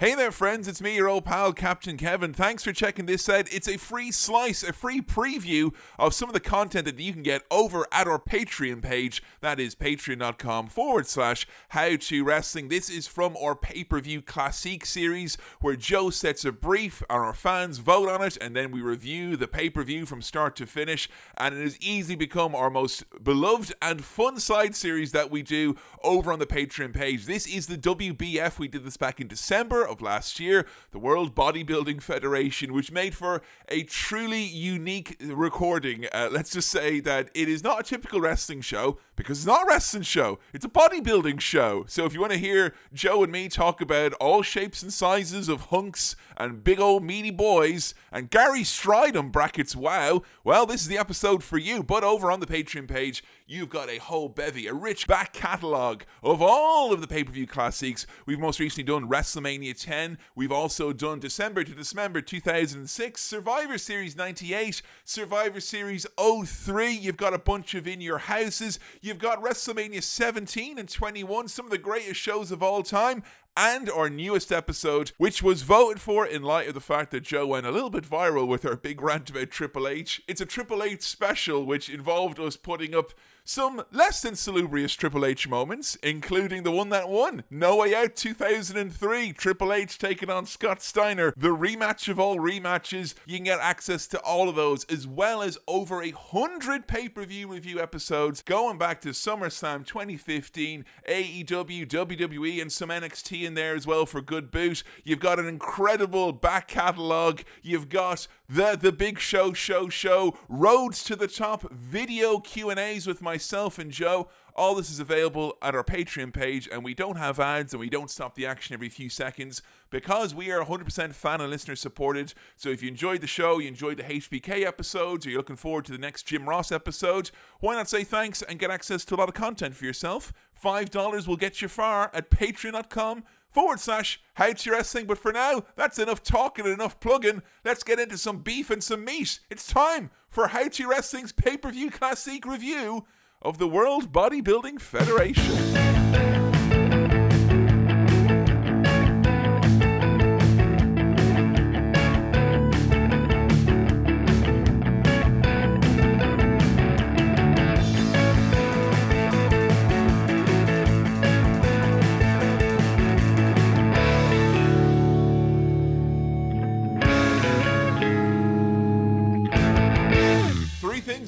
Hey there, friends, it's me, your old pal, Captain Kevin. Thanks for checking this out. It's a free slice, a free preview of some of the content that you can get over at our Patreon page. That is patreon.com forward slash how to wrestling. This is from our pay per view classic series where Joe sets a brief and our fans vote on it, and then we review the pay per view from start to finish. And it has easily become our most beloved and fun side series that we do over on the Patreon page. This is the WBF. We did this back in December of last year, the World Bodybuilding Federation, which made for a truly unique recording. Uh, let's just say that it is not a typical wrestling show because it's not a wrestling show, it's a bodybuilding show. So if you want to hear Joe and me talk about all shapes and sizes of hunks and big old meaty boys and Gary Strydom brackets wow, well, this is the episode for you. But over on the Patreon page, you've got a whole bevy, a rich back catalogue of all of the pay per view classics. We've most recently done WrestleMania 10. We've also done December to Dismember 2006, Survivor Series 98, Survivor Series 03. You've got a bunch of in your houses. You've got WrestleMania 17 and 21, some of the greatest shows of all time and our newest episode, which was voted for in light of the fact that Joe went a little bit viral with her big rant about Triple H. It's a Triple H special, which involved us putting up some less than salubrious Triple H moments, including the one that won No Way Out 2003, Triple H taking on Scott Steiner, the rematch of all rematches. You can get access to all of those, as well as over a hundred pay per view review episodes going back to SummerSlam 2015, AEW, WWE, and some NXT in there as well for good boot. You've got an incredible back catalogue. You've got the the big show show show. Roads to the top video q&a's with myself and joe. All this is available at our patreon page and we don't have ads and we don't stop the action every few seconds because we are 100% fan and listener supported. So if you enjoyed the show you enjoyed the hbk episodes or you're looking forward to the next jim ross episode why not say thanks and get access to a lot of content for yourself? Five dollars will get you far at patreon.com forward slash how to wrestling. But for now, that's enough talking and enough plugging. Let's get into some beef and some meat. It's time for How to Wrestling's pay per view classic review of the World Bodybuilding Federation.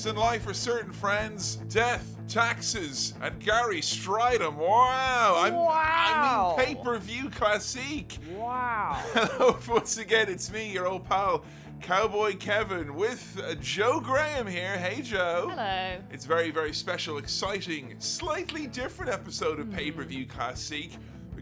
Things in life are certain, friends death, taxes, and Gary Strydom. Wow! I'm, Wow. I mean, pay per view classic. Wow. Hello, once again, it's me, your old pal, Cowboy Kevin, with uh, Joe Graham here. Hey, Joe. Hello. It's very, very special, exciting, slightly different episode of Pay Per View Classic.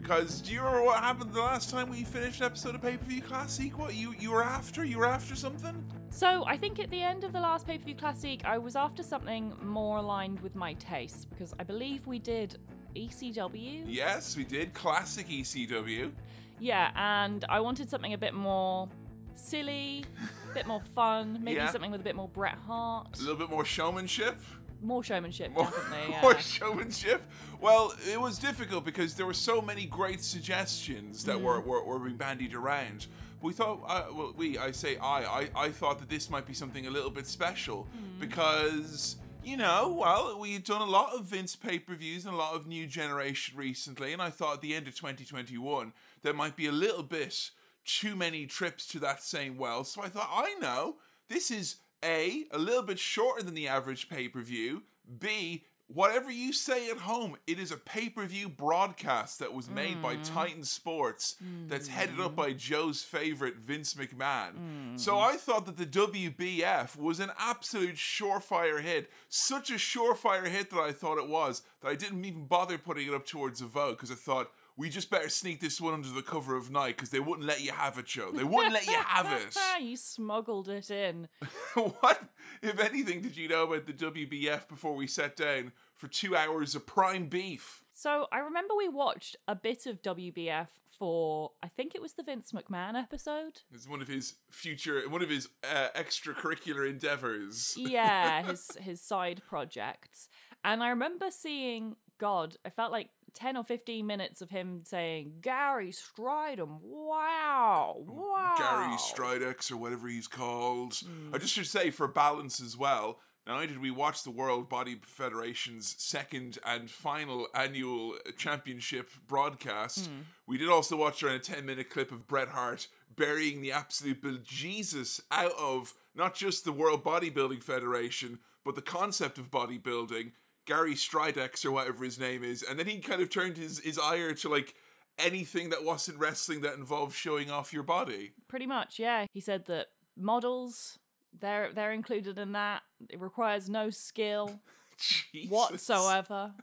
Because do you remember what happened the last time we finished an episode of Pay Per View Classic? What you you were after? You were after something? So I think at the end of the last pay per view classic, I was after something more aligned with my tastes because I believe we did ECW. Yes, we did classic ECW. Yeah, and I wanted something a bit more silly, a bit more fun, maybe Yeah. something with a bit more Bret Hart, A little bit more showmanship. More showmanship, More, definitely. more showmanship. Well, it was difficult because there were so many great suggestions that were, were, were being bandied around. We thought, uh, well, we, I say I, I, I thought that this might be something a little bit special because, you know, well, we had done a lot of Vince pay per views and a lot of New Generation recently, and I thought at the end of 2021 there might be a little bit too many trips to that same well. So I thought, I know, this is A, a little bit shorter than the average pay per view, B, whatever you say at home, it is a pay per view broadcast that was made by mm. Titan Sports that's headed up by mm. Joe's favorite, Vince McMahon. Mm. So I thought that the WBF was an absolute surefire hit. Such a surefire hit that I thought it was that I didn't even bother putting it up towards a vote because I thought. We just better sneak this one under the cover of night because they wouldn't let you have it, Joe. They wouldn't let you have it. you smuggled it in. what, if anything, did you know about the WBF before we sat down for two hours of prime beef? So I remember we watched a bit of WBF for I think it was the Vince McMahon episode. It's one of his future, one of his uh, extracurricular endeavors. Yeah, his his side projects. And I remember seeing God, I felt like 10 or 15 minutes of him saying, Gary Strydom, wow, wow. Gary Stridex or whatever he's called. I mm. just should say for balance as well. Not only did we watch the World Body Federation's second and final annual championship broadcast, mm. we did also watch around a 10 minute clip of Bret Hart burying the absolute bejesus out of not just the World Bodybuilding Federation, but the concept of bodybuilding, Gary Stridex or whatever his name is. And then he kind of turned his, his ire to like anything that wasn't wrestling that involved showing off your body. Pretty much, yeah. He said that models, they're, they're included in that. It requires no skill whatsoever.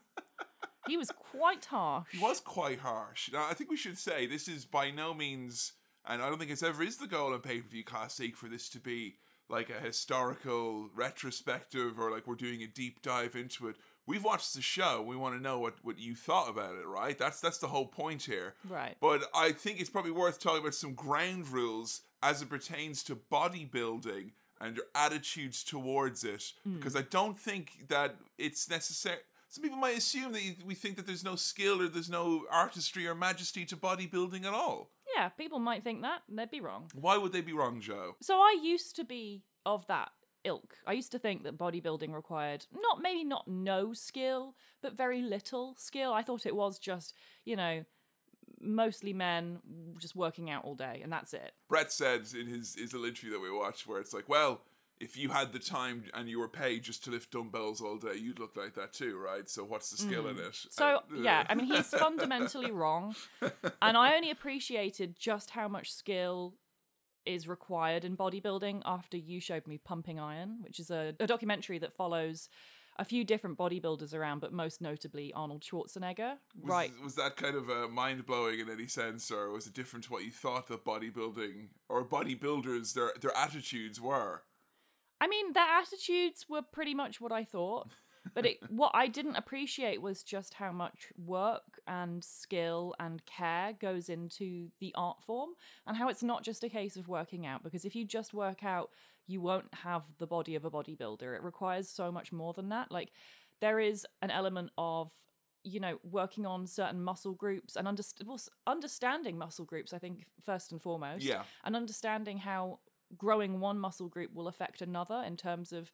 he was quite harsh. He was quite harsh. Now, I think we should say this is by no means, and I don't think it's ever is the goal in pay per view classic for this to be like a historical retrospective or like we're doing a deep dive into it. We've watched the show. We want to know what, what you thought about it, right? That's that's the whole point here. Right. But I think it's probably worth talking about some ground rules as it pertains to bodybuilding and your attitudes towards it, hmm. because I don't think that it's necessary. Some people might assume that we think that there's no skill or there's no artistry or majesty to bodybuilding at all. Yeah, people might think that. They'd be wrong. Why would they be wrong, Joe? So I used to be of that ilk. I used to think that bodybuilding required not maybe not no skill, but very little skill. I thought it was just, you know, mostly men just working out all day and that's it. Bret said in his, his little interview that we watched, where it's like, well, if you had the time and you were paid just to lift dumbbells all day, you'd look like that too, right? So what's the skill in it? So Uh, yeah, I mean he's fundamentally wrong. And I only appreciated just how much skill is required in bodybuilding after you showed me Pumping Iron, which is a, a documentary that follows a few different bodybuilders around, but most notably Arnold Schwarzenegger. was, right. Was that kind of uh, mind blowing in any sense, or was it different to what you thought that bodybuilding or bodybuilders their their attitudes were? I mean, their attitudes were pretty much what I thought. But it, what I didn't appreciate was just how much work and skill and care goes into the art form, and how it's not just a case of working out. Because if you just work out, you won't have the body of a bodybuilder. It requires so much more than that. Like, there is an element of you know working on certain muscle groups and underst- well, understanding muscle groups. I think first and foremost, Yeah. and understanding how growing one muscle group will affect another in terms of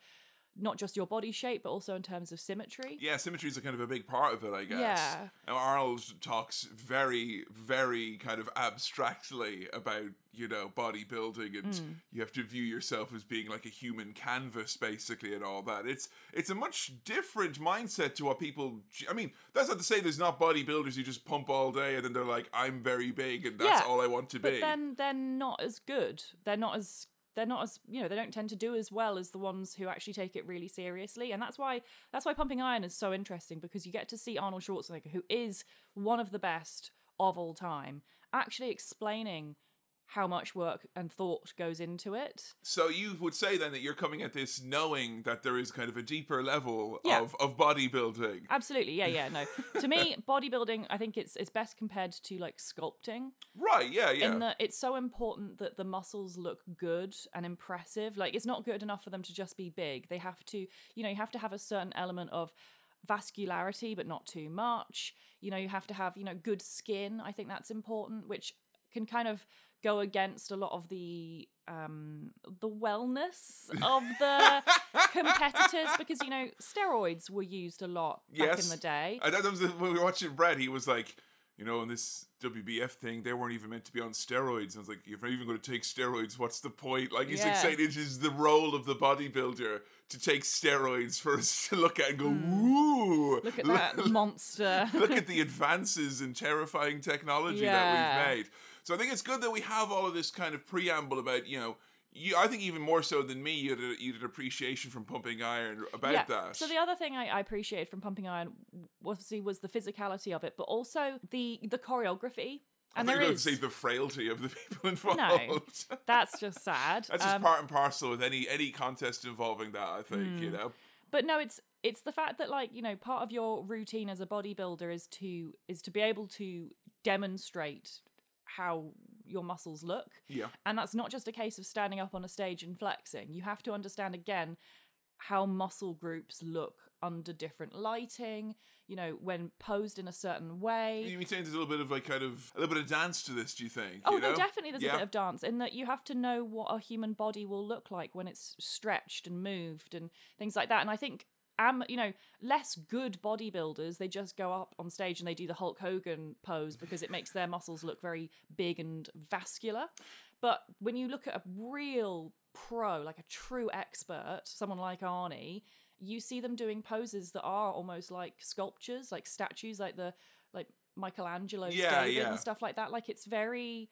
not just your body shape but also in terms of symmetry. Yeah, symmetry is a kind of a big part of it, I guess. Yeah. Now, Arnold talks very, very kind of abstractly about, you know, bodybuilding and Mm. you have to view yourself as being like a human canvas, basically, and all that. It's it's a much different mindset to what people. I mean, that's not to say there's not bodybuilders who just pump all day and then they're like, I'm very big and that's Yeah, all I want to be. But be. then they're not as good. They're not as they're not as you know they don't tend to do as well as the ones who actually take it really seriously. And that's why that's why pumping iron is so interesting because you get to see arnold schwarzenegger who is one of the best of all time actually explaining how much work and thought goes into it So you would say then that you're coming at this knowing that there is kind of a deeper level Yeah. of, of bodybuilding. Absolutely, yeah, yeah, no. to me, bodybuilding, I think it's it's best compared to like sculpting, Right, yeah, yeah. in that it's so important that the muscles look good and impressive. Like it's not good enough for them to just be big. They have to, you know, you have to have a certain element of vascularity, but not too much. You know, you have to have, you know, good skin. I think that's important, which can kind of go against a lot of the um the wellness of the competitors because you know steroids were used a lot back Yes. in the day I that was when we were watching Bret, he was like, you know, in this WBF thing, they weren't even meant to be on steroids. And I was like, if you're even going to take steroids, what's the point? Like, he's like Yeah. saying it is the role of the bodybuilder to take steroids for us to look at and go, ooh. Hmm. look at that monster look at the advances in terrifying technology Yeah. that we've made. So I think it's good that we have all of this kind of preamble about, you know, you, I think even more so than me, you had, a, you had an appreciation from Pumping Iron about that. So the other thing I, I appreciated from Pumping Iron obviously was the physicality of it, but also the the choreography. And thought you there were going is say the frailty of the people involved. No, that's just sad. That's just Um, part and parcel with any any contest involving that. I think you Hmm. know. but no, it's it's the fact that like you know part of your routine as a bodybuilder is to is to be able to demonstrate how your muscles look. Yeah. And that's not just a case of standing up on a stage and flexing. You have to understand again how muscle groups look under different lighting, you know, when posed in a certain way. You mean saying there's a little bit of like kind of a little bit of dance to this? Do you think? Oh you no, know? definitely there's Yeah. a bit of dance in that you have to know what a human body will look like when it's stretched and moved and things like that. And I think um, you know, less good bodybuilders, they just go up on stage and they do the Hulk Hogan pose because it makes their muscles look very big and vascular. But when you look at a real pro, like a true expert, someone like Arnie, you see them doing poses that are almost like sculptures, like statues, like the like Michelangelo's Yeah, David yeah. and stuff like that. Like it's very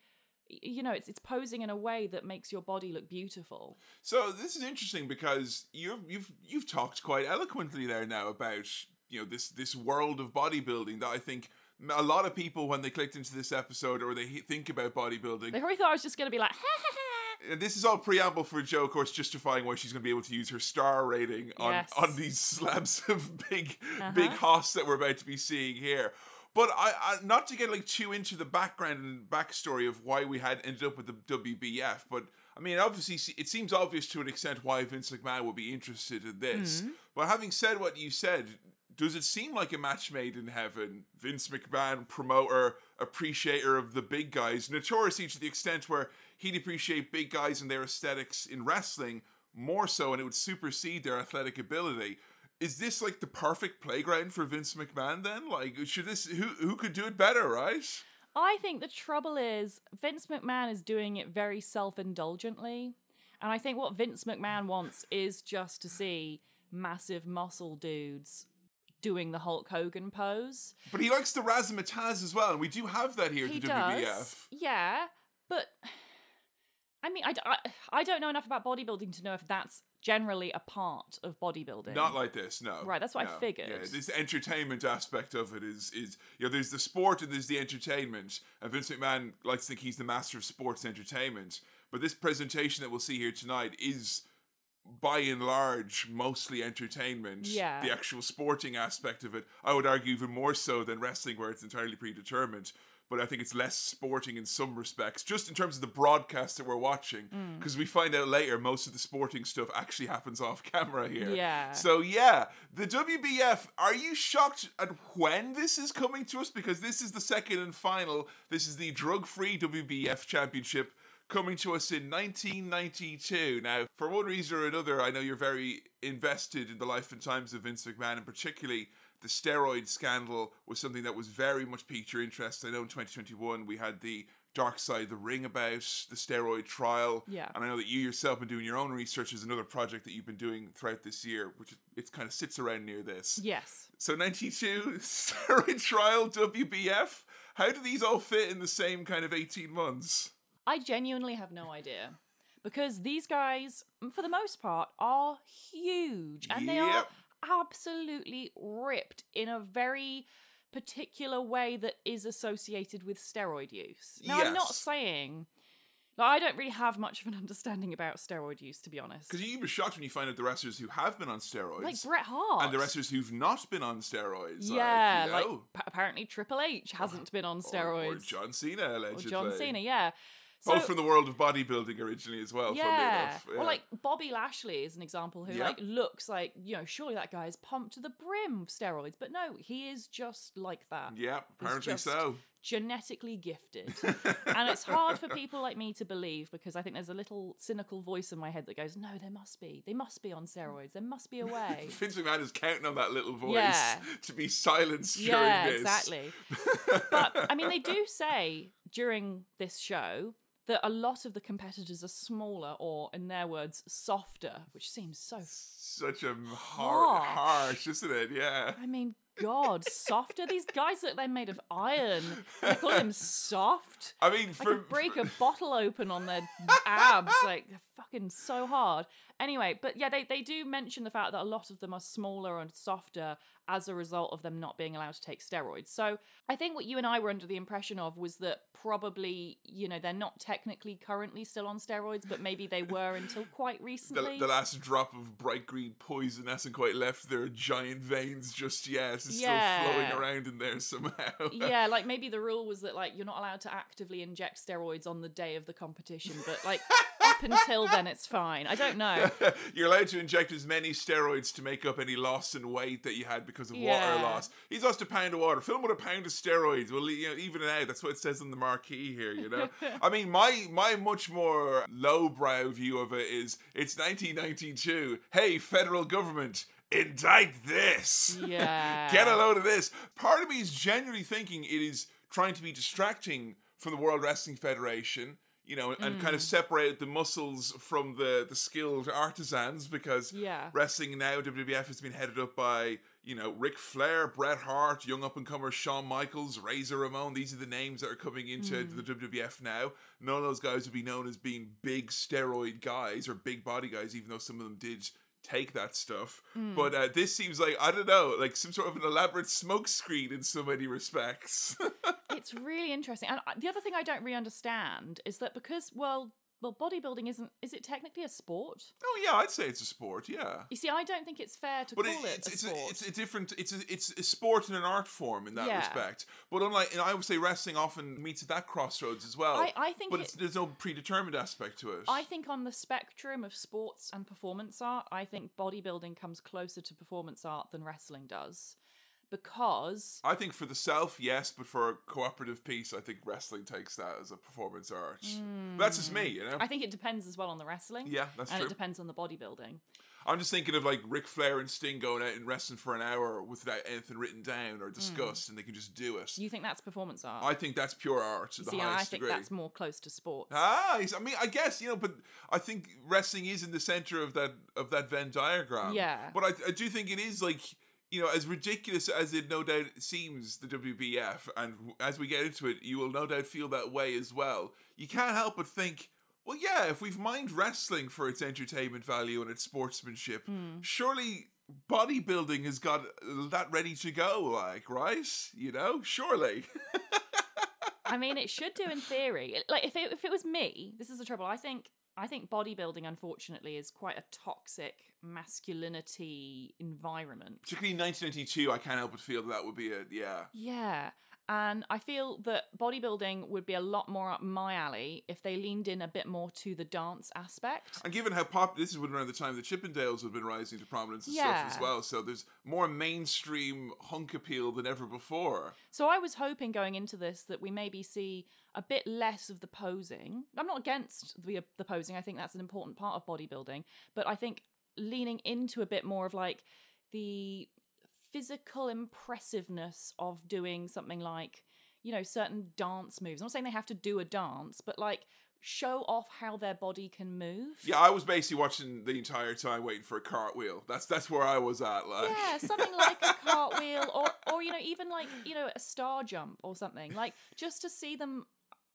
you know, it's it's posing in a way that makes your body look beautiful. So this is interesting because you've you've you've talked quite eloquently there now about you know this this world of bodybuilding that I think a lot of people when they clicked into this episode or they think about bodybuilding They probably thought I was just going to be like, and this is all preamble for Joe, of course, justifying why she's going to be able to use her star rating on Yes. on these slabs of big Uh-huh. big hoss that we're about to be seeing here. But I, I not to get like too into the background and backstory of why we had ended up with the WBF, but I mean, obviously, it seems obvious to an extent why Vince McMahon would be interested in this. Mm-hmm. But having said what you said, does it seem like a match made in heaven? Vince McMahon, promoter, appreciator of the big guys, notoriously to the extent where he'd appreciate big guys and their aesthetics in wrestling more so, and it would supersede their athletic ability. Is this like the perfect playground for Vince McMahon then? Like, should this who who could do it better, right? I think the trouble is Vince McMahon is doing it very self indulgently. And I think what Vince McMahon wants is just to see massive muscle dudes doing the Hulk Hogan pose. But he likes the razzmatazz as well, and we do have that here at the does. WBF. Yeah, but I mean, I I don't know enough about bodybuilding to know if that's generally a part of bodybuilding. Not like this, no. Right, that's what I No. figured. Yeah, this entertainment aspect of it is is you know there's the sport and there's the entertainment, and Vince McMahon likes to think he's the master of sports entertainment. But this presentation that we'll see here tonight is by and large mostly entertainment. Yeah. The actual sporting aspect of it, I would argue even more so than wrestling where it's entirely predetermined. But I think it's less sporting in some respects, just in terms of the broadcast that we're watching. Mm. Because we find out later most of the sporting stuff actually happens off camera here. Yeah. So yeah, the WBF. Are you shocked at when this is coming to us? Because this is the second and final. This is the drug-free WBF Championship coming to us in 1992. Now, for one reason or another, I know you're very invested in the life and times of Vince McMahon, and particularly the steroid scandal was something that was very much piqued your interest. I know in 2021 we had the Dark Side of the Ring about the steroid trial. Yeah. And I know that you yourself have been doing your own research as another project that you've been doing throughout this year, which it kind of sits around near this. Yes. So 92, steroid trial, WBF. How do these all fit in the same kind of 18 months? I genuinely have no idea. Because these guys, for the most part, are huge and they are Yep. Absolutely ripped in a very particular way that is associated with steroid use. Now, I'm not saying. Like, I don't really have much of an understanding about steroid use, to be honest. Because you were shocked when you find out the wrestlers who have been on steroids. Like Bret Hart. and the wrestlers who've not been on steroids. Yeah, like, like you know, pa- apparently Triple H hasn't been on steroids. Or, John Cena, Or allegedly. John Cena, yeah. So, Both from the world of bodybuilding originally as well, yeah. enough. Or like Bobby Lashley is an example who Yeah. like looks like, you know, surely that guy is pumped to the brim of steroids. But no, he is just like that. Yeah, apparently so. Genetically gifted. and it's hard for people like me to believe because I think there's a little cynical voice in my head that goes, No, there must be. They must be on steroids. There must be a way. Vince McMahon is counting on that little voice Yeah. to be silenced during yeah, this. exactly. but I mean, they do say during this show that a lot of the competitors are smaller, or in their words, softer, which seems so. Such a har- Harsh. isn't it? Yeah. I mean, God, softer. These guys look they're made of iron. They call them soft. I mean, I could break a bottle open on their abs. Like fucking so hard. Anyway, but yeah, they, they do mention the fact that a lot of them are smaller and softer as a result of them not being allowed to take steroids. So I think what you and I were under the impression of was that probably, you know, they're not technically currently still on steroids, but maybe they were until quite the, recently. the last drop of bright green poison hasn't quite left their giant veins just yet. It's Yeah. still flowing around in there somehow. yeah, like maybe the rule was that like you're not allowed to actively inject steroids on the day of the competition, but like up until then, it's fine. I don't know. You're allowed to inject as many steroids to make up any loss in weight that you had because of water loss. He's lost a pound of water. Fill him with a pound of steroids. Well, you know, even it out. That's what it says on the marquee here. You know. I mean, my my much more lowbrow view of it is it's 1992. Hey, federal government, indict this. Yeah. Get a load of this. Part of me is genuinely thinking it is trying to be distracting from the World Wrestling Federation, you know, and kind of Mm. separate the muscles from the, the skilled artisans because Yeah. wrestling now, WWF has been headed up by, you know, Ric Flair, Bret Hart, young up and comer Shawn Michaels, Razor Ramon. These are the names that are coming into Mm. the WWF now. None of those guys would be known as being big steroid guys or big body guys, even though some of them did take that stuff. Mm. But uh, this seems like, I don't know, like some sort of an elaborate smokescreen in so many respects. it's really interesting. And the other thing I don't really understand is that because, well, well, bodybuilding isn't, is it technically a sport? oh, yeah, I'd say it's a sport, yeah. You see, I don't think it's fair to But call it, it, it's, a it's, sport. a, it's a different it's a, it's a sport and an art form in that Yeah. respect. But unlike and I would say wrestling often meets at that crossroads as well. I, I think but it- it's, there's no predetermined aspect to it. I think on the spectrum of sports and performance art, I think bodybuilding comes closer to performance art than wrestling does. Because I think for the self, yes, but for a cooperative piece, I think wrestling takes that as a performance art. But that's just me, you know. I think it depends as well on the wrestling. yeah, that's and true. it depends on the bodybuilding. I'm just thinking of like Ric Flair and Sting going out and wrestling for an hour without anything written down or discussed, and they can just do it. You think that's performance art? I think that's pure art to the See, I highest think degree. that's more close to sports. Ah, I mean, I guess you know, but I think wrestling is in the center of that of that Venn diagram. Yeah. But I, I do think it is like you know, as ridiculous as it no doubt seems, the WBF, and as we get into it, you will no doubt feel that way as well. You can't help but think. Well, yeah, if we've mined wrestling for its entertainment value and its sportsmanship, Hmm. surely bodybuilding has got that ready to go, like, right? You know, surely. I mean, it should do in theory. Like if it if it was me, this is the trouble. I think I think bodybuilding, unfortunately, is quite a toxic masculinity environment. Particularly in 1992, I can't help but feel that that would be a, yeah. Yeah. And I feel that bodybuilding would be a lot more up my alley if they leaned in a bit more to the dance aspect. And given how pop this is around the time the Chippendales have been rising to prominence and Yeah. stuff as well, so there's more mainstream hunk appeal than ever before. So I was hoping going into this that we maybe see a bit less of the posing. I'm not against the the posing. I think that's an important part of bodybuilding, but I think leaning into a bit more of like the physical impressiveness of doing something like, you know, certain dance moves. I'm not saying they have to do a dance, but like show off how their body can move. Yeah, I was basically watching the entire time waiting for a cartwheel. That's that's where I was at. Like, Yeah, something like a cartwheel or or you know even like, you know, a star jump or something. Like just to see them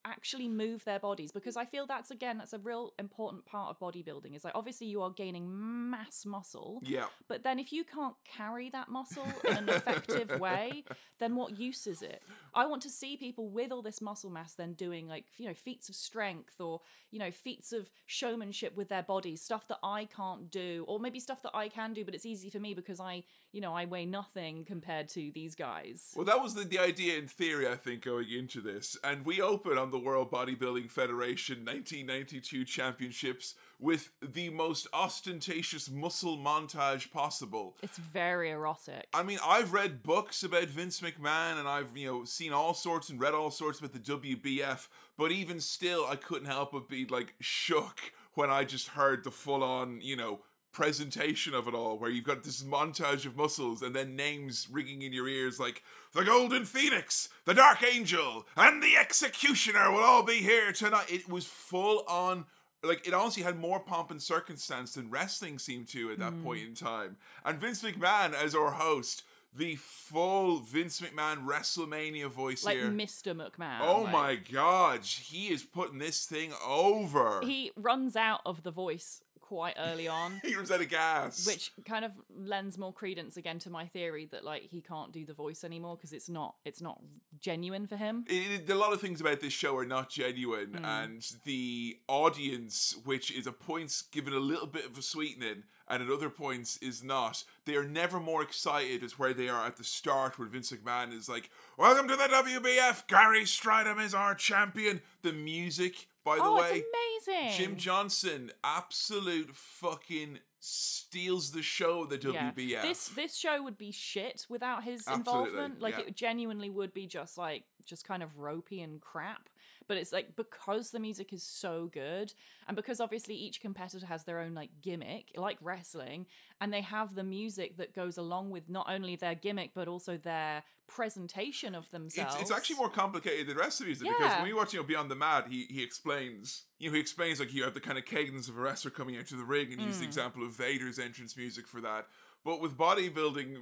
actually move their bodies because I feel that's again that's a real important part of bodybuilding is like obviously you are gaining mass muscle yeah. but then if you can't carry that muscle in an effective way then what use is it I want to see people with all this muscle mass then doing like you know feats of strength or you know feats of showmanship with their bodies stuff that I can't do or maybe stuff that I can do but it's easy for me because I you know I weigh nothing compared to these guys Well, that was the, the idea in theory, I think, going into this. And we open on the World Bodybuilding Federation 1992 Championships with the most ostentatious muscle montage possible. it's very erotic I mean, I've read books about Vince McMahon and I've, you know, seen all sorts and read all sorts about the WBF, but even still, I couldn't help but be like shook when I just heard the full on, you know, presentation of it all, where you've got this montage of muscles and then names ringing in your ears like the Golden Phoenix, the Dark Angel, and the Executioner will all be here tonight. It was full on like it honestly had more pomp and circumstance than wrestling seemed to at that mm. point in time. And Vince McMahon as our host, the full Vince McMahon WrestleMania voice like here. Mr. McMahon oh like- my god, he is putting this thing over. he runs out of the voice quite early on He was out of gas. which kind of lends more credence again to my theory that like he can't do the voice anymore because it's not it's not genuine for him It, it- a lot of things about this show are not genuine, Hmm. and the audience, which is at points given a little bit of a sweetening, and at other points is not. They are never more excited as where they are at the start, where Vince McMahon is like, "Welcome to the WBF. Gary Strydom is our champion." The music By the oh, way, amazing. Jim Johnston, absolute fucking steals the show. The Yeah. WBF. This this show would be shit without his Absolutely, involvement. Like yeah. it genuinely would be just like just kind of ropey and crap. But it's like because the music is so good, and because obviously each competitor has their own like gimmick, like wrestling, and they have the music that goes along with not only their gimmick but also their presentation of themselves. It's, it's actually more complicated than the rest of music because when you watch you know Beyond the Mat, he he explains you know he explains like you have the kind of cadence of a wrestler coming out to the ring and Mm. use the example of Vader's entrance music for that. But with bodybuilding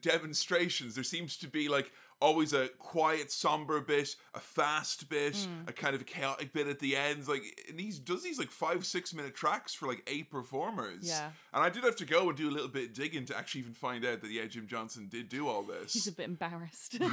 demonstrations, there seems to be like always a quiet, somber bit, a fast bit, Mm. a kind of chaotic bit at the end. Like, and he does these like five, six minute tracks for like eight performers. Yeah. And I did have to go and do a little bit of digging to actually even find out that yeah, Jim Johnston did do all this. He's a bit embarrassed.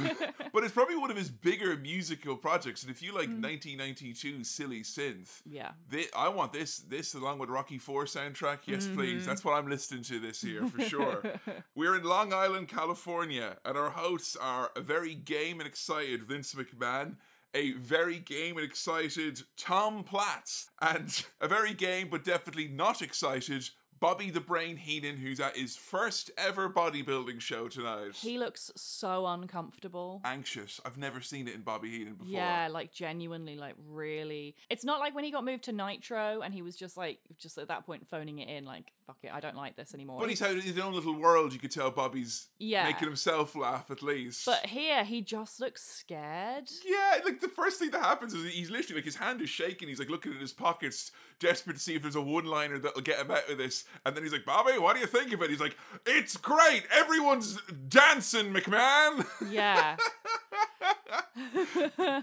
But it's probably one of his bigger musical projects. And if you like Mm. 1992 silly synth, yeah. I want this this along with Rocky Four soundtrack. Yes, Mm-hmm. please. That's what I'm listening to this year for sure. We're in Long Island, California, and our hosts are a very game and excited Vince McMahon. A very game and excited Tom Platz, and a very game but definitely not excited Bobby the Brain Heenan, who's at his first ever bodybuilding show tonight. He looks so uncomfortable. anxious. I've never seen it in Bobby Heenan before. Yeah, like genuinely, like really. It's not like when he got moved to Nitro and he was just like, just at that point phoning it in, like, fuck it, I don't like this anymore. But he's had his own little world. You could tell Bobby's Yeah. making himself laugh at least. But here, he just looks scared. yeah, like the first thing that happens is he's literally like his hand is shaking. He's like looking at his pockets, desperate to see if there's a one-liner that'll get him out of this. And then he's like, "Bobby, what do you think of it?" He's like, "It's great. Everyone's dancing, McMahon." Yeah.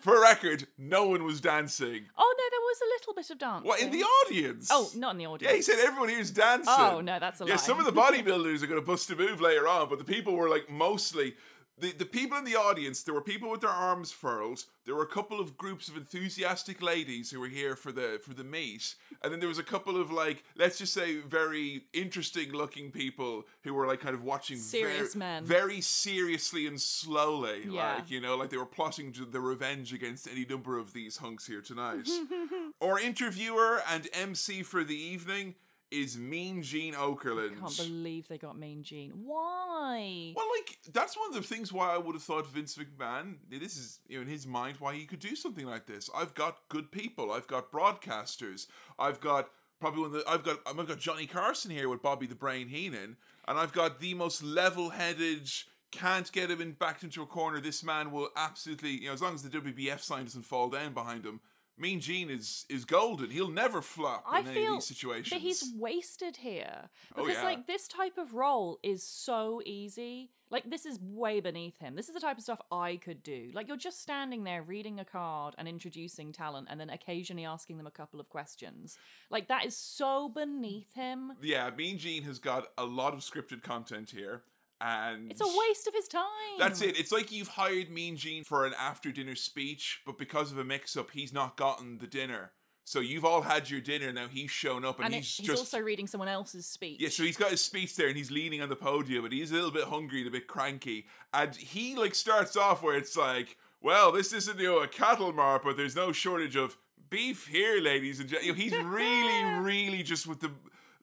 For record, no one was dancing. Oh no, there was a little bit of dance. What in the audience? Oh, not in the audience. Yeah, he said everyone here's dancing. Oh no, that's a Yeah, lie. some of the bodybuilders are going to bust a move later on, but the people were like mostly the, the people in the audience. There were people with their arms furled. There were a couple of groups of enthusiastic ladies who were here for the for the meet, and then there was a couple of like let's just say very interesting looking people who were like kind of watching Serious ver- men. very seriously and slowly, Yeah. like you know, like they were plotting the revenge against any number of these hunks here tonight. Our interviewer and MC for the evening is Mean Gene Okerlund. I can't believe they got Mean Gene. Why? well, like that's one of the things why I would have thought Vince McMahon. This is you know in his mind why he could do something like this. I've got good people. I've got broadcasters. I've got probably one of the. I've got I've got Johnny Carson here with Bobby the Brain Heenan, and I've got the most level-headed. Can't get him in backed into a corner. This man will absolutely, you know, as long as the WBF sign doesn't fall down behind him. Mean Gene is is golden. He'll never flop I in any of these situations. that he's wasted here Oh, because yeah. like this type of role is so easy. Like this is way beneath him. This is the type of stuff I could do. Like you're just standing there reading a card and introducing talent and then occasionally asking them a couple of questions. Like that is so beneath him. yeah, Mean Gene has got a lot of scripted content here, and It's a waste of his time. That's it. It's like you've hired Mean Gene for an after dinner speech, but because of a mix up, he's not gotten the dinner. So you've all had your dinner now. He's shown up and, And it- he's, he's just also reading someone else's speech. yeah. So he's got his speech there and he's leaning on the podium but he's a little bit hungry and a bit cranky. And he like starts off where it's like, well, this isn't you know a cattle mart, but there's no shortage of beef here, ladies and gentlemen. You know, he's really, really just with the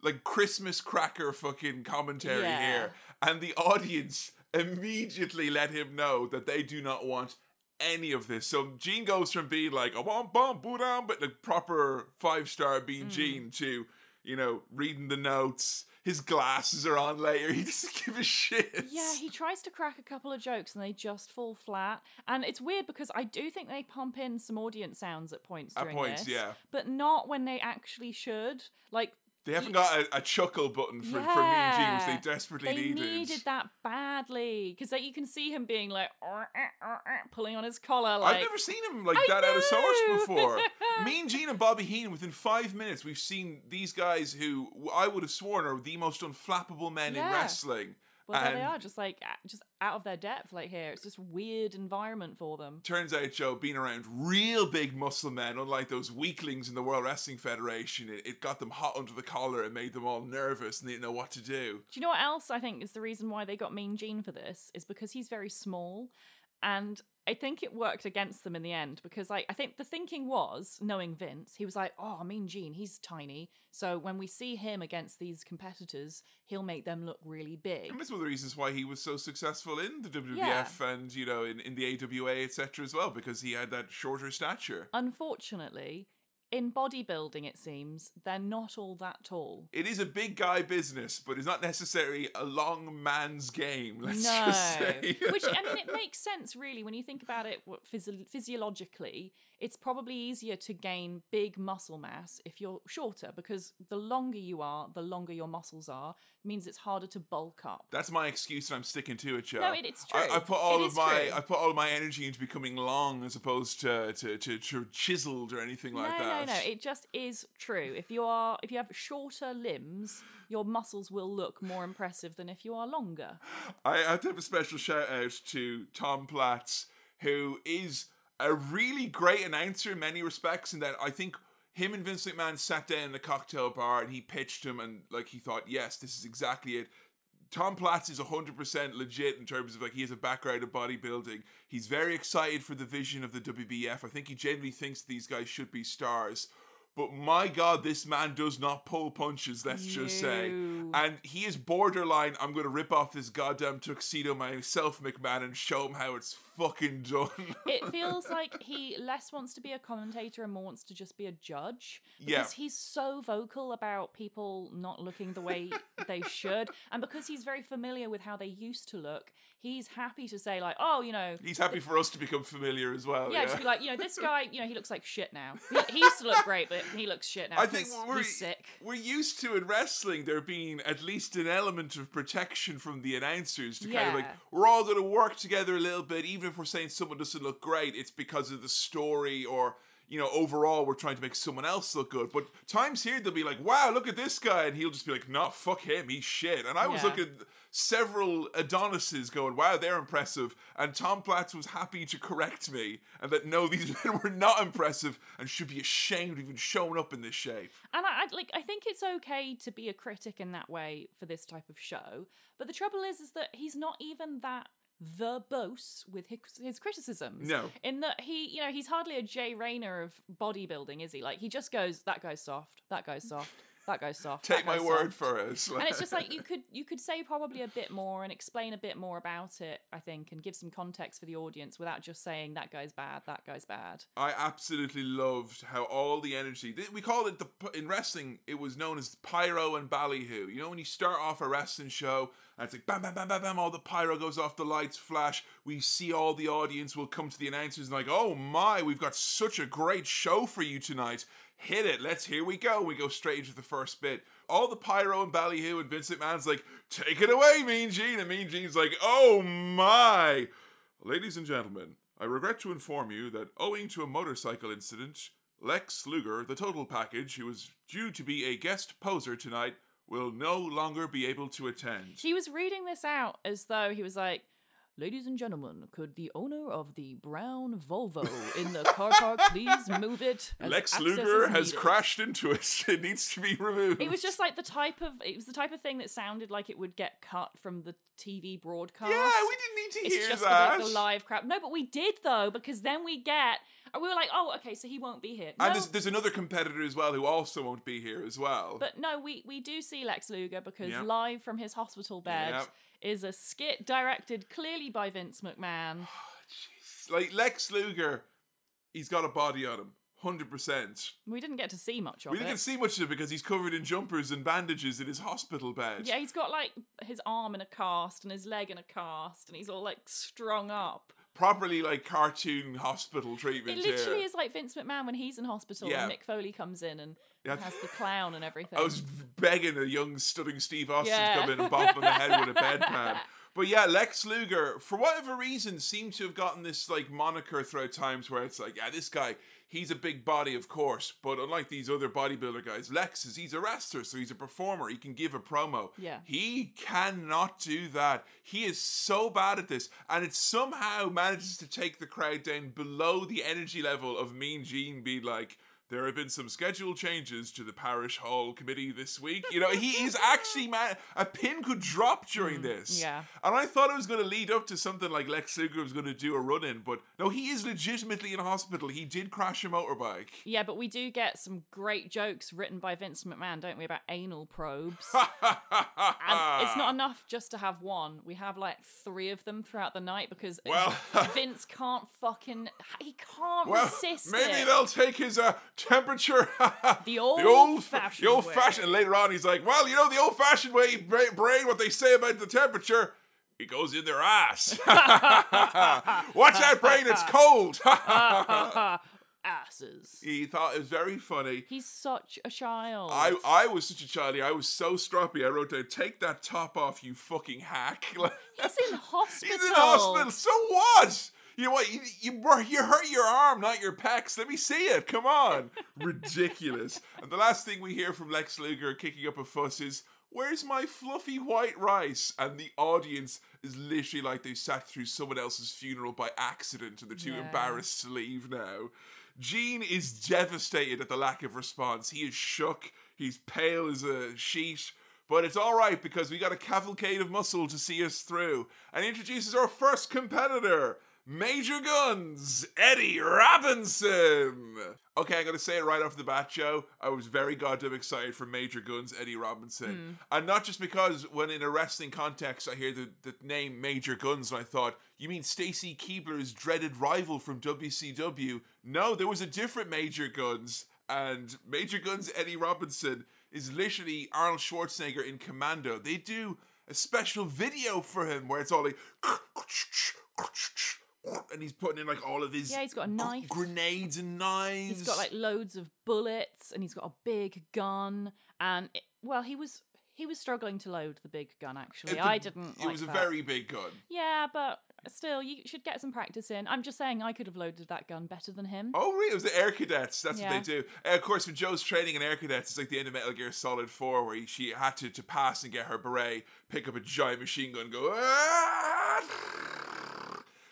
like Christmas cracker fucking commentary Yeah. here, and the audience immediately let him know that they do not want any of this. So Gene goes from being like a bum bum boodam, but like proper five star being mm. Gene to you know reading the notes. His glasses are on later. He doesn't give a shit. Yeah, he tries to crack a couple of jokes and they just fall flat. And it's weird because I do think they pump in some audience sounds at points At during points, this, yeah. but not when they actually should. Like They haven't got a, a chuckle button for, for Mean Gene, which Yeah. they desperately they needed. needed that badly because like, you can see him being like pulling on his collar. Like I've never seen him like I that out of sorts know. before. mean Gene and Bobby Heenan, within five minutes, we've seen these guys who I would have sworn are the most unflappable men in wrestling. Well, there they are, just like just out of their depth. Like here, it's just weird environment for them. Turns out, Joe, being around real big muscle men, unlike those weaklings in the World Wrestling Federation, it, it got them hot under the collar and made them all nervous and they didn't know what to do. Do you know what else I think is the reason why they got Mean Gene for this? Is because he's very small. And I think it worked against them in the end because, like, I think the thinking was, knowing Vince, he was like, "Oh, I Mean Gene, he's tiny, so when we see him against these competitors, he'll make them look really big." And that's one of the reasons why he was so successful in the WWF and you know in, in the AWA etc. as well because he had that shorter stature. Unfortunately, in bodybuilding, it seems they're not all that tall. It is a big guy business, but it's not necessarily a long man's game. Let's no, just say. which I mean, it makes sense really when you think about it physio- physiologically. It's probably easier to gain big muscle mass if you're shorter because the longer you are, the longer your muscles are. Means it's harder to bulk up. That's my excuse, and I'm sticking to it, Joe. No, it- it's I, true. I put all It of my true. I put all of my energy into becoming long as opposed to to, to, to chiseled or anything like no, that. no, no. no. It just is true. If you are, if you have shorter limbs, your muscles will look more impressive than if you are longer. I have to have a special shout out to Tom Platz, who is a really great announcer in many respects, in that I think him and Vince McMahon sat down in the cocktail bar and he pitched him, and like he thought, yes, this is exactly it. Tom Platz is 100% legit in terms of like he has a background of bodybuilding. He's very excited for the vision of the WBF. I think he genuinely thinks these guys should be stars. But my God, this man does not pull punches, let's just say. And he is borderline, I'm going to rip off this goddamn tuxedo myself, McMahon, and show him how it's fucking done. It feels like he less wants to be a commentator and more wants to just be a judge. Because Yeah. he's so vocal about people not looking the way they should. And because he's very familiar with how they used to look, he's happy to say, like, oh, you know, He's happy for us to become familiar as well. yeah, Yeah, just be like, you know, this guy, you know, he looks like shit now. He, he used to look great, but he looks shit now. I think we're he's sick. we're used to in wrestling there being at least an element of protection from the announcers to kind of like we're all going to work together a little bit, even if we're saying someone doesn't look great, it's because of the story or you know overall we're trying to make someone else look good. But times here they'll be like, wow, look at this guy, and he'll just be like, no, fuck him, he's shit. And I was Yeah. looking at several Adonises going, wow, they're impressive, and Tom Platz was happy to correct me and that no, these men were not impressive and should be ashamed of even showing up in this shape. And I, I like I think it's okay to be a critic in that way for this type of show. But the trouble is is that he's not even that verbose with his, his criticisms. No. In that he, you know, he's hardly a Jay Rayner of bodybuilding, is he? Like he just goes, that guy's soft, that guy's soft, that guy's soft. Take my guy's word for it. and it's just like you could you could say probably a bit more and explain a bit more about it i think and give some context for the audience without just saying that guy's bad that guy's bad I absolutely loved how all the energy. We call it the in wrestling. It was known as pyro and ballyhoo. You know when you start off a wrestling show and it's like bam, bam, bam, bam, bam. All the pyro goes off, the lights flash. We see all the audience will come to the announcers and like, oh my, we've got such a great show for you tonight. Hit it. Let's here we go. We go straight into the first bit. All the pyro and ballyhoo and Vince McMahon's like, take it away, Mean Gene. And Mean Gene's like, oh my. Ladies and gentlemen, I regret to inform you that owing to a motorcycle incident, Lex Luger, the total package, who was due to be a guest poser tonight, will no longer be able to attend. he was reading this out as though he was like ladies and gentlemen could the owner of the brown volvo in the car park please move it Lex Luger has crashed into it. It needs to be removed. it was just like the type of it was the type of thing that sounded like it would get cut from the tv broadcast Yeah, we didn't need to It's hear just that. the, the live crowd. No, but we did though, because then we get. And We were like, oh, okay, so he won't be here. and there's, there's another competitor as well who also won't be here as well. but no, we we do see Lex Luger because Yep. live from his hospital bed Yep. is a skit directed clearly by Vince McMahon. like Lex Luger, he's got a body on him, hundred percent. We didn't get to see much of We it. didn't see much of it because he's covered in jumpers and bandages in his hospital bed. yeah, he's got like his arm in a cast and his leg in a cast, and he's all like strung up. Properly like cartoon hospital treatment. It literally yeah. is like Vince McMahon when he's in hospital Yeah. and Mick Foley comes in and Yeah. has the clown and everything. I was begging a young Stunning Steve Austin Yeah. to come in and bop on the head with a bedpan. But yeah, Lex Luger, for whatever reason, seems to have gotten this like moniker throughout times where it's like, yeah, this guy, he's a big body, of course, but unlike these other bodybuilder guys, Lex is he's a wrestler, so he's a performer. He can give a promo. Yeah. He cannot do that. He is so bad at this, and it somehow manages to take the crowd down below the energy level of Mean Gene being like, there have been some schedule changes to the parish hall committee this week. You know, he is actually man. A pin could drop during this. Mm, yeah. And I thought it was going to lead up to something like Lex Luger was going to do a run in, but no, he is legitimately in hospital. He did crash a motorbike. Yeah, but we do get some great jokes written by Vince McMahon, don't we, about anal probes? and it's not enough just to have one. We have like three of them throughout the night because Well- Vince can't fucking he can't Well, resist maybe it. they'll take his uh, temperature. The old, the old fashioned the old fashioned. And later on, he's like, "Well, you know, the old fashioned way, brain. What they say about the temperature, it goes in their ass. Watch that brain; it's cold." Asses. he thought it was very funny. He's such a child. I, I was such a childy. I was so stroppy. I wrote down, "Take that top off, you fucking hack." He's in hospital. He's in hospital. So what? You know what? You, you you hurt your arm, not your pecs. Let me see it. Come on. Ridiculous. And the last thing we hear from Lex Luger kicking up a fuss is, "Where's my fluffy white rice?" And the audience is literally like they sat through someone else's funeral by accident, and they're too Yeah. embarrassed to leave now. Gene is devastated at the lack of response. He is shook. He's pale as a sheet. But it's all right because we got a cavalcade of muscle to see us through. And he introduces our first competitor, Major Guns, Eddie Robinson. Okay, I'm to say it right off the bat, Joe. I was very goddamn excited for Major Guns, Eddie Robinson. Hmm. And not just because when in a wrestling context I hear the, the name Major Guns and I thought, you mean Stacy Keibler's dreaded rival from WCW? No, there was a different Major Guns. And Major Guns, Eddie Robinson, is literally Arnold Schwarzenegger in Commando. They do a special video for him where it's all like and he's putting in like all of his Yeah, he's got a knife. grenades and knives. He's got like loads of bullets and he's got a big gun and it, well he was he was struggling to load the big gun actually. It- I didn't It like was a that. very big gun. Yeah, but still you should get some practice in. I'm just saying I could have loaded that gun better than him. Oh, really? It was the Air Cadets. That's Yeah. what they do. Uh, of course, when Joe's training in Air Cadets, it's like the end of Metal Gear Solid 4, where she had to, to pass and get her beret, pick up a giant machine gun, and go. "Ah!"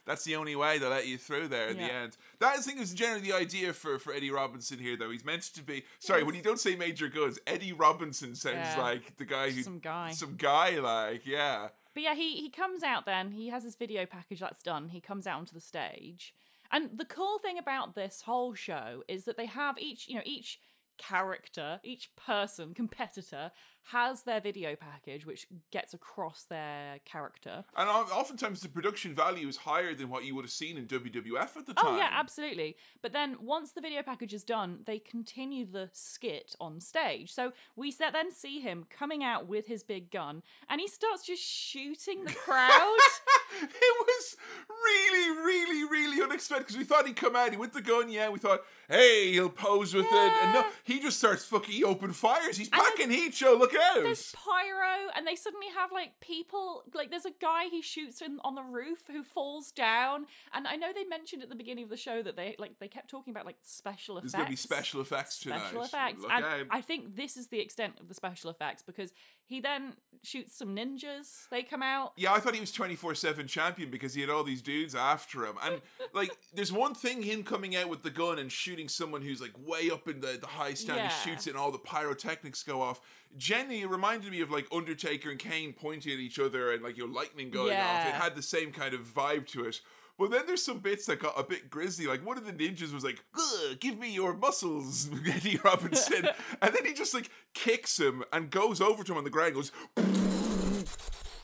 That's the only way they let you through there in the end. That I think is generally the idea for, for Eddie Robinson here, though. He's meant to be. Sorry, when you don't say Major Goods, Eddie Robinson sounds Yeah. like the guy who. Some guy. Some guy, like, yeah. But yeah, he he comes out then. He has his video package that's done. He comes out onto the stage. And the cool thing about this whole show is that they have each, you know, each character, each person, competitor has their video package which gets across their character. And oftentimes the production value is higher than what you would have seen in WWF at the time. Oh yeah, absolutely. But then once the video package is done, they continue the skit on stage. So we then see him coming out with his big gun, and he starts just shooting the crowd. it was really, really, really unexpected because we thought he'd come out, he with the gun, yeah. We thought, hey, he'll pose with it. And no, he just starts fucking he open fires. He's And packing heat, Joe. Look out. there's pyro, and they suddenly have like people. Like there's a guy he shoots in, on the roof who falls down, and I know they mentioned at the beginning of the show that they like they kept talking about like special effects. There's to be special effects tonight. special effects. Look and. I think this is the extent of the special effects because he then shoots some ninjas. They come out. Yeah, I thought he was 24 7 champion because he had all these dudes after him. And, like, there's one thing him coming out with the gun and shooting someone who's, like, way up in the, the high stand. Yeah. He shoots it and all the pyrotechnics go off. Jenny reminded me of, like, Undertaker and Kane pointing at each other and, like, your lightning going off. It had the same kind of vibe to it. But then there's some bits that got a bit grisly. Like one of the ninjas was like, "Give me your muscles, Eddie Robinson," and then he just like kicks him and goes over to him on the ground. and Goes,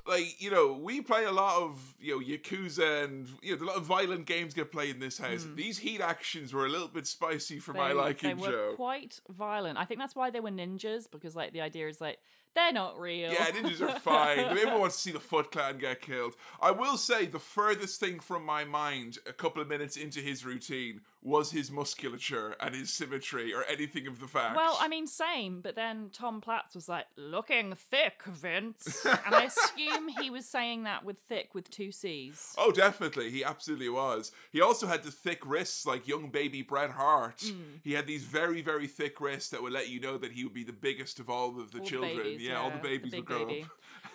like you know we play a lot of you know yakuza and you know a lot of violent games get played in this house. Hmm. These heat actions were a little bit spicy for my liking they were joe quite violent. I think that's why they were ninjas because like the idea is like they're not real. yeah ninjas are fine everyone wants to see the foot clan get killed i will say the furthest thing from my mind a couple of minutes into his routine was his musculature and his symmetry or anything of the fact Well, I mean, same, but then Tom Platz was like, looking thick, Vince. and I assume he was saying that with thick with two C's. Oh, definitely. He absolutely was. He also had the thick wrists like young baby Bret Hart. Hmm. He had these very, very thick wrists that would let you know that he would be the biggest of all of the All the children. babies, yeah, all the yeah, the babies big would grow baby. up.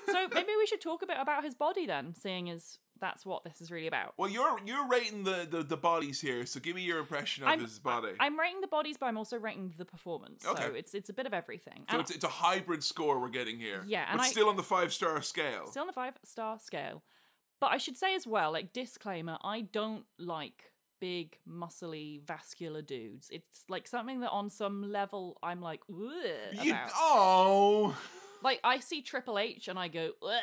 so maybe we should talk a bit about his body then, seeing as that's what this is really about. Well, you're you're rating the, the, the bodies here, so give me your impression of I'm- this body. I'm rating the bodies, but I'm also rating the performance. Okay. So it's it's a bit of everything. so And it's, it's a hybrid score we're getting here. Yeah, and but I- still on the five star scale. still on the five star scale. But I should say as well, like disclaimer, I don't like big, muscly, vascular dudes. It's like something that on some level I'm like, Ugh, You, oh, Like I see Triple H and I go, Ugh.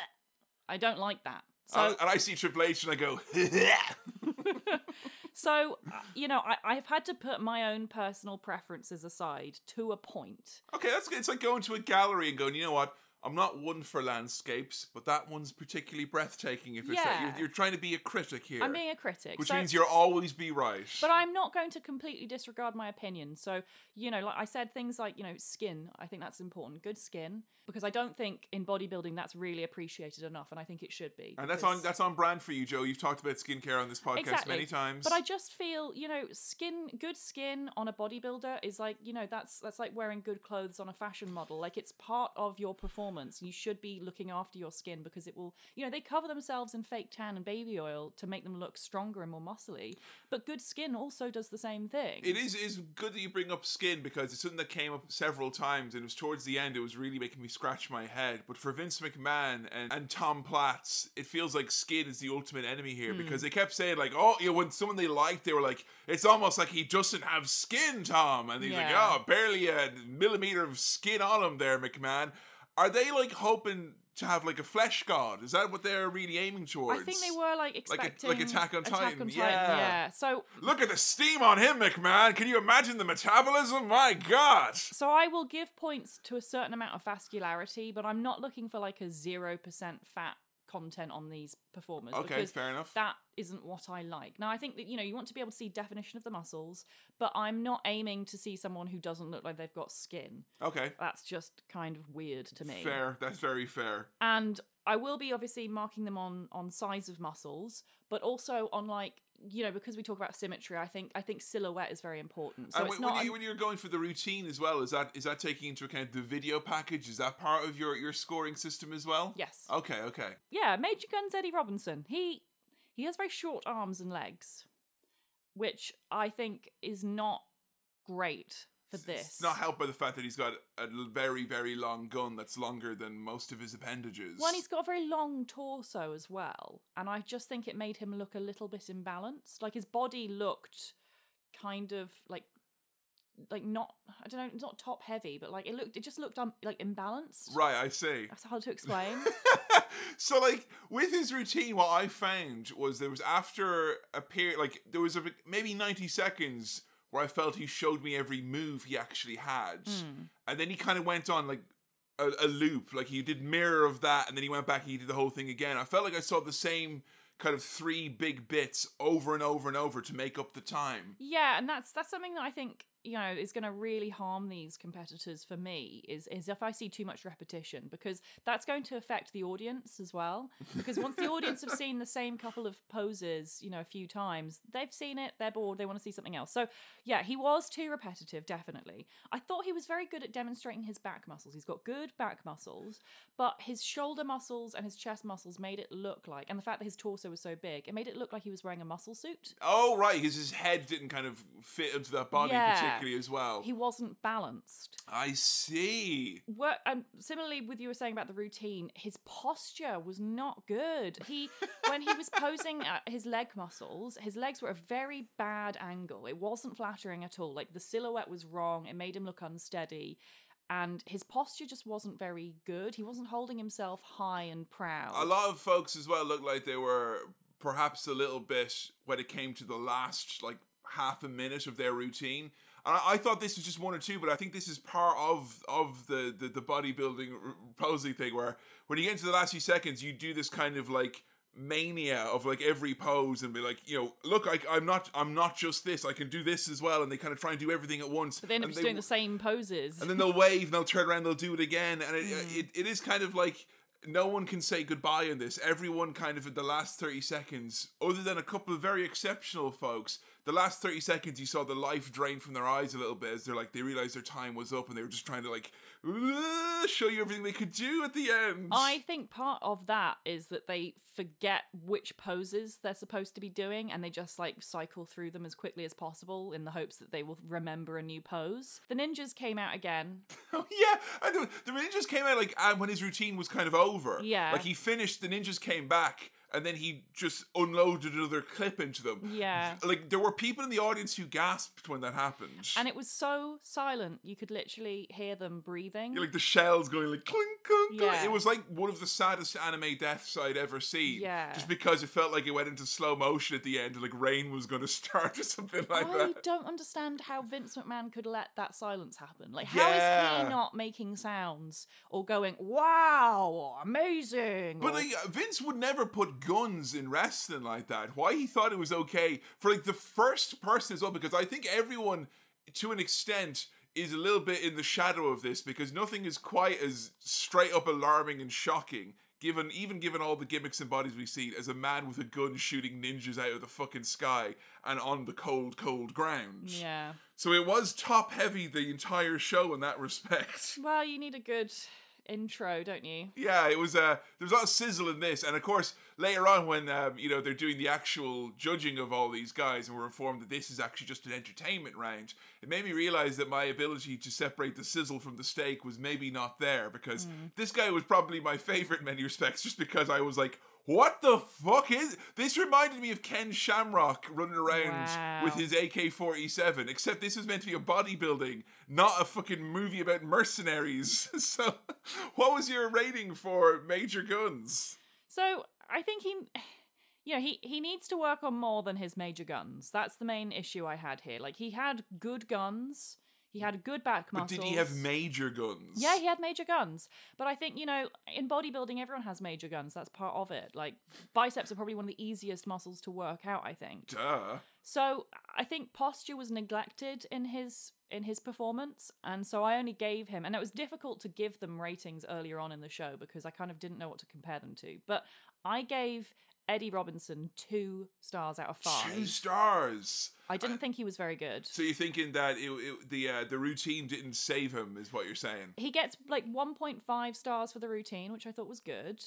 I don't like that. So and, and I see Triple H and I go, so uh, you know, I, I've had to put my own personal preferences aside to a point. okay, that's good. It's like going to a gallery and going, you know what? I'm not one for landscapes, but that one's particularly breathtaking. If it's that you're, you're trying to be a critic here, I'm being a critic. which so- means you'll always be right. But I'm not going to completely disregard my opinion. So, you know, like I said, things like, you know, skin, I think that's important. Good skin. Because I don't think in bodybuilding that's really appreciated enough, and I think it should be. and that's on that's on brand for you, Joe. You've talked about skincare on this podcast Exactly. many times. But I just feel, you know, skin, good skin on a bodybuilder is like, you know, that's that's like wearing good clothes on a fashion model. Like it's part of your performance. You should be looking after your skin because it will, you know, they cover themselves in fake tan and baby oil to make them look stronger and more muscly. But good skin also does the same thing. It is is good that you bring up skin because it's something that came up several times, and it was towards the end. It was really making me scratch my head. But for Vince McMahon and, and Tom Platz, it feels like skin is the ultimate enemy here hmm. because they kept saying like, oh, you know, when someone they liked, they were like, it's almost like he doesn't have skin, Tom, and he's like, oh, barely a millimeter of skin on him there, McMahon. Are they like hoping to have like a flesh god? Is that what they're really aiming towards? I think they were like Like a- expecting like Attack on Titan, yeah. yeah. So Look at the steam on him, McMahon. Can you imagine the metabolism? My God. so I will give points to a certain amount of vascularity, but I'm not looking for like a zero percent fat content on these performers Okay, fair enough. that isn't what I like. Now I think that you know you want to be able to see definition of the muscles, but I'm not aiming to see someone who doesn't look like they've got skin. Okay, That's just kind of weird to me. fair. That's very fair. and I will be obviously marking them on on size of muscles, but also on like you know because we talk about symmetry. I think I think silhouette is very important. So and it's when, not. when, you, when you're going for the routine as well, is that is that taking into account the video package? Is that part of your your scoring system as well? yes. Okay. Okay. Yeah, Major Guns Eddie Robinson. He he has very short arms and legs, which I think is not great for this. It's not helped by the fact that he's got a very very long gun that's longer than most of his appendages. Well, and he's got a very long torso as well, and I just think it made him look a little bit imbalanced. Like his body looked kind of like like not I don't know, not top heavy, but like it looked it just looked um, like imbalanced. right. I see. That's hard to explain. so like with his routine what i found was there was after a period like there was a maybe 90 seconds where i felt he showed me every move he actually had Hmm. and then he kind of went on like a, a loop like he did mirror of that and then he went back and he did the whole thing again i felt like i saw the same kind of three big bits over and over and over to make up the time Yeah, and that's that's something that I think you know is going to really harm these competitors for me is is if I see too much repetition because that's going to affect the audience as well. Because once the audience have seen the same couple of poses you know a few times they've seen it they're bored they want to see something else. So yeah he was too repetitive definitely. I thought he was very good at demonstrating his back muscles. He's got good back muscles but his shoulder muscles and his chest muscles made it look like and the fact that his torso was so big it made it look like he was wearing a muscle suit. Oh right because his head didn't kind of fit into that body Yeah. As well. He wasn't balanced. I see. And um, similarly with you were saying about the routine his posture was not good. He when he was posing at his leg muscles his legs were a very bad angle. It wasn't flattering at all. Like the silhouette was wrong. It made him look unsteady. And his posture just wasn't very good. He wasn't holding himself high and proud. A lot of folks as well looked like they were perhaps a little bit when it came to the last like half a minute of their routine. And I, I thought this was just one or two, but I think this is part of of the the, the bodybuilding posing thing where when you get into the last few seconds, you do this kind of like mania of like every pose and be like you know look I, i'm not i'm not just this i can do this as well. And they kind of try and do everything at once. But they end up just doing the same poses. And then they'll wave and they'll turn around and they'll do it again. And it, Mm. it, it is kind of like no one can say goodbye in this. Everyone kind of in the last 30 seconds other than a couple of very exceptional folks. The last 30 seconds you saw the life drain from their eyes a little bit as they're like they realized their time was up and they were just trying to like show you everything they could do at the end. I think part of that is that they forget which poses they're supposed to be doing and they just like cycle through them as quickly as possible in the hopes that they will remember a new pose. The ninjas came out again. Oh yeah, I know. The ninjas came out like uh, when his routine was kind of over. Yeah. like he finished. The ninjas came back, and then he just unloaded another clip into them. Yeah. like there were people in the audience who gasped when that happened. And it was so silent, you could literally hear them breathing. Yeah, like the shells going like clink clink. clink. Yeah. It was like one of the saddest anime deaths I'd ever seen. Yeah. just because it felt like it went into slow motion at the end, and like rain was going to start or something like I that. I don't understand how Vince McMahon could let that silence happen. Like, how is Yeah. he not making sounds or going, wow, amazing? But or- like Vince would never put guns in wrestling like that. Why he thought it was okay for like the first person as well? Because I think everyone, to an extent, is a little bit in the shadow of this because nothing is quite as straight up alarming and shocking. Given even given all the gimmicks and bodies we've seen as a man with a gun shooting ninjas out of the fucking sky and on the cold, cold ground. yeah. So it was top heavy the entire show in that respect. Well, you need a good intro, don't you? Yeah, it was. Uh, there was a lot of sizzle in this, and of course, later on when um, you know they're doing the actual judging of all these guys, and we're informed that this is actually just an entertainment round, it made me realize that my ability to separate the sizzle from the steak was maybe not there because this guy was probably my favorite in many respects, just because I was like. What the fuck is this? Reminded me of Ken Shamrock running around with his AK 47, except this was meant to be a bodybuilding, not a fucking movie about mercenaries. so, what was your rating for Major Guns? So I think he, you know, he he needs to work on more than his major guns. That's the main issue I had here. Like he had good guns, he had good back muscles. But did he have major guns? Yeah, he had major guns. But I think, you know, in bodybuilding, everyone has major guns. That's part of it. Like, biceps are probably one of the easiest muscles to work out, I think. Duh. So I think posture was neglected in his in his performance, and so I only gave him, and it was difficult to give them ratings earlier on in the show because I kind of didn't know what to compare them to. But I gave Eddie Robinson two stars out of five. Two stars. I didn't think he was very good. So you're thinking that it, it, the uh, the routine didn't save him, is what you're saying? He gets like 1.5 stars for the routine, which I thought was good.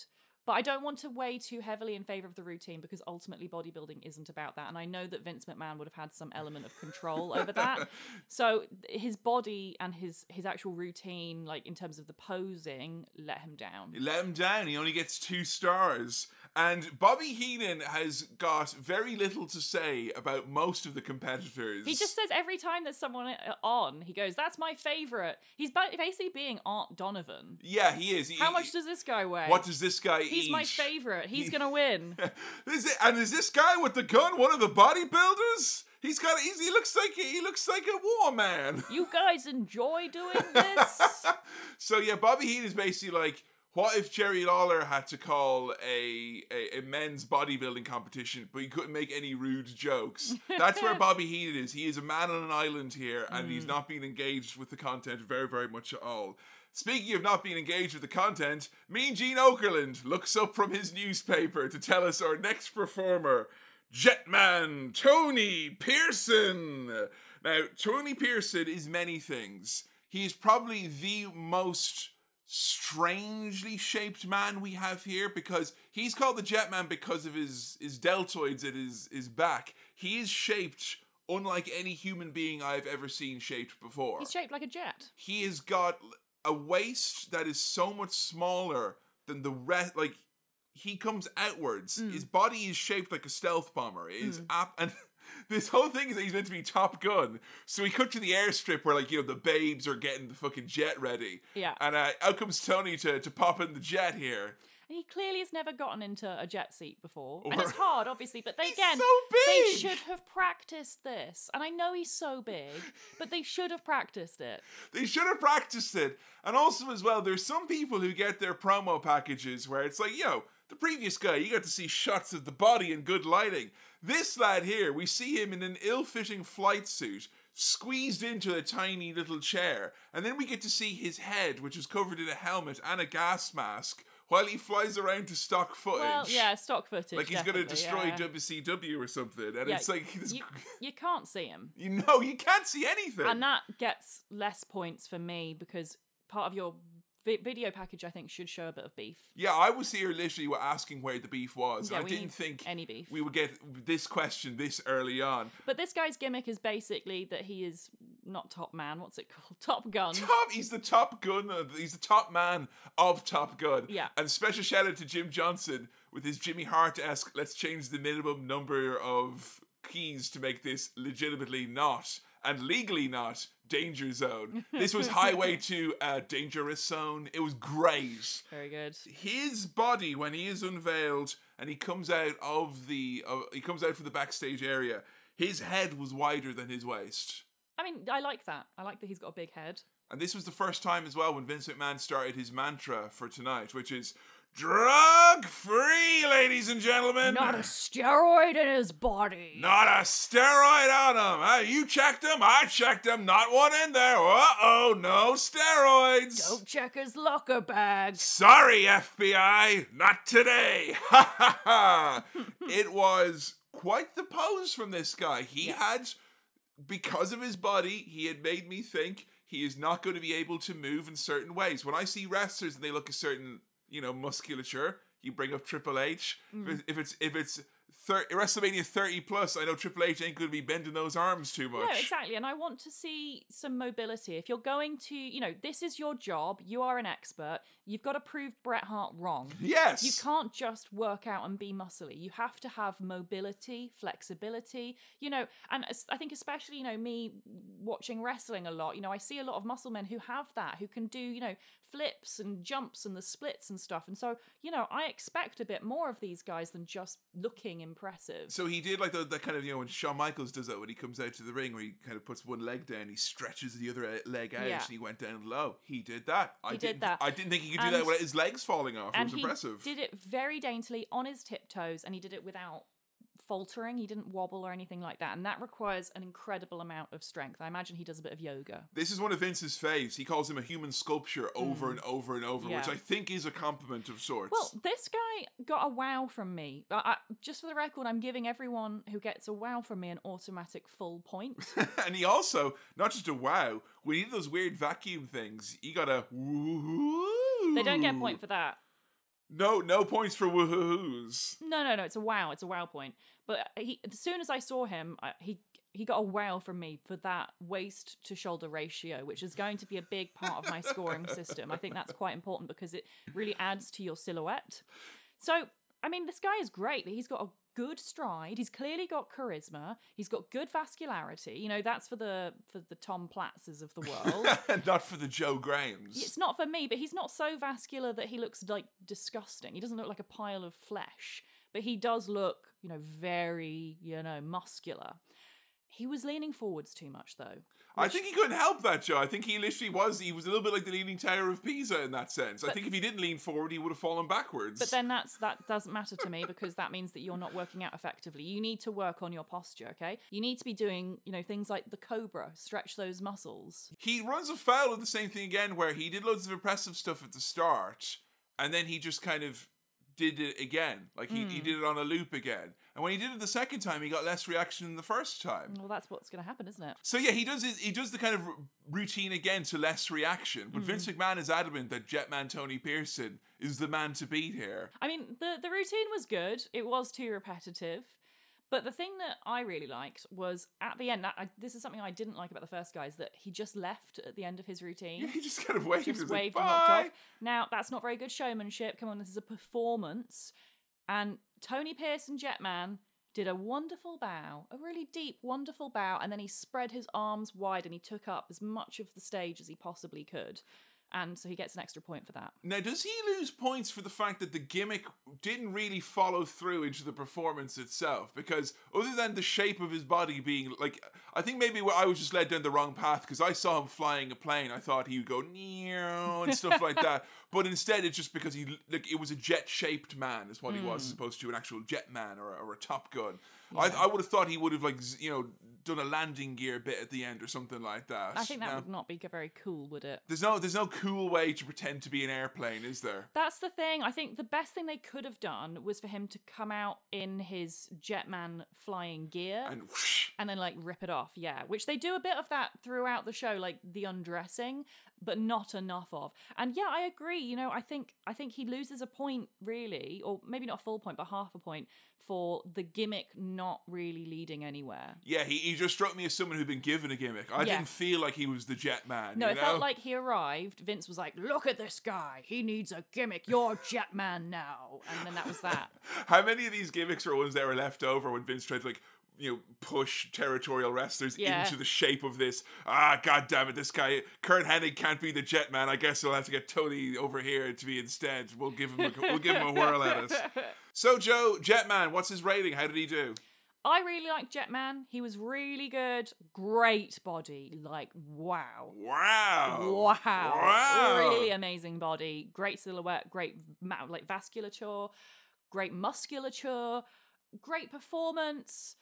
But I don't want to weigh too heavily in favor of the routine because ultimately bodybuilding isn't about that. And I know that Vince McMahon would have had some element of control over that. So his body and his his actual routine, like in terms of the posing, let him down. Let him down. He only gets two stars. And Bobby Heenan has got very little to say about most of the competitors. He just says every time there's someone uh, on, he goes, "That's my favorite." He's basically being Art Donovan. yeah, he is. He- How much does this guy weigh? What does this guy eat? He's my favorite. He's gonna win. Is it, and is this guy with the gun one of the bodybuilders? He's got. He's, he looks like he looks like a war man. You guys enjoy doing this? so yeah, Bobby Heenan is basically like, what if Jerry Lawler had to call a, a a men's bodybuilding competition, but he couldn't make any rude jokes? That's where Bobby Heenan is. He is a man on an island here, and he's mm. not being engaged with the content very very much at all. Speaking of not being engaged with the content, Mean Gene Okerlund looks up from his newspaper to tell us our next performer, Jetman Tony Pearson. Now, Tony Pearson is many things. He is probably the most strangely shaped man we have here because he's called the Jetman because of his, his deltoids at his, his back. He is shaped unlike any human being I've ever seen shaped before He's shaped like a jet. he has got a waist that is so much smaller than the rest. Like he comes outwards. Mm. His body is shaped like a stealth bomber. It is mm. ap- and this whole thing is that he's meant to be Top Gun. So he cut to the airstrip where like you know the babes are getting the fucking jet ready. Yeah. And uh, out comes Tony to to pop in the jet here. And he clearly has never gotten into a jet seat before. And it's hard, obviously, but they He's again so they should have practiced this. And I know he's so big, but they should have practiced it. They should have practiced it. And also, as well, there's some people who get their promo packages where it's like, yo, the previous guy, you got to see shots of the body and good lighting. This lad here, we see him in an ill fitting flight suit, squeezed into a tiny little chair. And then we get to see his head, which is covered in a helmet and a gas mask, while he flies around to stock footage. Well, yeah, stock footage. Like he's going to destroy yeah. WCW or something, and Yeah, it's like this- You, you can't see him. you know you can't see anything. And that gets less points for me because part of your vi- video package, I think, should show a bit of beef. yeah, I was here literally asking where the beef was. Yeah, I didn't think any beef. we would get this question this early on. But this guy's gimmick is basically that he is not Top Man. What's it called? Top Gun. Top, he's the top gun. He's the top man of Top Gun. Yeah. And special shout out to Jim Johnston with his Jimmy Hart esque. Let's change the minimum number of keys to make this legitimately not and legally not danger zone. This was highway to uh, dangerous zone. It was great. Very good. His body when he is unveiled and he comes out of the uh, he comes out from the backstage area. His head was wider than his waist. I mean, I like that. I like that he's got a big head. And this was the first time as well when Vince McMahon started his mantra for tonight, which is drug free, ladies and gentlemen. Not a steroid in his body. Not a steroid on him. Huh? You checked him, I checked him, not one in there. Uh oh, no steroids. Don't check his locker bag. Sorry, FBI, not today. Ha ha ha. It was quite the pose from this guy. He had, because of his body, he had made me think he is not going to be able to move in certain ways. When I see wrestlers and they look a certain, you know, musculature, you bring up Triple H. If mm. it's- If it's if it's thir- WrestleMania 30 plus, I know Triple H ain't going to be bending those arms too much. No, exactly. And I want to see some mobility. If you're going to, you know, this is your job, you are an expert, you've got to prove Bret Hart wrong. Yes. You can't just work out and be muscly. You have to have mobility, flexibility, you know, and I think especially, you know, me watching wrestling a lot, you know, I see a lot of muscle men who have that, who can do, you know, flips and jumps and the splits and stuff. And so, you know, I expect a bit more of these guys than just looking impressive. So he did like the, the kind of you know when Shawn Michaels does that when he comes out to the ring where he kind of puts one leg down, he stretches the other uh, leg out, Yeah. and he went down low. He did that. I He did didn't, that. I didn't think he could do And- that without his legs falling off. It and was he impressive. did it very daintily on his tiptoes and he did it without faltering he didn't wobble or anything like that and that requires an incredible amount of strength i imagine he does a bit of yoga This is one of Vince's faves. He calls him a human sculpture over and over and over, which Mm. I think is a compliment of sorts. well this guy got a wow from me I, I, just for the record i'm giving everyone who gets a wow from me an automatic full point. point and he also not just a wow. When he did those weird vacuum things, he got a woohoo. They don't get a point hmm. for that No, no points for woohoos. no no no it's a wow it's a wow point but uh, he, as soon as i saw him I, he he got a wow from me for that waist to shoulder ratio, which is going to be a big part of my scoring system. I think that's quite important because it really adds to your silhouette. So, I mean, this guy is great. He's got a good stride. He's clearly got charisma. He's got good vascularity. You know, that's for the for the Tom Platzes of the world. not for the Joe Grahams. it's not for me, but he's not so vascular that he looks like disgusting. He doesn't look like a pile of flesh, but he does look, you know, very, you know, muscular. He was leaning forwards too much though. I think he couldn't help that, Joe. I think he literally was. He was a little bit like the Leaning Tower of Pisa in that sense. I think if he didn't lean forward, he would have fallen backwards. But then that's that doesn't matter to me because that means that you're not working out effectively. You need to work on your posture, okay? You need to be doing, you know, things like the cobra, stretch those muscles. he runs afoul of the same thing again, where he did loads of impressive stuff at the start, and then he just kind of did it again. Like he, Hmm. he did it on a loop again. And when he did it the second time, he got less reaction than the first time. Well, that's what's going to happen, isn't it? So yeah, he does his, he does the kind of r- routine again to less reaction. But Vince McMahon is adamant that Jetman Tony Pearson is the man to beat here. I mean, the the routine was good. It was too repetitive. But the thing that I really liked was at the end. I, this is something I didn't like about the first guy is that he just left at the end of his routine. Yeah, He just kind of waved. just was like, waved and walked off. Now that's not very good showmanship. Come on, this is a performance. And Tony Pearson Jetman did a wonderful bow, a really deep, wonderful bow, and then he spread his arms wide and he took up as much of the stage as he possibly could. And so he gets an extra point for that. Now, does he lose points for the fact that the gimmick didn't really follow through into the performance itself? Because other than the shape of his body being like, I think maybe I was just led down the wrong path because I saw him flying a plane. I thought he would go near and stuff like that. But instead, it's just because he like it was a jet-shaped man is what he was, as hmm. opposed to an actual jet man or, or a Top Gun. I. I would have thought he would have like z- you know done a landing gear bit at the end or something like that. I think that No. would not be very cool, would it? There's no there's no cool way to pretend to be an airplane, is there? That's the thing. I think the best thing they could have done was for him to come out in his Jetman flying gear And whoosh, and then like rip it off. Yeah, which they do a bit of that throughout the show, like the undressing, but not enough of. And yeah, I agree. You know, I think I think he loses a point really, or maybe not a full point, but half a point for the gimmick not really leading anywhere. yeah, he, he just struck me as someone who'd been given a gimmick. I Yeah. didn't feel like he was the jet man. No, it know? felt like he arrived. Vince was like, "Look at this guy. He needs a gimmick. You're Jet Man now." And then that was that. How many of these gimmicks were ones that were left over when Vince tried to like you know push territorial wrestlers Yeah. into the shape of this? Ah, god damn it, this guy Curt Hennig can't be the Jet Man. I guess we'll have to get Tony over here to be instead. We'll give him a, we'll give him a whirl at us So Joe Jetman, what's his rating? How did he do? I really liked Jetman. He was really good. Great body. Like, wow. Wow! Wow. Wow! Really amazing body. Great silhouette. Great, like, vasculature. Great musculature. Great performance.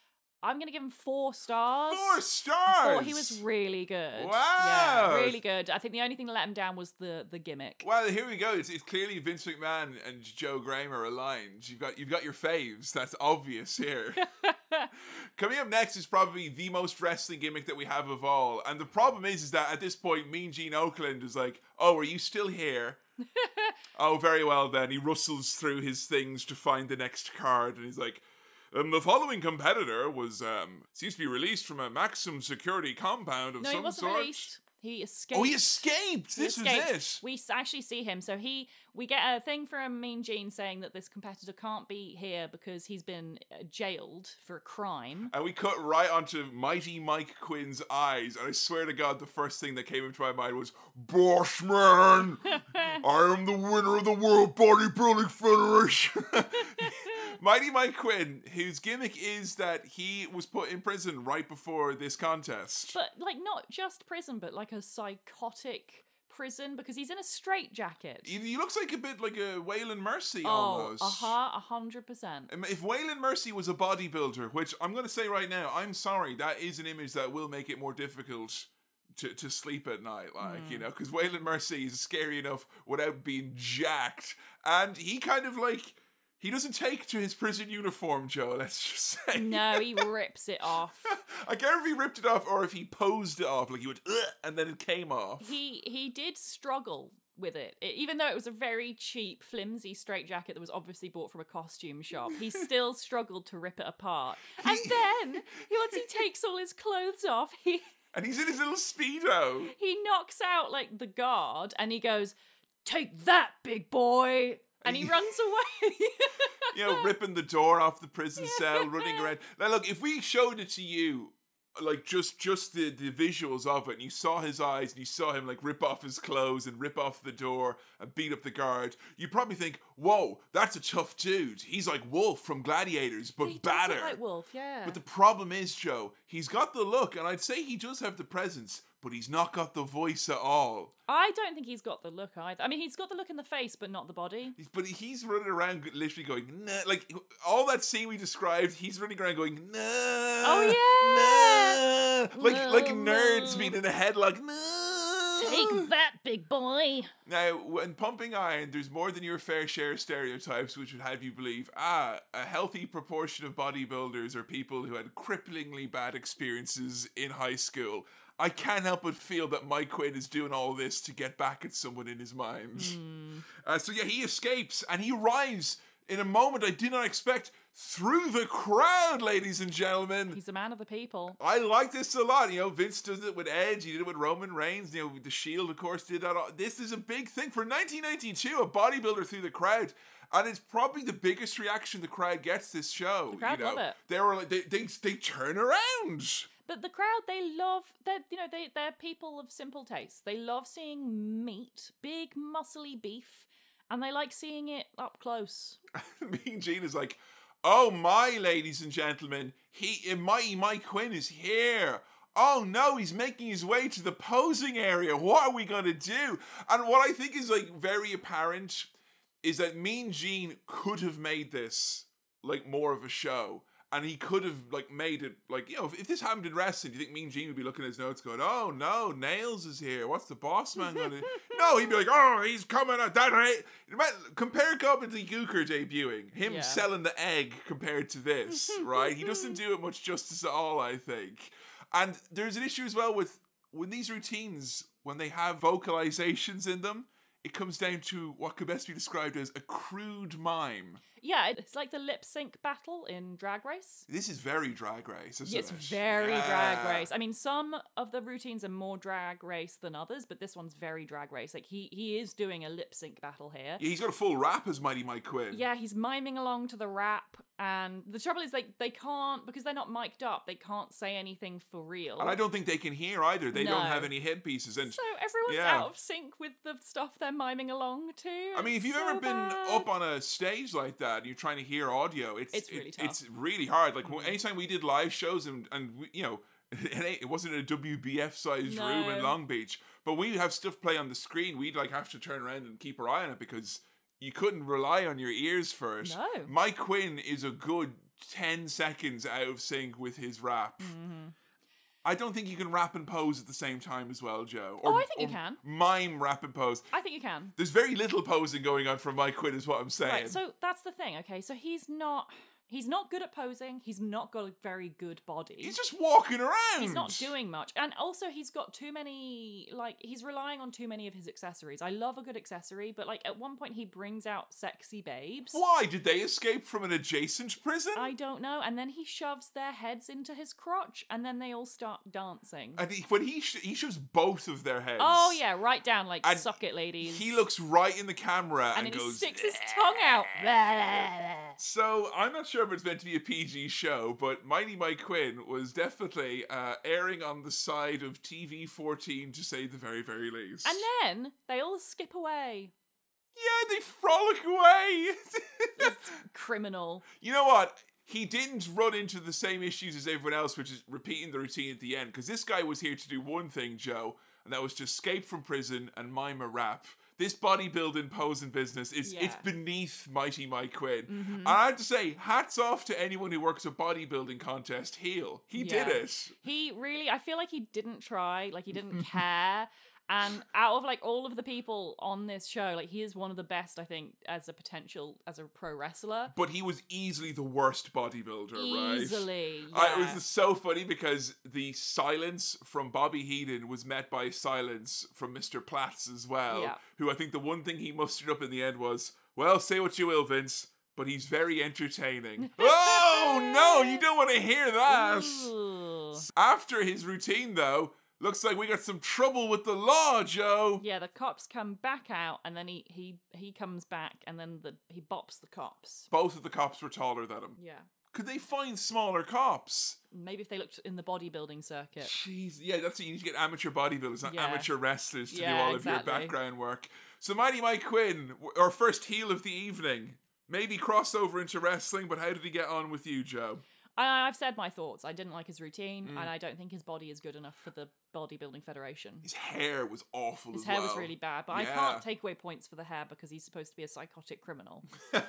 I'm going to give him four stars. Four stars. Thought he was really good. Wow. Yeah, really good. I think the only thing that let him down was the the gimmick. Well, here we go. It's, it's clearly Vince McMahon and Joe Graham are aligned. You've got you've got your faves. That's obvious here. Coming up next is probably the most wrestling gimmick that we have of all. And the problem is, is that at this point, Mean Gene Okerlund is like, "Oh, are you still here?" oh, very well then. He rustles through his things to find the next card, and he's like. Um, the following competitor was um, seems to be released from a maximum security compound of no, some he wasn't sort. released. He escaped. Oh, he escaped. He This escaped. is it. We actually see him. So he, we get a thing from Mean Gene saying that this competitor can't be here because he's been uh, jailed for a crime. And we cut right onto Mighty Mike Quinn's eyes, and I swear to God, the first thing that came into my mind was, "Boss man, I am the winner of the World Bodybuilding Federation." Mighty Mike Quinn, whose gimmick is that he was put in prison right before this contest. But like not just prison, but like a psychotic prison because he's in a straitjacket. He, he looks like a bit like a Waylon Mercy Oh, almost. uh huh, a hundred percent. Um, If Waylon Mercy was a bodybuilder, which I'm going to say right now, I'm sorry, that is an image that will make it more difficult to, to sleep at night, like, you know, because Waylon Mercy is scary enough without being jacked. And he kind of like, he doesn't take to his prison uniform, Joe, let's just say. No, he rips it off. I can't if he ripped it off or if he posed it off, like he would, and then it came off. He he did struggle with it. I- even though it was a very cheap, flimsy straitjacket that was obviously bought from a costume shop. He still struggled to rip it apart. And then he, once he takes all his clothes off, he and he's in his little Speedo. he knocks out like the guard and he goes, "Take that, big boy!" And he runs away. you know, ripping the door off the prison cell, running around. Now, look, if we showed it to you, like just just the the visuals of it, and you saw his eyes, and you saw him like rip off his clothes and rip off the door and beat up the guard, you'd probably think, "Whoa, that's a tough dude. He's like Wolf from Gladiators, but he badder." like Wolf, yeah. But the problem is, Joe, he's got the look, and I'd say he does have the presence, but he's not got the voice at all. I don't think he's got the look either. I mean, he's got the look in the face, but not the body. He's- But he's running around literally going, nah, like all that scene we described, he's running around going, nah. Oh, Nah. Like like nerds being in a headlock, nah. Take that, big boy. Now, when pumping iron, there's more than your fair share of stereotypes which would have you believe, ah, a healthy proportion of bodybuilders are people who had cripplingly bad experiences in high school. I can't help but feel that Mike Quinn is doing all this to get back at someone in his mind. Uh, so yeah, he escapes and he arrives in a moment I did not expect through the crowd, ladies and gentlemen. He's a man of the people. I like this a lot. You know, Vince does it with Edge. He did it with Roman Reigns. You know, the Shield, of course, did that. This is a big thing for 1992. A bodybuilder through the crowd, and it's probably the biggest reaction the crowd gets this show. The crowd you know? love it. They were like, they they, they turn around. But the crowd, they love they're you know they they're people of simple tastes. They love seeing meat, big muscly beef, and they like seeing it up close. Mean Gene is like, oh my, ladies and gentlemen, he uh, Mighty Mike Quinn is here. Oh no, he's making his way to the posing area. What are we gonna do? And what I think is like very apparent is that Mean Gene could have made this like more of a show. And he could have like made it like you know if, if this happened in wrestling, do you think Mean Gene would be looking at his notes going, "Oh no, Nails is here. What's the boss man going to?" no, he'd be like, "Oh, he's coming out that right." Compare Gobbledy Gooker debuting him Yeah. selling the egg compared to this, right? He doesn't do it much justice at all, I think. And there's an issue as well with when these routines when they have vocalizations in them. It comes down to what could best be described as a crude mime. Yeah, it's like the lip sync battle in Drag Race. This is very drag race, isn't It's it? very drag race. I mean, some of the routines are more drag race than others, but this one's very drag race. Like he he is doing a lip sync battle here. Yeah, he's got a full rap as Mighty Mike Quinn. Yeah, he's miming along to the rap, and the trouble is like they can't because they're not mic'd up. They can't say anything for real. And I don't think they can hear either. They don't have any headpieces. And so everyone's Yeah. out of sync with the stuff they're miming along to. I mean, if you've so ever been bad. up on a stage like that and you're trying to hear audio, it's It's really it- tough. Mm-hmm. It's really hard. Like when anytime we did live shows and and we, you know. It, wasn't a WBF sized room in Long Beach, but we have stuff play on the screen. We'd like have to turn around and keep our eye on it because you couldn't rely on your ears for it. No. Mike Quinn is a good ten seconds out of sync with his rap. Mm-hmm. I don't think you can rap and pose at the same time as well, Joe. Oh, I think you can. Mime rap and pose. I think you can. There's very little posing going on from Mike Quinn, is what I'm saying. Right, so that's the thing. Okay, so he's not he's not good at posing. He's not got a very good body. He's just walking around. He's not doing much. And also he's got too many like he's relying on too many of his accessories. I love a good accessory, but like at one point he brings out sexy babes. Why did they escape from an adjacent prison? I don't know. And then he shoves their heads into his crotch and then they all start dancing. and he, when he sh- he shows both of their heads. Oh yeah, right down like And suck it ladies. He looks right in the camera and and, he goes. sticks his tongue out. So I'm not sure if it's meant to be a PG show, but Mighty Mike Quinn was definitely uh, airing on the side of TV 14 to say the very, very least. And then they all skip away. yeah, they frolic away. It's criminal. you know what? He didn't run into the same issues as everyone else, which is repeating the routine at the end. Because this guy was here to do one thing, Joe, and that was to escape from prison and mime a rap. This bodybuilding posing business is it's Yeah. Mm-hmm. beneath Mighty Mike Quinn. And I have to say, hats off to anyone who works a bodybuilding contest. Heel. He did it. He really, I feel like he didn't try, like he didn't care. And out of like all of the people on this show, like he is one of the best, I think, as a potential as a pro wrestler. But he was easily the worst bodybuilder, right? Easily, I- it was so funny because the silence from Bobby Heenan was met by silence from Mr. Platz as well. Yeah. Who I think the one thing he mustered up in the end was, well, say what you will, Vince, but he's very entertaining. oh, no, you don't want to hear that. Ooh. After his routine, though, looks like we got some trouble with the law, Joe. Yeah, the cops come back out, and then he he he comes back, and then the he bops the cops. Both of the cops were taller than him. Yeah, Could they find smaller cops? maybe if they looked in the bodybuilding circuit. Jeez, yeah, that's what you need to get amateur bodybuilders, not Yeah. amateur wrestlers to do all exactly. of your background work. So, Mighty Mike Quinn, our first heel of the evening, maybe crossover into wrestling, but how did he get on with you, Joe? I, I've said my thoughts. I didn't like his routine, Mm. and I don't think his body is good enough for the bodybuilding federation. His hair was awful His hair well. was really bad, but I can't take away points for the hair because he's supposed to be a psychotic criminal. then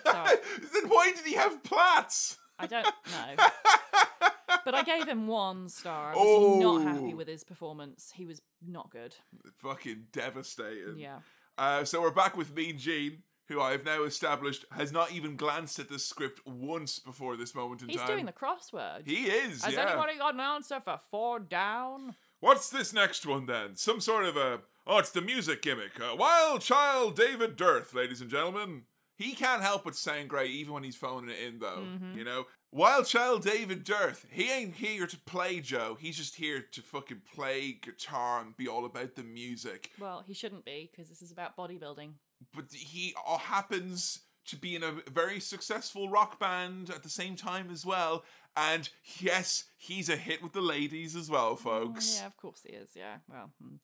why did he have plaits? I don't know. but I gave him one star. I was not happy Oh. with his performance. He was not good. Fucking devastating. Yeah. Uh, so we're back with Mean Gene, who I have now established has not even glanced at the script once before this moment in He's time. He's doing the crossword. He is, Has yeah. anybody got an answer for four down? What's this next one then? Some sort of a. Oh, it's the music gimmick. Uh, Wild Child David Dearth, ladies and gentlemen. He can't help but sound great even when he's phoning it in, though. Mm-hmm. You know? Wild Child David Dearth, he ain't here to play Joe. He's just here to fucking play guitar and be all about the music. Well, he shouldn't be because this is about bodybuilding. But he uh, happens to be in a very successful rock band at the same time as well. And yes, he's a hit with the ladies as well, folks. Mm, Yeah, of course he is. Yeah. Well, hmm.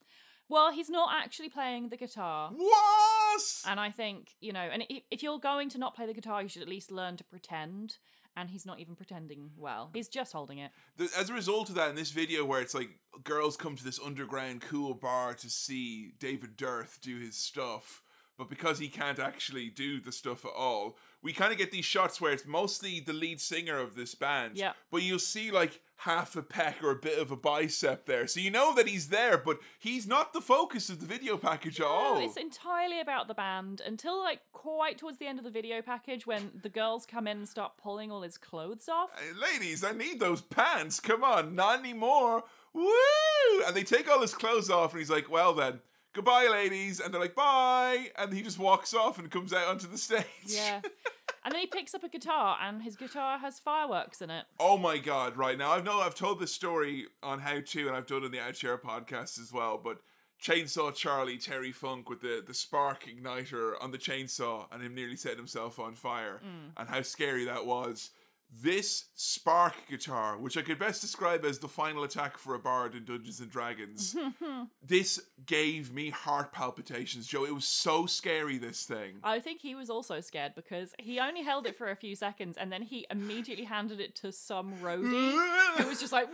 well, he's not actually playing the guitar. What? And I think, you know, and if you're going to not play the guitar, you should at least learn to pretend. And he's not even pretending well. He's just holding it. As a result of that, in this video where it's like girls come to this underground cool bar to see David Dearth do his stuff, but because he can't actually do the stuff at all, we kind of get these shots where it's mostly the lead singer of this band. Yeah. But you'll see like half a pec or a bit of a bicep there. So you know that he's there, but he's not the focus of the video package at all. It's entirely about the band until like quite towards the end of the video package when the girls come in and start pulling all his clothes off. Hey, ladies, I need those pants. Come on, not anymore. Woo! And they take all his clothes off, and he's like, "Well then, goodbye, ladies." And they're like, "Bye," and he just walks off and comes out onto the stage. Yeah. and then he picks up a guitar and his guitar has fireworks in it. oh my god! Right now, I know I've told this story on How to, and I've done it in the Outshare podcast as well, but. Chainsaw Charlie, Terry Funk with the, the spark igniter on the chainsaw and him nearly setting himself on fire, mm. and how scary that was. This spark guitar, which I could best describe as the final attack for a bard in Dungeons and Dragons, this gave me heart palpitations, Joe. It was so scary, this thing. I think he was also scared because he only held it for a few seconds and then he immediately handed it to some roadie who was just like,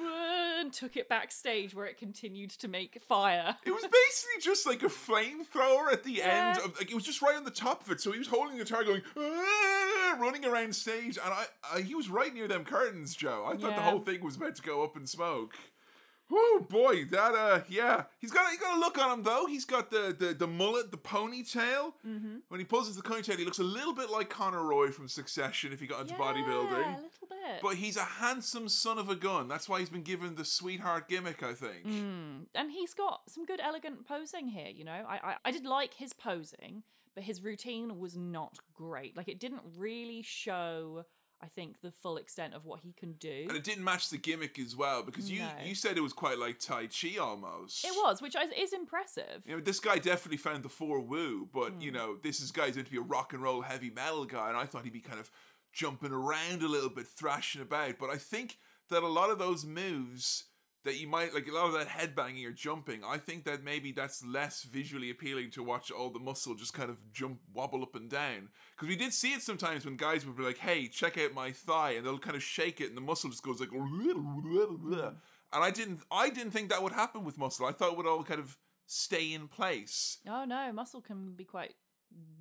and took it backstage where it continued to make fire. It was basically just like a flamethrower at the end of like it was just right on the top of it. So he was holding the guitar, going running around stage, and I, I he was right near them curtains, Joe. I thought the whole thing was meant to go up in smoke. Oh boy, that uh, yeah, he's got he's got a look on him though. He's got the the, the mullet, the ponytail. Mm-hmm. When he pulls his the ponytail, he looks a little bit like Connor Roy from Succession if he got into Yeah, bodybuilding. a little bit. But he's a handsome son of a gun. That's why he's been given the sweetheart gimmick, I think. Mm. And he's got some good elegant posing here, you know. I, I I did like his posing, but his routine was not great. Like it didn't really show, I think, the full extent of what he can do. And it didn't match the gimmick as well because you No. you said it was quite like Tai Chi almost. It was, which is, is impressive. You know, this guy definitely found the four woo, but Hmm. you know, this is guy's going to be a rock and roll heavy metal guy, and I thought he'd be kind of jumping around a little bit, thrashing about. But I think that a lot of those moves that you might like a lot of that headbanging or jumping, I think that maybe that's less visually appealing to watch all the muscle just kind of jump wobble up and down. Because we did see it sometimes when guys would be like, "Hey, check out my thigh," and they'll kind of shake it, and the muscle just goes like, and I didn't, I didn't think that would happen with muscle. I thought it would all kind of stay in place. Oh no, muscle can be quite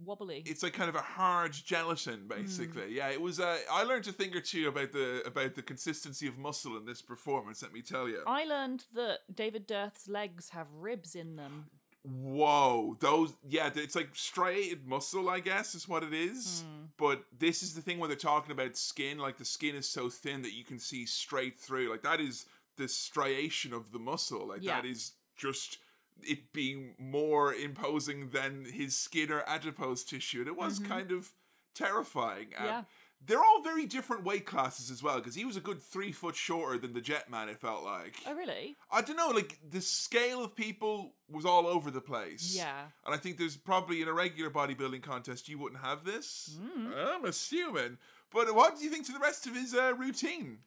wobbly. It's like kind of a hard gelatin, basically. Yeah, it was. Uh, I learned a thing or two about the about the consistency of muscle in this performance. Let me tell you. I learned that David Dearth's legs have ribs in them. Whoa, those yeah, it's like striated muscle, I guess, is what it is. Hmm. But this is the thing when they're talking about skin, like the skin is so thin that you can see straight through. Like that is the striation of the muscle. Like Yeah. that is just it being more imposing than his skin or adipose tissue. And it was kind of terrifying. Mm-hmm. Yeah. They're all very different weight classes as well, because he was a good three foot shorter than the Jetman, it felt like. Oh really? I don't know, like the scale of people was all over the place. Yeah. And I think there's probably in a regular bodybuilding contest you wouldn't have this. Mm. I'm assuming. But what do you think to the rest of his uh, routine?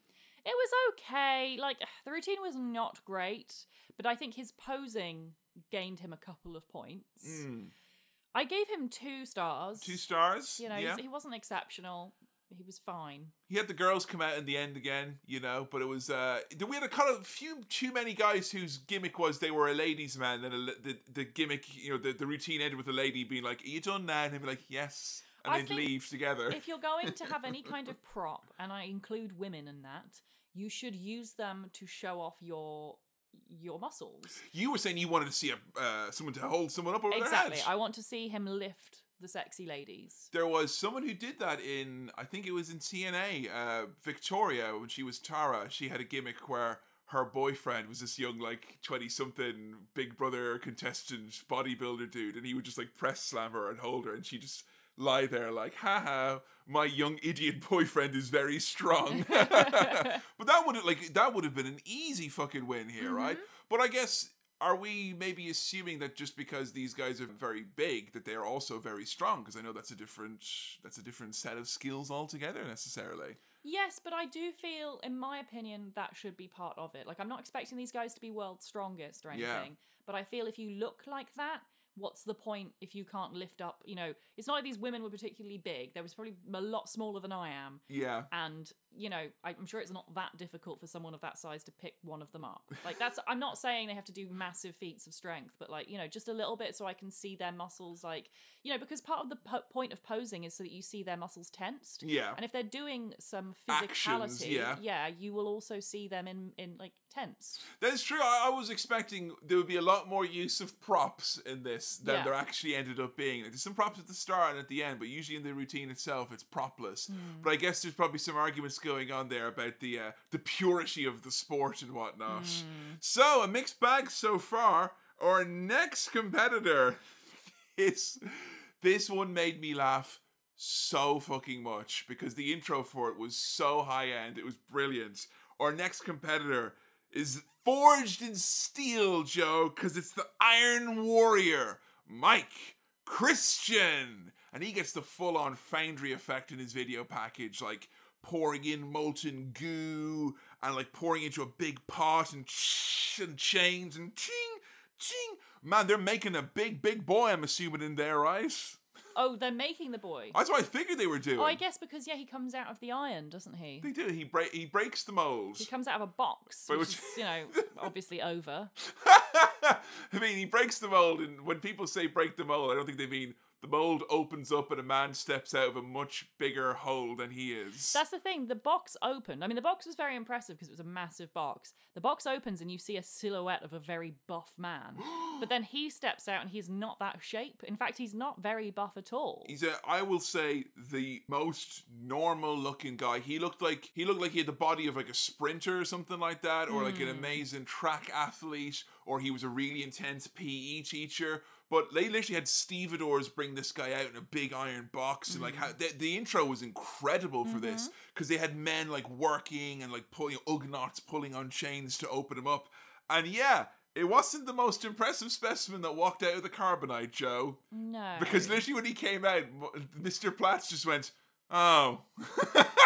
It was okay. Like the routine was not great, but I think his posing gained him a couple of points. Mm. I gave him two stars. Two stars. You know, yeah. he wasn't exceptional. He was fine. He had the girls come out in the end again, you know, but it was uh we had a kind of few too many guys whose gimmick was they were a ladies' man, Then a, the the gimmick, you know, the, the routine ended with a lady being like, "Are you done now?" and he'd be like, "Yes," and I they'd leave together. If you're going to have any kind of prop, and I include women in that, you should use them to show off your your muscles. You were saying you wanted to see a uh, someone to hold someone up over Exactly. their. I want to see him lift the sexy ladies. There was someone who did that in, I think it was in TNA. Uh, Victoria, when she was Tara, she had a gimmick where her boyfriend was this young, like twenty something Big Brother contestant bodybuilder dude, and he would just like press slam her and hold her, and she just lie there like, haha, my young idiot boyfriend is very strong. but that would have like that would have been an easy fucking win here, right? Mm-hmm. But I guess are we maybe assuming that just because these guys are very big that they are also very strong? Because I know that's a different that's a different set of skills altogether necessarily. Yes, but I do feel, in my opinion, that should be part of it. Like, I'm not expecting these guys to be world's strongest or anything, Yeah. but I feel if you look like that, what's the point if you can't lift up? You know, it's not like these women were particularly big. They was probably a lot smaller than I am. Yeah. And, you know, I'm sure it's not that difficult for someone of that size to pick one of them up. Like, that's, I'm not saying they have to do massive feats of strength, but, like, you know, just a little bit so I can see their muscles, like, you know, because part of the po- point of posing is so that you see their muscles tensed. Yeah. And if they're doing some Actions, physicality, yeah. you will also see them in, in like tense. That's true. I, I was expecting there would be a lot more use of props in this than Yeah. there actually ended up being. There's some props at the start and at the end, but usually in the routine itself, it's propless. But I guess there's probably some arguments going on there about the uh, the purity of the sport and whatnot. So a mixed bag so far. Our next competitor, this this one made me laugh so fucking much because the intro for it was so high end. It was brilliant. Our next competitor is forged in steel, Joe, because it's the Iron Warrior, Mike Christian. And he gets the full on foundry effect in his video package, like pouring in molten goo and like pouring into a big pot and, and chains and ching, ching. Man, they're making a big, big boy, I'm assuming, in there, right? Oh, they're making the boy. That's what I figured they were doing. Oh, I guess because yeah, he comes out of the iron, doesn't he? They do. He break. He breaks the mold. He comes out of a box, which which- is, you know, obviously over. I mean, he breaks the mold, and when people say break the mold, I don't think they mean the mold opens up and a man steps out of a much bigger hole than he is. That's the thing. The box opened. I mean, the box was very impressive because it was a massive box. The box opens and you see a silhouette of a very buff man. but then he steps out and he's not that shape. In fact, he's not very buff at all. He's a, I will say, the most normal-looking guy. He looked like he looked like he had the body of like a sprinter or something like that, or like an hmm. amazing track athlete, or he was a really intense PE teacher. But they literally had stevedores bring this guy out in a big iron box, and like how, mm-hmm. the, the intro was incredible for this mm-hmm. because they had men like working and like pulling Ugnaughts pulling on chains to open him up, and yeah. It wasn't the most impressive specimen that walked out of the carbonite, Joe. no. Because literally when he came out, Mr. Platz just went, "Oh,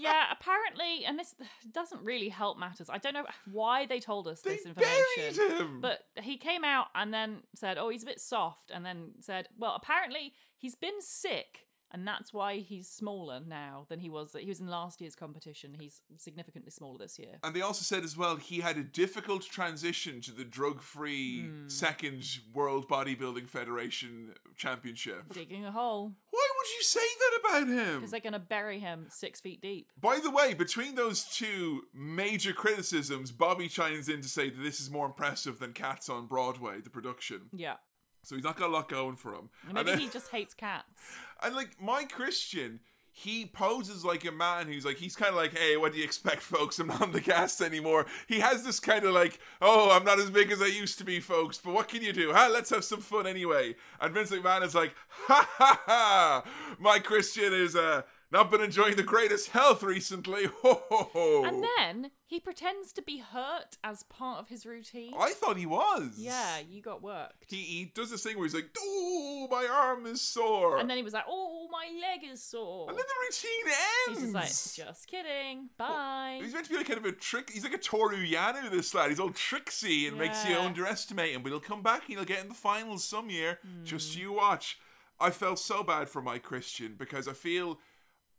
yeah, apparently, and this doesn't really help matters. I don't know why they told us they this information. buried him." But he came out and then said, "Oh, he's a bit soft," and then said, "Well, apparently he's been sick, and that's why he's smaller now than he was. He was in last year's competition. He's significantly smaller this year." and they also said as well he had a difficult transition to the drug-free Hmm. second World Bodybuilding Federation Championship. Digging a hole Why would you say that about him? because they're going to bury him six feet deep. By the way, between those two major criticisms, Bobby chimes in to say that this is more impressive than Cats on Broadway, the production. Yeah, So he's not got a lot going for him. Maybe then- he just hates cats. And like Mike Christian, he poses like a man who's like he's kind of like, hey, what do you expect, folks? I'm not the cast anymore. He has this kind of like, oh, I'm not as big as I used to be, folks. But what can you do? Huh? Let's have some fun anyway. And Vince McMahon is like, ha ha ha! Mike Christian is uh not been enjoying the greatest health recently. Ho ho ho! And then he pretends to be hurt as part of his routine. I thought he was. Yeah, you got worked. He, he does this thing where he's like, oh, my arm is sore. And then he was like, "Oh, my leg is sore." And then the routine He's ends. just like, "Just kidding, bye." He's meant to be like kind of a trick. He's like a Toru Yano, this lad. He's all tricksy and makes you underestimate him, but he'll come back and he'll get in the finals some year. Just Hmm. you watch. I felt so bad for Mike Christian because I feel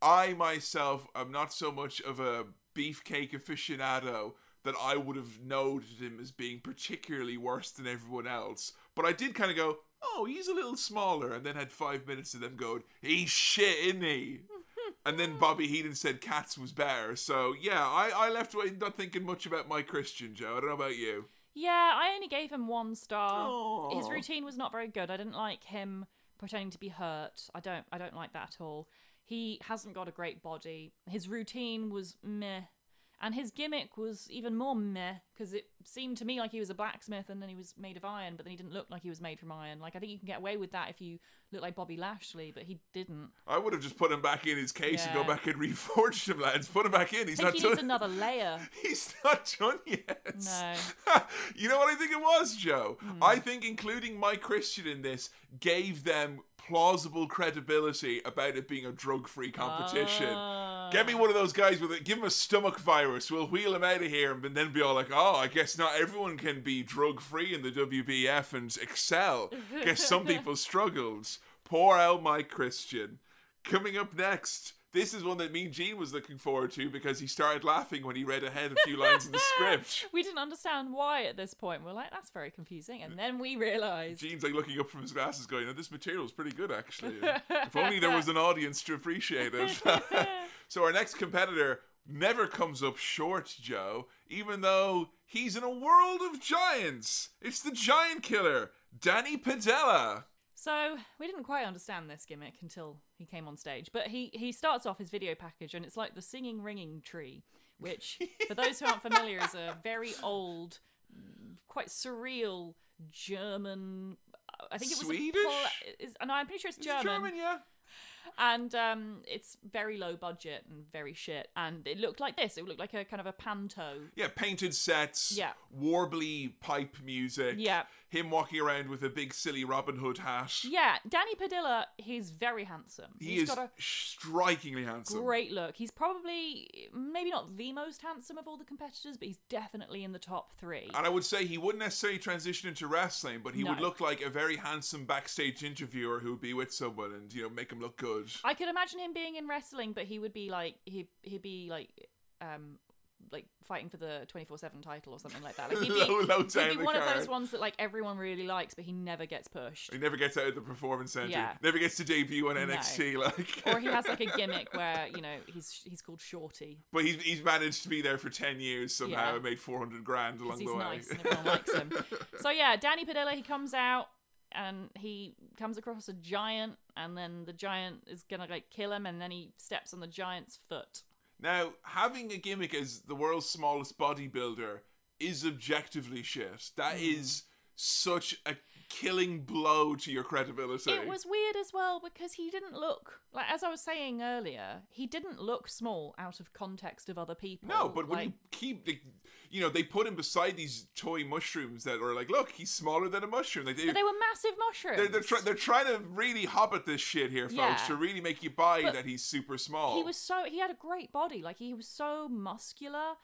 I myself am not so much of a beefcake aficionado that I would have noted him as being particularly worse than everyone else. But I did kind of go, oh, he's a little smaller, and then had five minutes of them going, he's shit, isn't he? and then Bobby Heenan said Cats was better. So yeah, I, I left not thinking much about Mike Christian Joe. I don't know about you. Yeah, I only gave him one star. His routine was not very good. I didn't like him pretending to be hurt. I don't I don't like that at all. He hasn't got a great body. His routine was meh. And his gimmick was even more meh because it seemed to me like he was a blacksmith and then he was made of iron, but then he didn't look like he was made from iron. Like I think you can get away with that if you look like Bobby Lashley, but he didn't. I would have just put him back in his case and go back and reforged him, lads. Put him back in. He's not he needs done. another layer. He's not done yet. No. you know what I think it was, Joe? Hmm. I think including Mike Christian in this gave them plausible credibility about it being a drug-free competition. Ah. Get me one of those guys with it. Give him a stomach virus. We'll wheel him out of here, and then be all like, "Oh, I guess not everyone can be drug free in the WBF and excel. guess some people struggled." Poor old Mike Christian. Coming up next, this is one that me and Gene was looking forward to because he started laughing when he read ahead a few lines in the script. We didn't understand why at this point. We're like, that's very confusing. And then we realised. Gene's like looking up from his glasses, going, "Oh, "This material is pretty good, actually. if only there was an audience to appreciate it." so our next competitor never comes up short, Joe, even though he's in a world of giants. It's the giant killer, Danny Padilla. So we didn't quite understand this gimmick until he came on stage. But he he starts off his video package and it's like the singing ringing tree, which for those who aren't familiar is a very old, quite surreal German. I think it was Swedish? Is, no, I'm pretty sure it's It's German. German, yeah. And um, it's very low budget and very shit. And it looked like this. It looked like a kind of a panto. Yeah, painted sets, Yeah. warbly pipe music. Yeah. Him walking around with a big silly Robin Hood hat. Yeah, Danny Padilla. He's very handsome. He He's is got a strikingly handsome. great look. He's probably maybe not the most handsome of all the competitors, but he's definitely in the top three. And I would say he wouldn't necessarily transition into wrestling, but he would look like a very handsome backstage interviewer who would be with someone and you know make him look good. I could imagine him being in wrestling, but he would be like he he'd be like um like fighting for the twenty four seven title or something like that. Like he'd be, Low- low he'd be one of those ones that like everyone really likes, but he never gets pushed. He never gets out of the performance center. Yeah. Never gets to debut on NXT. Like, or he has like a gimmick where you know he's he's called Shorty but he's he's managed to be there for ten years somehow Yeah. and made four hundred grand along the way. nice and everyone likes him. So yeah, Danny Padilla he comes out and he comes across a giant, and then the giant is gonna like kill him, and then he steps on the giant's foot. Now, having a gimmick as the world's smallest bodybuilder is objectively shit. That Mm. is such a killing blow to your credibility. It was weird as well because he didn't look like as I was saying earlier, he didn't look small out of context of other people. No, but when you keep, the, you know, they put him beside these toy mushrooms that are like, look, he's smaller than a mushroom. Like, they, but they were massive mushrooms. they're, they're, try, they're trying to really hobbit this shit here, folks, Yeah. to really make you buy But that he's super small. he was so he had a great body like he was so muscular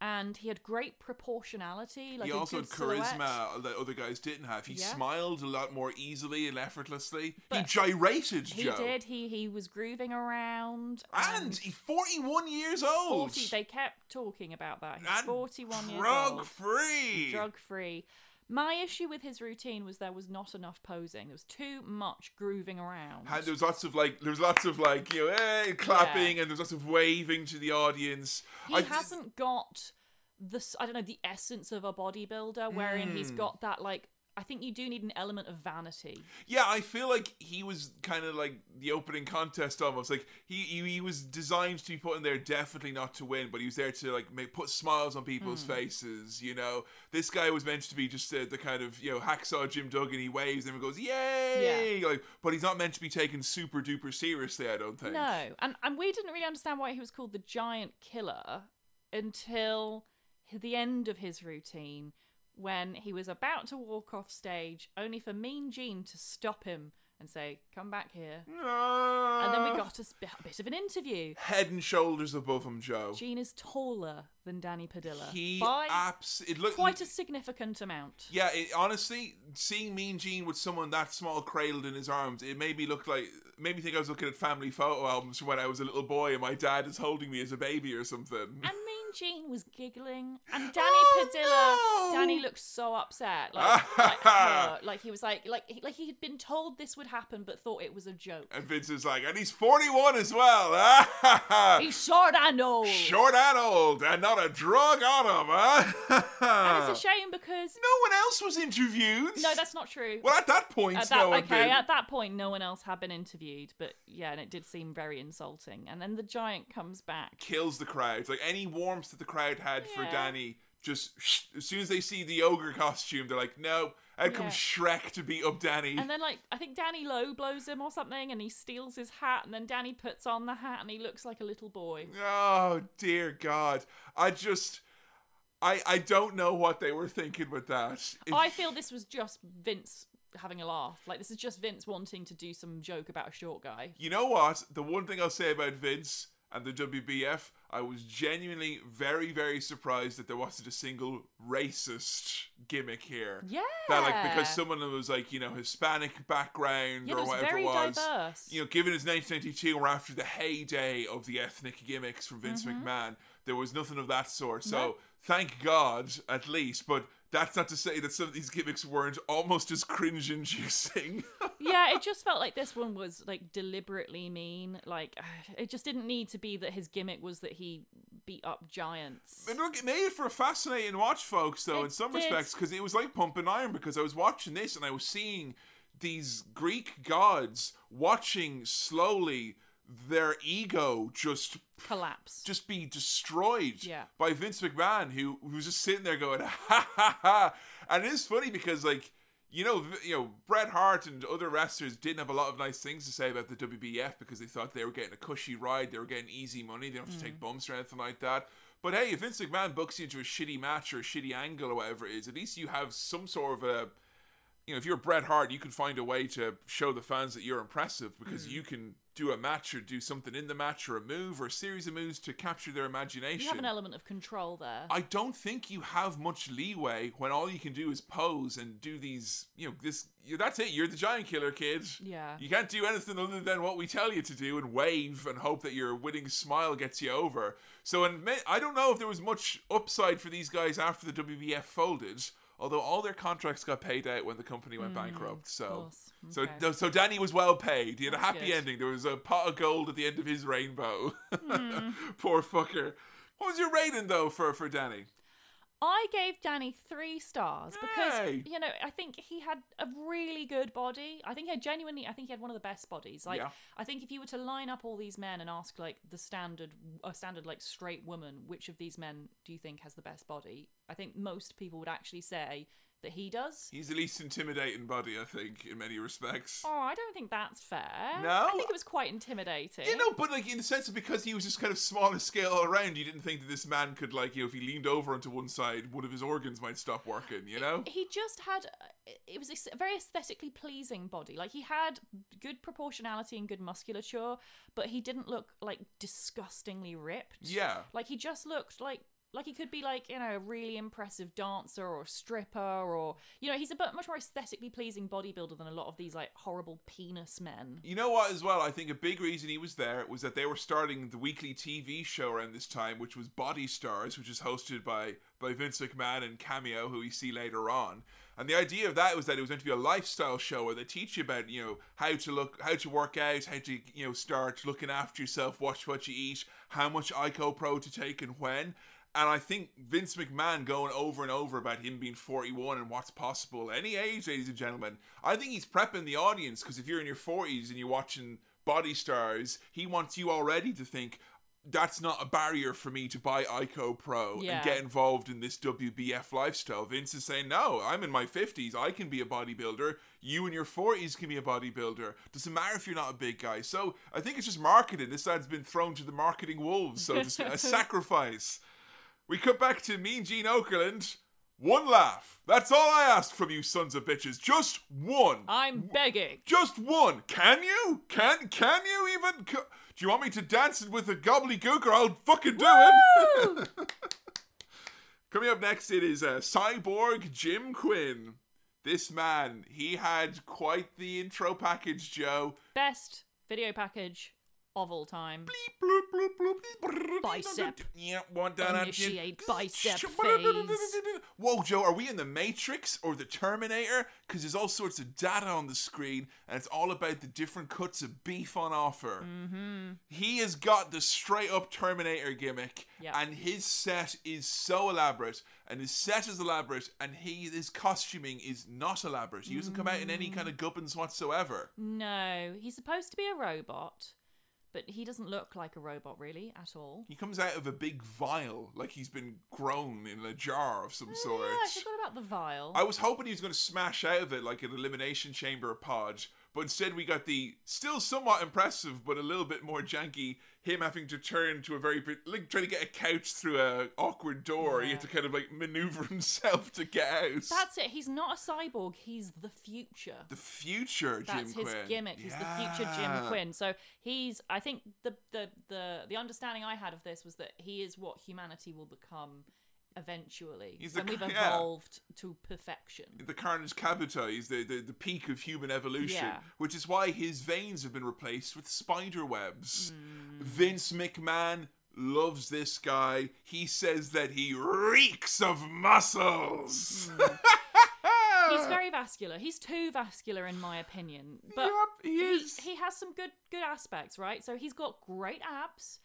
and he had great proportionality like he also had good silhouette. charisma that other guys didn't have. He Yeah. smiled a lot more easily and effortlessly. he gyrated, he Joe. did he he was grooving around And he's 41 years old. 40 they kept talking about that he's and 41 years old. Drug free. drug free my issue with his routine was there was not enough posing there was too much grooving around And there was lots of like, there was lots of like, you know, hey, clapping, and there was lots of waving to the audience. he I- hasn't got the I don't know the essence of a bodybuilder, wherein he's hmm. got that like. I think you do need an element of vanity. Yeah, I feel like he was kind of like the opening contest almost. Like he, he he was designed to be put in there definitely not to win, but he was there to like make put smiles on people's Hmm. faces. You know, this guy was meant to be just uh, the kind of you know hacksaw Jim Duggan. He waves and goes yay, like, but he's not meant to be taken super duper seriously. I don't think. No, and and we didn't really understand why he was called the Giant Killer until the end of his routine, when he was about to walk off stage, only for Mean Gene to stop him and say, "Come back here." And then we Ah. got a sp- a bit of an interview. head and shoulders above him, Joe. Gene is taller than Danny Padilla He by abs. It looked quite a significant amount. Yeah, it, honestly, seeing Mean Gene with someone that small cradled in his arms, it made me look like, made me think I was looking at family photo albums from when I was a little boy and my dad is holding me as a baby or something. And Gene was giggling, and Danny Oh, Padilla, no. Danny looked so upset, like, like like he was like, like, he- like he had been told this would happen, but thought it was a joke. And Vince is like, and he's 41 as well. He's short, and old. Short and old, and not a drug on him, huh? And it's a shame because no one else was interviewed. no, that's not true. Well, at that point, At that, no one okay, at that point, no one else had been interviewed, but yeah, and it did seem very insulting. And then the giant comes back. kills the crowd. Like any that the crowd had for Danny, just as soon as they see the ogre costume, they're like, no. Out comes Shrek to beat up Danny. And then, like, I think Danny Lowe blows him or something, and he steals his hat, and then Danny puts on the hat, and he looks like a little boy. oh dear God! I just, I, I don't know what they were thinking with that. I feel this was just Vince having a laugh. Like, this is just Vince wanting to do some joke about a short guy. you know what? The one thing I'll say about Vince, and the WBF, I was genuinely very, very surprised that there wasn't a single racist gimmick here. Yeah. That like because someone was like you know Hispanic background yeah, or whatever it was. diverse. You know, given it's 1992, we're after the heyday of the ethnic gimmicks from Vince McMahon. There was nothing of that sort. So Mm-hmm. No. thank God, at least. But that's not to say that some of these gimmicks weren't almost as cringe-inducing. yeah, it just felt like this one was like deliberately mean. Like it just didn't need to be that his gimmick was that he beat up giants. But look, it made it for a fascinating watch, folks. Though in some did. respects, because it was like pumping iron. Because I was watching this and I was seeing these Greek gods watching slowly their ego just Collapse. just be destroyed Yeah. by Vince McMahon, who who was just sitting there going ha ha ha. And it is funny because like you know you know Bret Hart and other wrestlers didn't have a lot of nice things to say about the WBF because they thought they were getting a cushy ride, they were getting easy money, they don't have to take mm. bumps or anything like that. But hey, if Vince McMahon books you into a shitty match or a shitty angle or whatever it is, at least you have some sort of a you know, if you're Bret Hart, you can find a way to show the fans that you're impressive because mm. you can do a match or do something in the match or a move or a series of moves to capture their imagination. you have an element of control there. I don't think you have much leeway when all you can do is pose and do these, you know, this that's it. You're the giant killer, kid. Yeah. You can't do anything other than what we tell you to do and wave and hope that your winning smile gets you over. So, and I don't know if there was much upside for these guys after the WBF folded. Although all their contracts got paid out when the company went bankrupt, so Mm, course. so Okay. so Danny was well paid. He had a happy good. ending. There was a pot of gold at the end of his rainbow. Hmm. Poor fucker. What was your rating though for for Danny? I gave Danny three stars because Hey. you know I think he had a really good body. I think he had genuinely. I think he had one of the best bodies. Like Yeah. I think if you were to line up all these men and ask like the standard, a standard like straight woman, which of these men do you think has the best body? I think most people would actually say that he does. He's the least intimidating body, I think, in many respects. Oh, I don't think that's fair. No? I think it was quite intimidating. You know, but like in the sense of because he was just kind of smaller scale all around, you didn't think that this man could like, you know, if he leaned over onto one side, one of his organs might stop working, you know? he just had uh, it was a very aesthetically pleasing body like he had good proportionality and good musculature but he didn't look like disgustingly ripped Yeah. like he just looked like like he could be like you know a really impressive dancer or stripper or you know he's a much more aesthetically pleasing bodybuilder than a lot of these like horrible penis men You know what, as well? I think a big reason he was there was that they were starting the weekly TV show around this time, which was Body Stars, which is hosted by by Vince McMahon and Cameo, who we see later on. And the idea of that was that it was meant to be a lifestyle show where they teach you about, you know, how to look, how to work out, how to, you know, start looking after yourself, watch what you eat, how much ICOPRO to take and when. And I think Vince McMahon going over and over about him being 41 and what's possible any age, ladies and gentlemen. I think he's prepping the audience because if you're in your 40s and you're watching Body Stars, he wants you already to think that's not a barrier for me to buy ICOPRO Yeah. and get involved in this WBF lifestyle. Vince is saying, no, I'm in my 50s. I can be a bodybuilder. You in your 40s can be a bodybuilder. Doesn't matter if you're not a big guy. So I think it's just marketing. This lad's been thrown to the marketing wolves, so to speak, a sacrifice. We cut back to Mean Gene Okerlund. One laugh. That's all I ask from you sons of bitches. Just one. i'm begging Just one. Can you? Can can you even? Co- Do you want me to dance it with a gobbledygook or I'll fucking do it? Coming up next, it is uh, Cyborg Jim Quinn. This man, he had quite the intro package, Joe. best video package of all time Bloop, bloop, bloop, bloop. Bicep. Yeah, one down Initiate bicep phase. Whoa, Joe, are we in the Matrix or the Terminator? Because there's all sorts of data on the screen, and it's all about the different cuts of beef on offer. Mm-hmm. He has got the straight up Terminator gimmick, Yeah. and his set is so elaborate, and his set is elaborate, and he his costuming is not elaborate. He doesn't come out in any kind of gubbins whatsoever. No, he's supposed to be a robot, but he doesn't look like a robot really at all. He comes out of a big vial, like he's been grown in a jar of some sort. Yeah, I forgot about the vial. I was hoping he was going to smash out of it like an elimination chamber pod, but instead we got the still somewhat impressive but a little bit more janky him having to turn to a very like trying to get a couch through a awkward door. He had to kind of like maneuver himself to get out. That's it. He's not a cyborg. He's the future. the future Jim Quinn. That's his Quinn. gimmick. He's the future Jim Quinn. So he's. I think the, the the the understanding I had of this was that he is what humanity will become eventually He's the we've c- yeah. evolved to perfection. the Carnage Cabuto, is the, the, the peak of human evolution, Yeah. which is why his veins have been replaced with spider webs. Hmm. Vince McMahon loves this guy. He says that he reeks of muscles. Hmm. He's very vascular. He's too vascular, in my opinion. But Yep, he he, he has some good good aspects, right? So he's got great abs,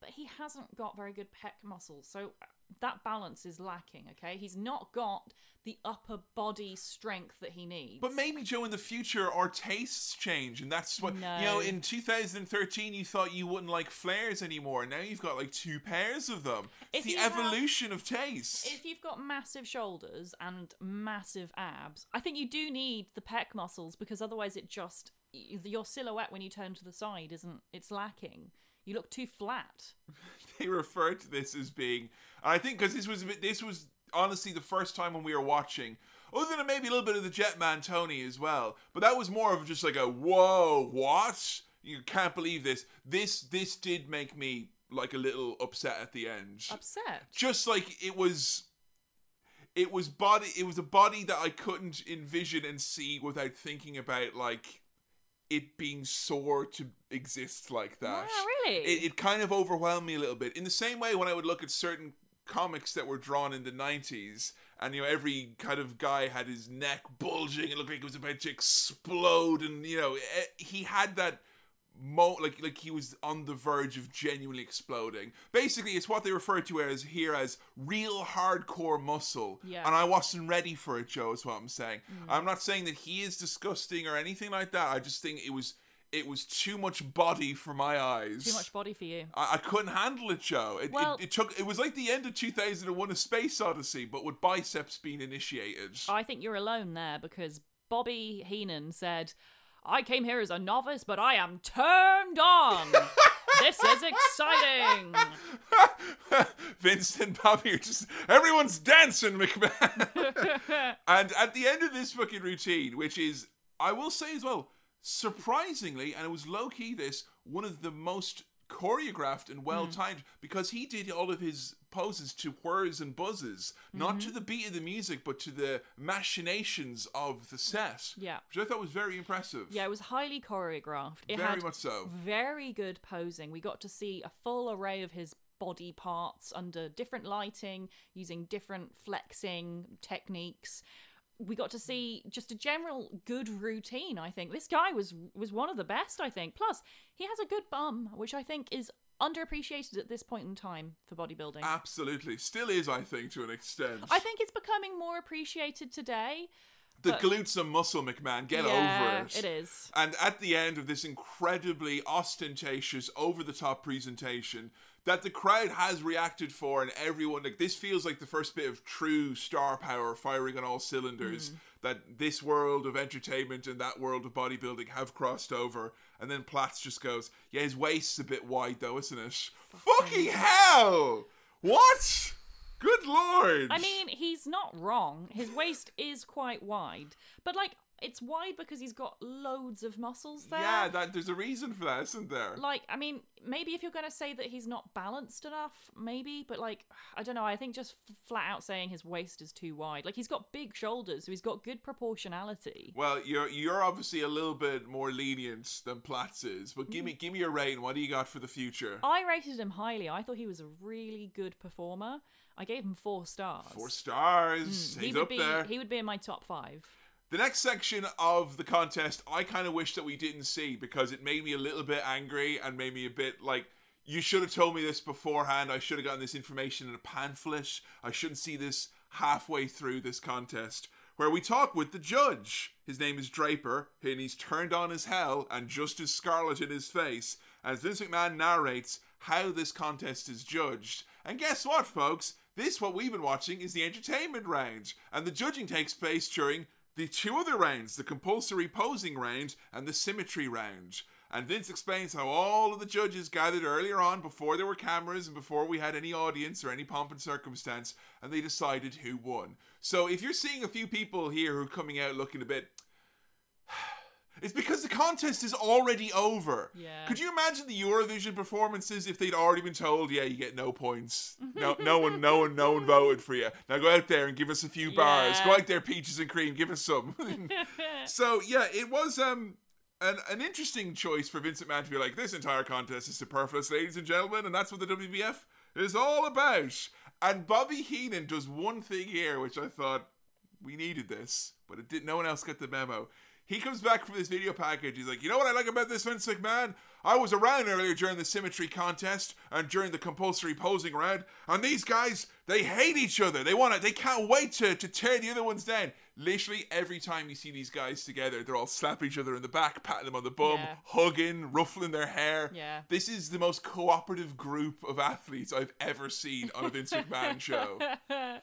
but he hasn't got very good pec muscles. So that balance is lacking. Okay, he's not got the upper body strength that he needs. But maybe Joe, in the future, our tastes change, and that's what you know. In 2013, you thought you wouldn't like flares anymore. Now you've got like two pairs of them. It's If the you have- evolution of taste. if you've got massive shoulders and massive abs, I think you do need the pec muscles because otherwise it just your silhouette when you turn to the side isn't it's lacking. You look too flat. they refer to this as being, I think because this was a bit, this was honestly the first time when we were watching, other than maybe a little bit of the Jetman Tony as well, but that was more of just like a whoa, what? You can't believe this. This this did make me like a little upset at the end. Upset. Just like it was. It was body. It was a body that I couldn't envision and see without thinking about like it being sore to exist like that Wow, really? it, it kind of overwhelmed me a little bit. In the same way, when I would look at certain comics that were drawn in the 90s, and you know, every kind of guy had his neck bulging, it looked like it was about to explode, and you know, eh, he had that. Mo- like like he was on the verge of genuinely exploding. Basically, it's what they refer to as here as real hardcore muscle. Yeah. And I wasn't ready for it, Joe. Is what I'm saying. Mm. I'm not saying that he is disgusting or anything like that. I just think it was it was too much body for my eyes. Too much body for you. I, I couldn't handle it, Joe. It, Well- it, it took. It was like the end of 2001: A Space Odyssey, but with biceps being initiated. I think you're alone there because Bobby Heenan said, I came here as a novice, but I am turned on. this is exciting. Vincent Bobby are just everyone's dancing, McMahon. and at the end of this fucking routine, which is, I will say as well, surprisingly, and it was low key this one of the most choreographed and well timed because he did all of his poses to whirs and buzzes, not to mm-hmm. the beat of the music, but to the machinations of the set. Yeah. which I thought was very impressive. Yeah, it was highly choreographed. It very had much so. very good posing. We got to see a full array of his body parts under different lighting, using different flexing techniques. We got to see just a general good routine, I think. This guy was was one of the best, I think. Plus, he has a good bum, which I think is underappreciated at this point in time for bodybuilding. Absolutely, still is, I think, to an extent. I think it's becoming more appreciated today. the but- glutes and muscle, McMahon. Get yeah, over it. it is. And at the end of this incredibly ostentatious, over the top presentation that the crowd has reacted for, and everyone, like, this feels like the first bit of true star power firing on all cylinders. Mm. That this world of entertainment and that world of bodybuilding have crossed over. And then Platz just goes, Yeah, his waist's a bit wide, though, isn't it? Fucking hell! What? Good lord! I mean, he's not wrong. His waist is quite wide, but like it's wide because he's got loads of muscles there. yeah, that there's a reason for that, isn't there? like I mean, maybe if you're going to say that he's not balanced enough, maybe, but like I don't know. I think just flat out saying his waist is too wide. Like he's got big shoulders, so he's got good proportionality. Well, you're you're obviously a little bit more lenient than Platz is, but give me Mm. give me your rating. What do you got for the future? I rated him highly. I thought he was a really good performer. I gave him four stars. Four stars. he He's would up be there. he would be in my top five. The next section of the contest, I kind of wish that we didn't see because it made me a little bit angry and made me a bit like, you should have told me this beforehand. I should have gotten this information in a pamphlet. I shouldn't see this halfway through this contest. Where we talk with the judge. His name is Draper, and he's turned on as hell and just as scarlet in his face as Vince McMahon narrates how this contest is judged. And guess what, folks? This, what we've been watching, is the entertainment round, and the judging takes place during the two other rounds, the compulsory posing round and the symmetry round. And Vince explains how all of the judges gathered earlier on before there were cameras and before we had any audience or any pomp and circumstance, and they decided who won. So if you're seeing a few people here who are coming out looking a bit it's because the contest is already over. Yeah. Could you imagine the Eurovision performances if they'd already been told, yeah, you get no points. No no one no one no one voted for you. Now go out there and give us a few bars. Yeah. Go out there, peaches and cream, give us some. so yeah, it was um an, an interesting choice for Vincent Mann to be like, this entire contest is superfluous, ladies and gentlemen, and that's what the WBF is all about. And Bobby Heenan does one thing here, which I thought we needed this, but it did. No one else got the memo. He comes back from this video package. He's like, you know what I like about this Vince McMahon? I was around earlier during the symmetry contest and during the compulsory posing round, and these guys they hate each other. They want to. They can't wait to to tear the other ones down. Literally every time you see these guys together, they're all slapping each other in the back, patting them on the bum, Yeah. hugging, ruffling their hair. Yeah. This is the most cooperative group of athletes I've ever seen on a Vince McMahon show.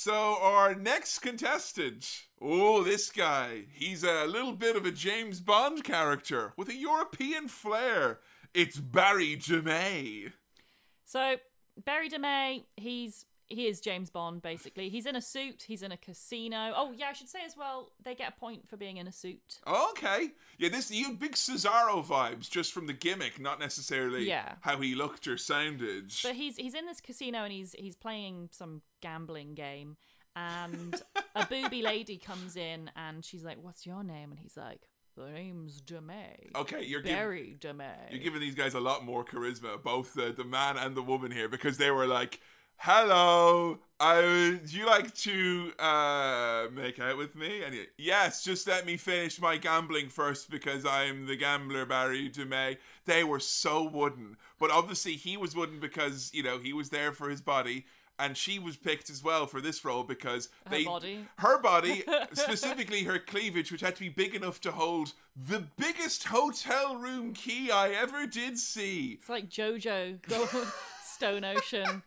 So our next contestant, oh, this guy, he's a little bit of a James Bond character with a European flair. It's Barry DeMey. So Barry DeMey, he's he is James Bond basically. He's in a suit. He's in a casino. Oh yeah, I should say as well. They get a point for being in a suit. Okay, yeah, this you big Cesaro vibes just from the gimmick, not necessarily Yeah. how he looked or sounded. But he's he's in this casino and he's he's playing some gambling game. And a booby lady comes in and she's like, "What's your name?" And he's like, "The name's DeMey." okay, you're Barry DeMey. you're giving these guys a lot more charisma, both the, the man and the woman here, because they were like, "Hello, I would you like to uh, make out with me?" And he, yes, just let me finish my gambling first, because I'm the gambler, Barry DeMey. They were so wooden, but obviously he was wooden because you know he was there for his body. And she was picked as well for this role because Her they, body. her body, specifically her cleavage, which had to be big enough to hold the biggest hotel room key I ever did see. It's like JoJo, Stone Ocean.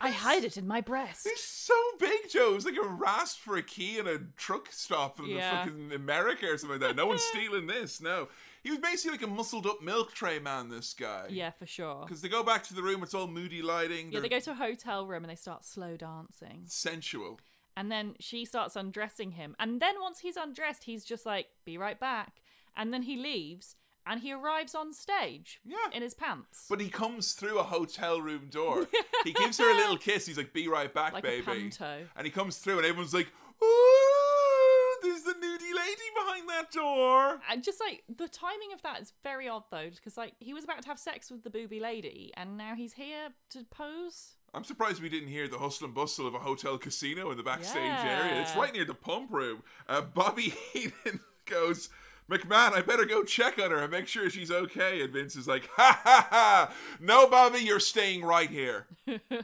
I hide it in my breast. It's so big, Joe. It was like a rasp for a key in a truck stop in Yeah. fucking America or something like that. No one's stealing this. No, he was basically like a muscled up milk tray man. This guy. Yeah, for sure. Because they go back to the room, it's all moody lighting. Yeah, they're they go to a hotel room and they start slow dancing. sensual. And then she starts undressing him. And then once he's undressed, he's just like, be right back. And then he leaves and he arrives on stage Yeah. in his pants. But he comes through a hotel room door. he gives her a little kiss. He's like, "Be right back, Like baby." panto. And he comes through, and everyone's like, "Ooh, there's the nudie lady behind that door." and just like the timing of that is very odd though, because like he was about to have sex with the booby lady and now he's here to pose. I'm surprised we didn't hear the hustle and bustle of a hotel casino in the backstage area. It's right near the pump room. Uh, Bobby Heenan goes, McMahon, I better go check on her and make sure she's okay. And Vince is like, ha ha ha. No, Bobby, you're staying right here.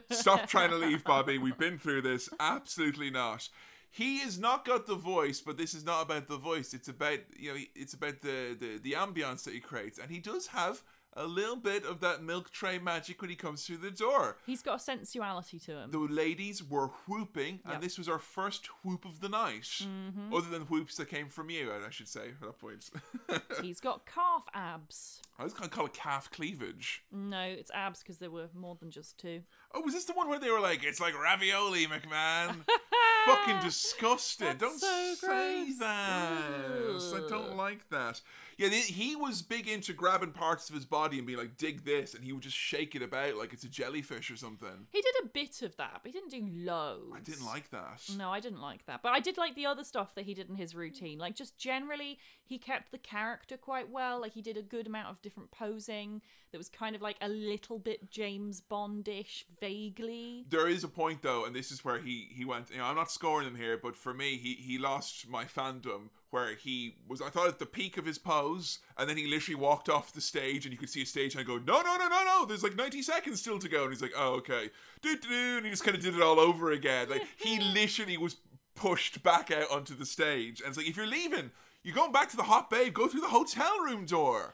Stop trying to leave, Bobby. We've been through this. Absolutely not. He has not got the voice, but this is not about the voice. It's about you know, it's about the the, the ambience that he creates, and he does have a little bit of that milk tray magic when he comes through the door. He's got a sensuality to him. The ladies were whooping, and Yep. this was our first whoop of the night. Mm-hmm. Other than whoops that came from you, I should say, at that point. He's got calf abs. I was going to call it calf cleavage. No, it's abs because there were more than just two. Oh, was this the one where they were like, it's like ravioli, McMahon? Fucking. That's don't so say gross. that. I don't like that. Yeah, he was big into grabbing parts of his body and being like, dig this, and he would just shake it about like it's a jellyfish or something. He did a bit of that, but he didn't do loads. I didn't like that. No, I didn't like that. But I did like the other stuff that he did in his routine. Like, just generally, he kept the character quite well. Like, he did a good amount of different posing that was kind of like a little bit James Bondish, vaguely. There is a point though, and this is where he he went. You know, I'm not scoring him here, but for me, he he lost my fandom where he was. I thought at the peak of his pose, and then he literally walked off the stage, and you could see a stage, and I go, no, no, no, no, no. There's like 90 seconds still to go, and he's like, oh, okay, do do, do, and he just kind of did it all over again. Like he literally was pushed back out onto the stage, and it's like if you're leaving. You're going back to the hot babe. Go through the hotel room door.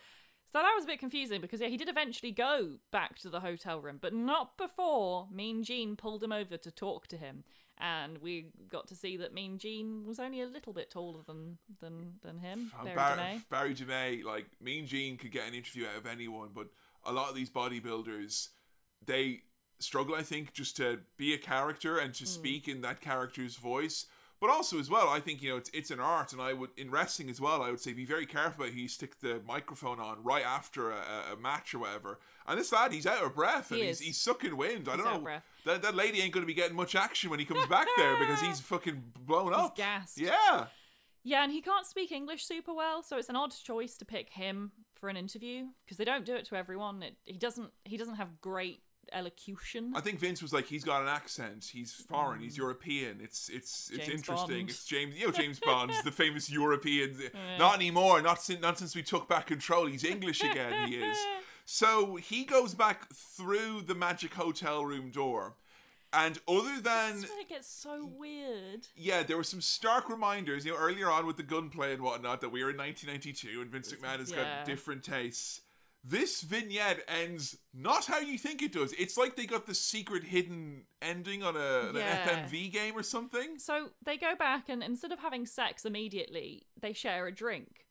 So that was a bit confusing because yeah, he did eventually go back to the hotel room, but not before Mean Gene pulled him over to talk to him. and we got to see that Mean Gene was only a little bit taller than than than him. Uh, Barry Bar-. Barry DeMey, like Mean Gene could get an interview out of anyone, but a lot of these bodybuilders, they struggle, I think, just to be a character and to Hmm. speak in that character's voice. But also as well, I think you know it's it's an art, and I would in wrestling as well. I would say be very careful about who you stick the microphone on right after a, a- match or whatever. And this lad, he's out of breath and He he's, he's sucking wind. I don't know that that lady ain't going to be getting much action when he comes back there because he's fucking blown He's up. gassed. Yeah. Yeah, and he can't speak English super well, so it's an odd choice to pick him for an interview because they don't do it to everyone. It, he doesn't. He doesn't have great elocution. I think Vince was like, he's got an accent. He's foreign. He's European. It's it's it's Mm. James interesting. Bond. It's James, you know, James Bond's the famous European. Not anymore. Not since not since we took back control. He's English again. He is. So he goes back through the magic hotel room door, and other than when it gets so weird. yeah, there were some stark reminders, you know, earlier on with the gunplay and whatnot, that we were in 1992 and Vince McMahon has yeah. got different tastes. This vignette ends not how you think it does. It's like they got the secret hidden ending on a, Yeah. an FMV game or something. So they go back and instead of having sex immediately, they share a drink.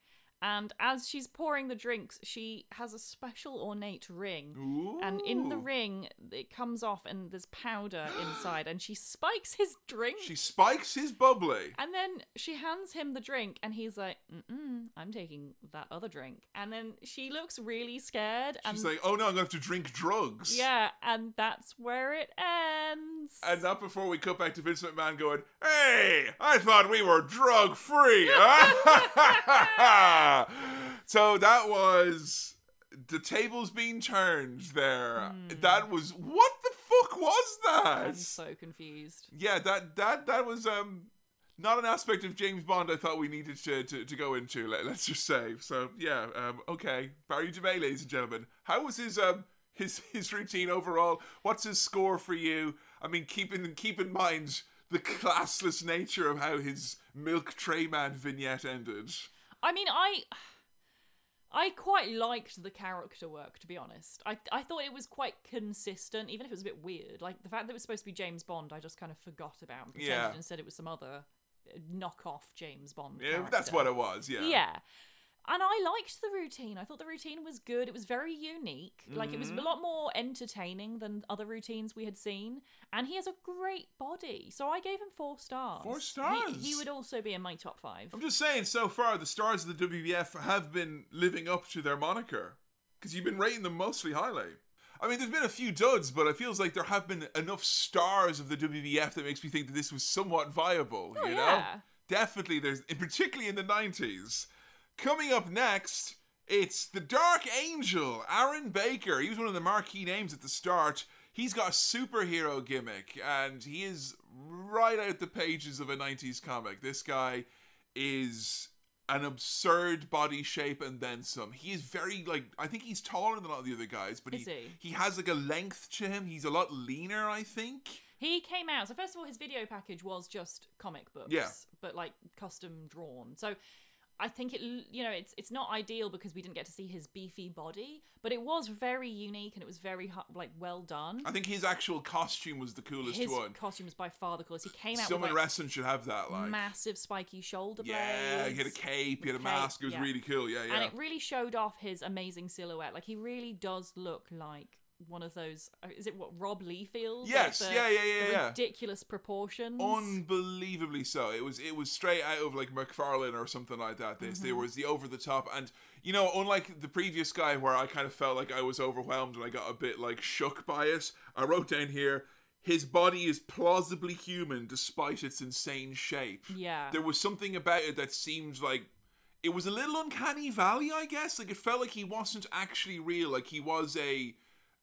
And as she's pouring the drinks, she has a special ornate ring. Ooh. And in the ring, it comes off and there's powder inside, and she spikes his drink. She spikes his bubbly. And then she hands him the drink, and he's like, Mm-mm, I'm taking that other drink. And then she looks really scared. And She's like, oh no, I'm going to have to drink drugs. Yeah, and that's where it ends. And not before we cut back to Vince McMahon going, Hey, I thought we were drug free. so that was the tables being turned there. That was what the fuck was that? I'm so confused. yeah, that that that was um not an aspect of James Bond I thought we needed to, to, to go into, let, let's just say. So yeah, um, okay. Barry DeMey, ladies and gentlemen. How was his um his his routine overall? What's his score for you? I mean keep in keep in mind the classless nature of how his milk tray man vignette ended. I mean, I. I quite liked the character work, to be honest. I I thought it was quite consistent, even if it was a bit weird. Like the fact that it was supposed to be James Bond, I just kind of forgot about and pretended Yeah. instead it was some other uh, knockoff James Bond. Yeah, that's what it was, yeah. Yeah. And I liked the routine. I thought the routine was good. It was very unique. Like it was Mm-hmm. a lot more entertaining than other routines we had seen. And he has a great body. So I gave him four stars. Four He- stars? He, would also be in my top five. I'm just saying, so far, the stars of the WBF have been living up to their moniker. Because you've been rating them mostly highly. I mean, there's been a few duds, but it feels like there have been enough stars of the WBF that makes me think that this was somewhat viable, Oh, you know? yeah. Definitely, there's, particularly in the 90s. Coming up next, it's the Dark Angel, Aaron Baker. He was one of the marquee names at the start. He's got a superhero gimmick, and he is right out the pages of a 90s comic. This guy is an absurd body shape and then some. He is very like I think he's taller than a lot of the other guys, but he, he? he has like a length to him. He's a lot leaner, I think. He came out. So first of all, his video package was just comic books, Yeah. but like custom drawn. So I think it, you know, it's it's not ideal because we didn't get to see his beefy body, but it was very unique and it was very like well done. I think his actual costume was the coolest His one. costume was by far the coolest. He came out Someone with like wrestling should have that, like massive spiky shoulder blades. yeah, he had a cape, he had a cape, mask. It was yeah. really cool. Yeah, yeah. and it really showed off his amazing silhouette. Like he really does look like one of those. uh, Is it what Rob Liefeld? Like, Yes, the- yeah, yeah, yeah, yeah. Ridiculous proportions. unbelievably so. It was it was straight out of like McFarlane or something like that. This Mm-hmm. there was the over the top, and you know, unlike the previous guy where I kind of felt like I was overwhelmed and I got a bit like shook by it. I wrote down here. His body is plausibly human despite its insane shape. Yeah. There was something about it that seemed like it was a little uncanny valley, I guess. Like it felt like he wasn't actually real. Like he was a,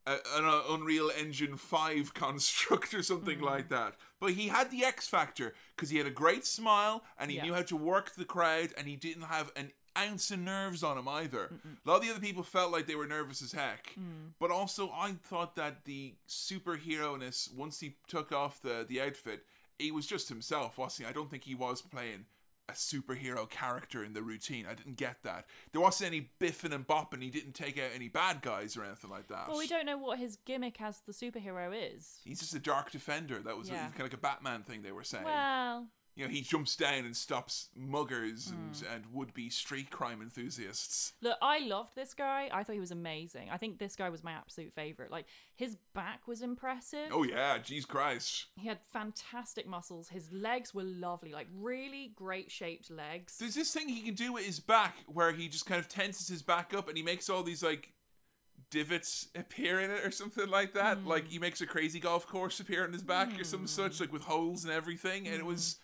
a an uh, Unreal Engine five construct or something Mm. like that. But he had the X factor because he had a great smile and he Yeah. knew how to work the crowd and he didn't have an ounce of nerves on him either. A lot of the other people felt like they were nervous as heck. Mm. But also, I thought that the superhero ness once he took off the the outfit, he was just himself, wasn't he? I don't think he was playing a superhero character in the routine. I didn't get that. There wasn't any biffing and bopping. He didn't take out any bad guys or anything like that. Well, we don't know what his gimmick as the superhero is. He's just a dark defender. That was Yeah. kind of like a Batman thing they were saying. Well, you know, he jumps down and stops muggers and, Hmm. and would-be street crime enthusiasts. look, I loved this guy. I thought he was amazing. I think this guy was my absolute favorite. Like his back was impressive. Oh yeah, jeez Christ. He had fantastic muscles. His legs were lovely, like really great shaped legs. There's this thing he can do with his back where he just kind of tenses his back up and he makes all these like divots appear in it or something like that. Hmm. Like he makes a crazy golf course appear in his back or some such, like with holes and everything. And it was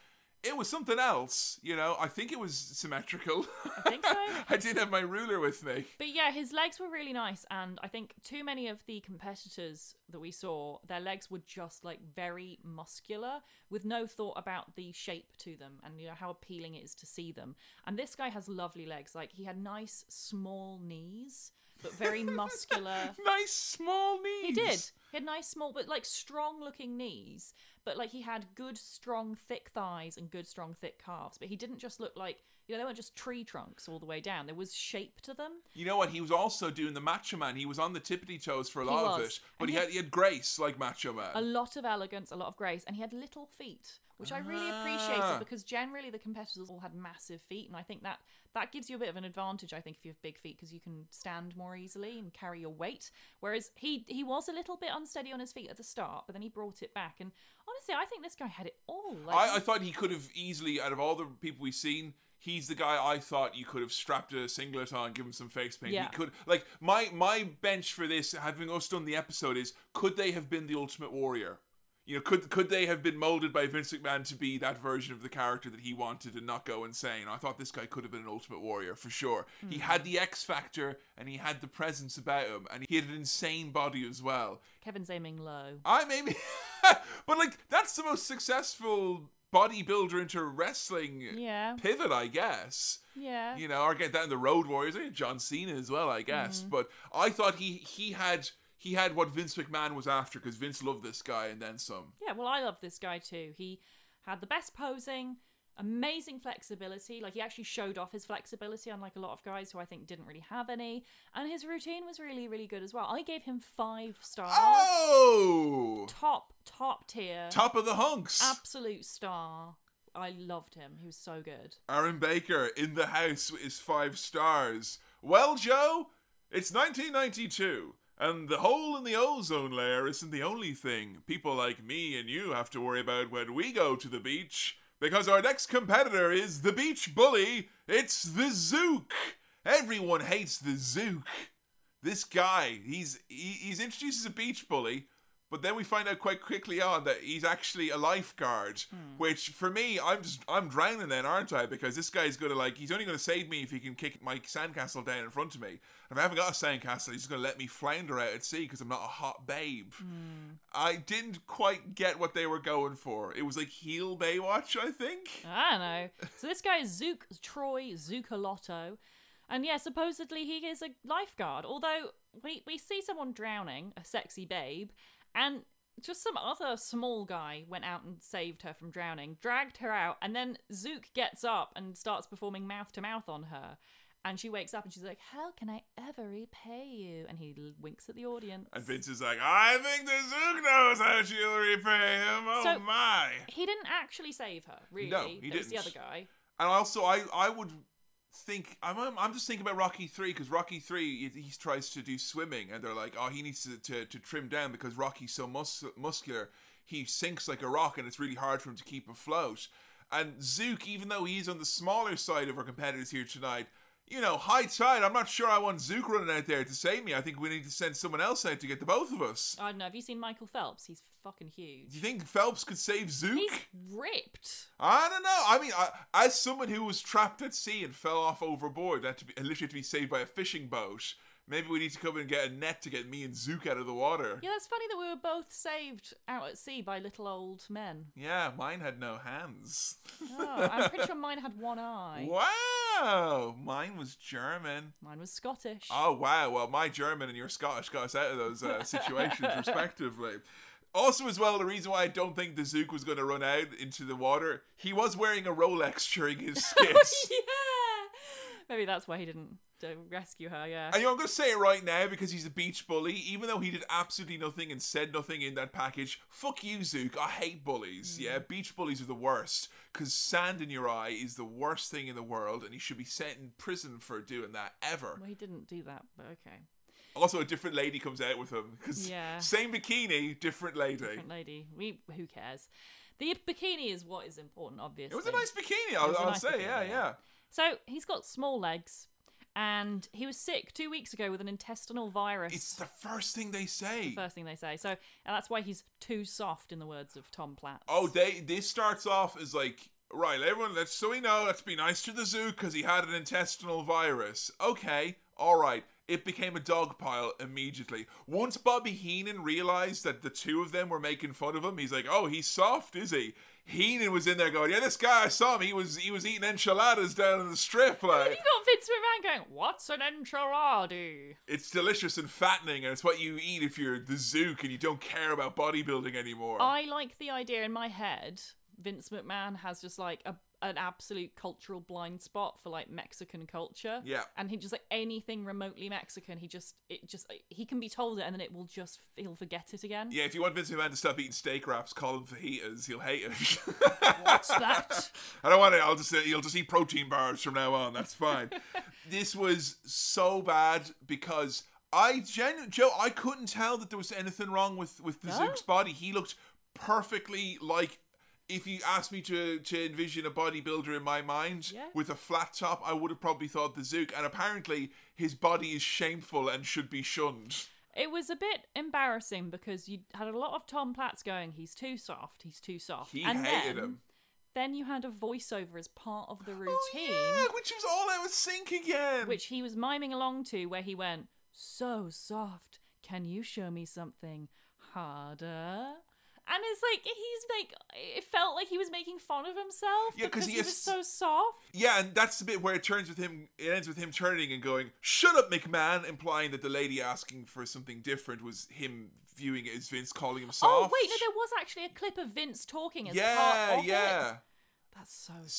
it was something else, you know. I think it was symmetrical. I think so. I did have my ruler with me. But yeah, his legs were really nice, and I think too many of the competitors that we saw, their legs were just like very muscular, with no thought about the shape to them and you know how appealing it is to see them. And this guy has lovely legs; like he had nice small knees, but very muscular. Nice small knees. He did. He had nice, small, but like strong looking knees. But like he had good, strong, thick thighs and good, strong, thick calves. But he didn't just look like, you know, they weren't just tree trunks all the way down. There was shape to them. You know what? He was also doing the Macho Man. He was on the tippity toes for a lot of was. it, but he- had he had grace like Macho Man. A lot of elegance, a lot of grace. And he had little feet, which I really Ah. appreciated because generally the competitors all had massive feet. And I think that that gives you a bit of an advantage, I think, if you have big feet because you can stand more easily and carry your weight. Whereas he, he was a little bit unsteady on his feet at the start, but then he brought it back. And honestly, I think this guy had it all. Like, I, I thought he could have easily, out of all the people we've seen, he's the guy I thought you could have strapped a singlet on, give him some face paint. Yeah. He could like my my bench for this, having us done the episode, is could they have been the Ultimate Warrior? You know, could could they have been molded by Vince McMahon to be that version of the character that he wanted and not go insane? I thought this guy could have been an Ultimate Warrior for sure. He had the X factor and he had the presence about him, and he had an insane body as well. Kevin's aiming low. I'm maybe, but like that's the most successful bodybuilder into wrestling Yeah. pivot, I guess. Yeah. You know, or get that in the Road Warriors, John Cena as well, I guess. Mm-hmm. But I thought he he had he had what Vince McMahon was after because Vince loved this guy and then some. Yeah, well, I love this guy too. He had the best posing, amazing flexibility. Like, he actually showed off his flexibility, unlike a lot of guys who I think didn't really have any. And his routine was really, really good as well. I gave him five stars. Oh, Top, top tier. top of the hunks. Absolute star. I loved him. He was so good. Aaron Baker in the house his five stars. Well, Joe, it's 1992, and the hole in the ozone layer isn't the only thing people like me and you have to worry about when we go to the beach, because our next competitor is the beach bully. It's the Zook. Everyone hates the Zook. This guy, he's he, he's introduced as a beach bully, but then we find out quite quickly on that he's actually a lifeguard. Hmm. Which for me, I'm just I'm drowning then, aren't I? Because this guy's gonna like he's only gonna save me if he can kick my sandcastle down in front of me. If I haven't got a sandcastle, he's gonna let me flounder out at sea because I'm not a hot babe. Hmm. I didn't quite get what they were going for. It was like heel Baywatch, I think. I don't know. So this guy is Zook Troy Zuccolotto. And yeah, supposedly he is a lifeguard. Although we, we see someone drowning, a sexy babe, and just some other small guy went out and saved her from drowning, dragged her out, and then Zook gets up and starts performing mouth to mouth on her. And she wakes up and she's like, How can I ever repay you? And he l- winks at the audience. And Vince is like, I think the Zook knows how she'll repay him. Oh So- my. He didn't actually save her, really. No, he it was the didn't. other guy. And also, I I would think I'm I'm, just thinking about Rocky three because Rocky three he tries to do swimming and they're like, oh, he needs to, to, to trim down because Rocky's so mus- muscular, he sinks like a rock and it's really hard for him to keep afloat. And Zook, even though he's on the smaller side of our competitors here tonight. You know, high tide. I'm not sure I want Zook running out there to save me. I think we need to send someone else out to get the both of us. I don't know. Have you seen Michael Phelps? He's fucking huge. Do you think Phelps could save Zook? He's ripped. I don't know. I mean, I, as someone who was trapped at sea and fell off overboard, had to be literally to be saved by a fishing boat. Maybe we need to come and get a net to get me and Zook out of the water. Yeah, that's funny that we were both saved out at sea by little old men. Yeah, mine had no hands. Oh, I'm pretty sure mine had one eye. Wow, mine was German. Mine was Scottish. Oh wow, well my German and your Scottish got us out of those uh, situations respectively. Also, as well, the reason why I don't think the Zook was going to run out into the water, he was wearing a Rolex during his skits. yeah. Maybe that's why he didn't uh, rescue her. Yeah. And you know, I'm going to say it right now because he's a beach bully. Even though he did absolutely nothing and said nothing in that package, fuck you, Zook. I hate bullies. Mm. Yeah, beach bullies are the worst because sand in your eye is the worst thing in the world, and he should be sent in prison for doing that ever. Well, he didn't do that, but okay. Also, a different lady comes out with him because Yeah. same bikini, different lady. Different lady. We who cares? The bikini is what is important, obviously. It was a nice bikini, I'll, I'll nice say. bikini, yeah. yeah. So he's got small legs, and he was sick two weeks ago with an intestinal virus. It's the first thing they say. first thing they say. So, and that's why he's too soft, in the words of Tom Platz. Oh, they this starts off as like right, everyone. Let's so we know. Let's be nice to the zoo because he had an intestinal virus. Okay, all right. It became a dog pile immediately. Once Bobby Heenan realized that the two of them were making fun of him, he's like, "Oh, he's soft, is he?" Heenan was in there going, "Yeah, this guy I saw him. He was he was eating enchiladas down in the strip. And Like you got Vince McMahon going, "What's an enchilada?" it's delicious and fattening, and it's what you eat if you're the Zook and you don't care about bodybuilding anymore." I like the idea in my head. Vince McMahon has just like a an absolute cultural blind spot for like Mexican culture. Yeah. And he just like anything remotely Mexican, he just it just he can be told it and then it will just he'll forget it again. Yeah, if you want Vince McMahon to stop eating steak wraps, call him fajitas. He'll hate it. What's that? I don't want it. I'll just say he'll just eat protein bars from now on. That's fine. this was so bad because I genu- Joe, I couldn't tell that there was anything wrong with with the? Zook's body. He looked perfectly like. If you asked me to, to envision a bodybuilder in my mind Yeah. with a flat top, I would have probably thought the Zook. And apparently, his body is shameful and should be shunned. It was a bit embarrassing because you had a lot of Tom Platz going, he's too soft, he's too soft. He and hated then, him. Then you had a voiceover as part of the oh, routine, Oh, yeah, which was all out of sync again. which he was miming along to, where he went, So soft, can you show me something harder? And it's like, he's like, it felt like he was making fun of himself Yeah, 'cause because he he, has- was so soft. Yeah, and that's the bit where it turns with him. It ends with him turning and going, "Shut up, McMahon," implying that the lady asking for something different was him viewing it as Vince calling him oh, soft. Oh, wait, no, there was actually a clip of Vince talking as yeah, part of yeah, it. That's so strange.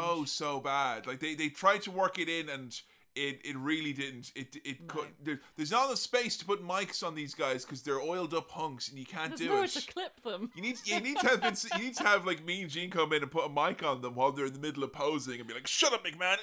so so bad. Like they they tried to work it in and. It, it really didn't. It it could. There, there's not enough space to put mics on these guys because they're oiled up hunks and you can't There's do nowhere it. to clip them. You need you need to have Vince, you need to have like me and Gene come in and put a mic on them while they're in the middle of posing and be like, "Shut up, McMahon."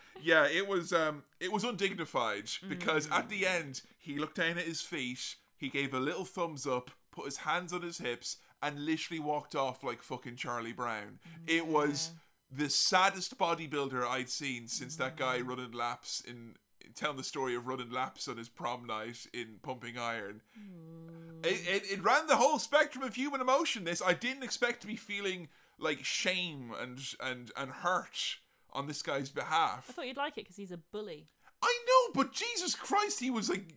yeah, it was um it was undignified because at the end he looked down at his feet, he gave a little thumbs up, put his hands on his hips, and literally walked off like fucking Charlie Brown. It was the saddest bodybuilder I'd seen since that guy mm. running laps in telling the story of running laps on his prom night in Pumping Iron. Mm. It, it, it ran the whole spectrum of human emotion. This I didn't expect to be feeling like shame and and and hurt on this guy's behalf. I thought you'd like it because he's a bully. I know, but Jesus Christ, he was like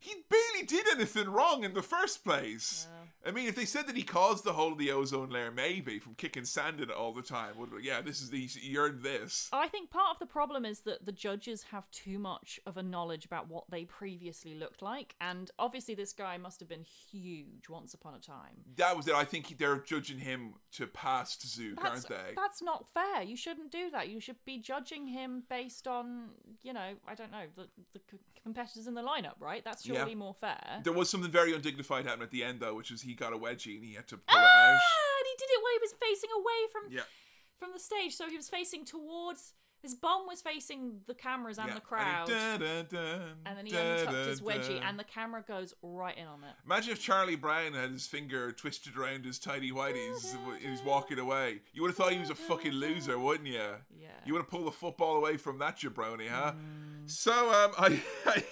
he barely did anything wrong in the first place. I mean, if they said that he caused the whole of the ozone layer, maybe from kicking sand in it all the time, would yeah, this is the he earned this. Oh, I think part of the problem is that the judges have too much of a knowledge about what they previously looked like, and obviously this guy must have been huge once upon a time. That was it. I think they're judging him to past Zook, That's, aren't they? that's not fair. You shouldn't do that. You should be judging him based on, you know, I don't know, the, the competitors in the lineup, right? That's Yeah. more fair. There was something very undignified happening at the end, though, which is he got a wedgie and he had to pull Ah, it out. and he did it while he was facing away from Yeah. from the stage, so he was facing towards. His bum was facing the cameras and yeah. the crowd, And, he and then he untucked his wedgie, and the camera goes right in on it. Imagine if Charlie Brown had his finger twisted around his tidy whities and he was walking away. You would have thought he was a fucking loser, wouldn't you? Yeah. You would have pulled the football away from that jabroni, huh? Mm. So, um, I, I.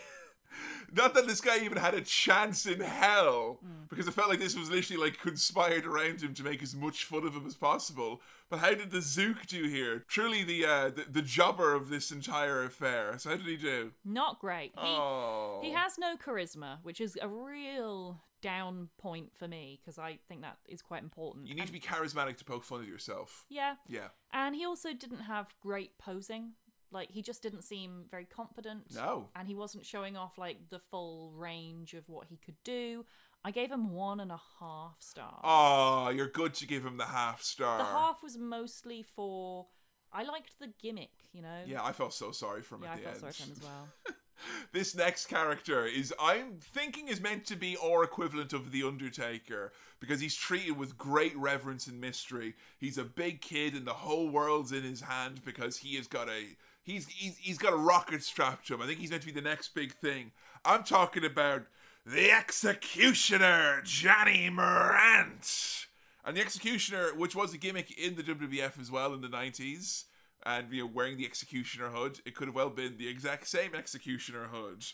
Not that this guy even had a chance in hell, Mm. because it felt like this was literally like conspired around him to make as much fun of him as possible. But how did the Zook do here? Truly the uh, the, the jobber of this entire affair. So how did he do? Not great. He, oh, he has no charisma, which is a real down point for me because I think that is quite important. You need to be charismatic to poke fun at yourself. yeah, Yeah. and he also didn't have great posing. Like he just didn't seem very confident. No. and he wasn't showing off like the full range of what he could do. I gave him one and a half stars. Oh, you're good to give him the half star. the half was mostly for. I liked the gimmick, you know. Yeah, I felt so sorry for him Yeah, at I the felt end. sorry for him as well. this next character is I'm thinking is meant to be our equivalent of the Undertaker because he's treated with great reverence and mystery. He's a big kid and the whole world's in his hand because he has got a he's he's, he's got a rocket strapped to him. I think he's meant to be the next big thing. I'm talking about the Executioner, Johnny Morant. And the Executioner, which was a gimmick in the WWF as well in the 90s, and you know, wearing the Executioner hood, it could have well been the exact same Executioner hood.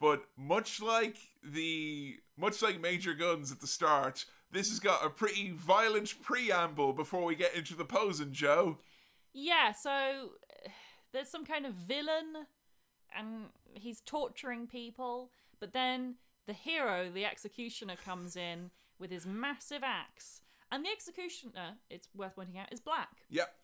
But much like the much like Major Guns at the start, this has got a pretty violent preamble before we get into the posing, Joe. Yeah, so there's some kind of villain and he's torturing people, but then the hero, the executioner, comes in with his massive axe. And the executioner, it's worth pointing out, is black. Yep.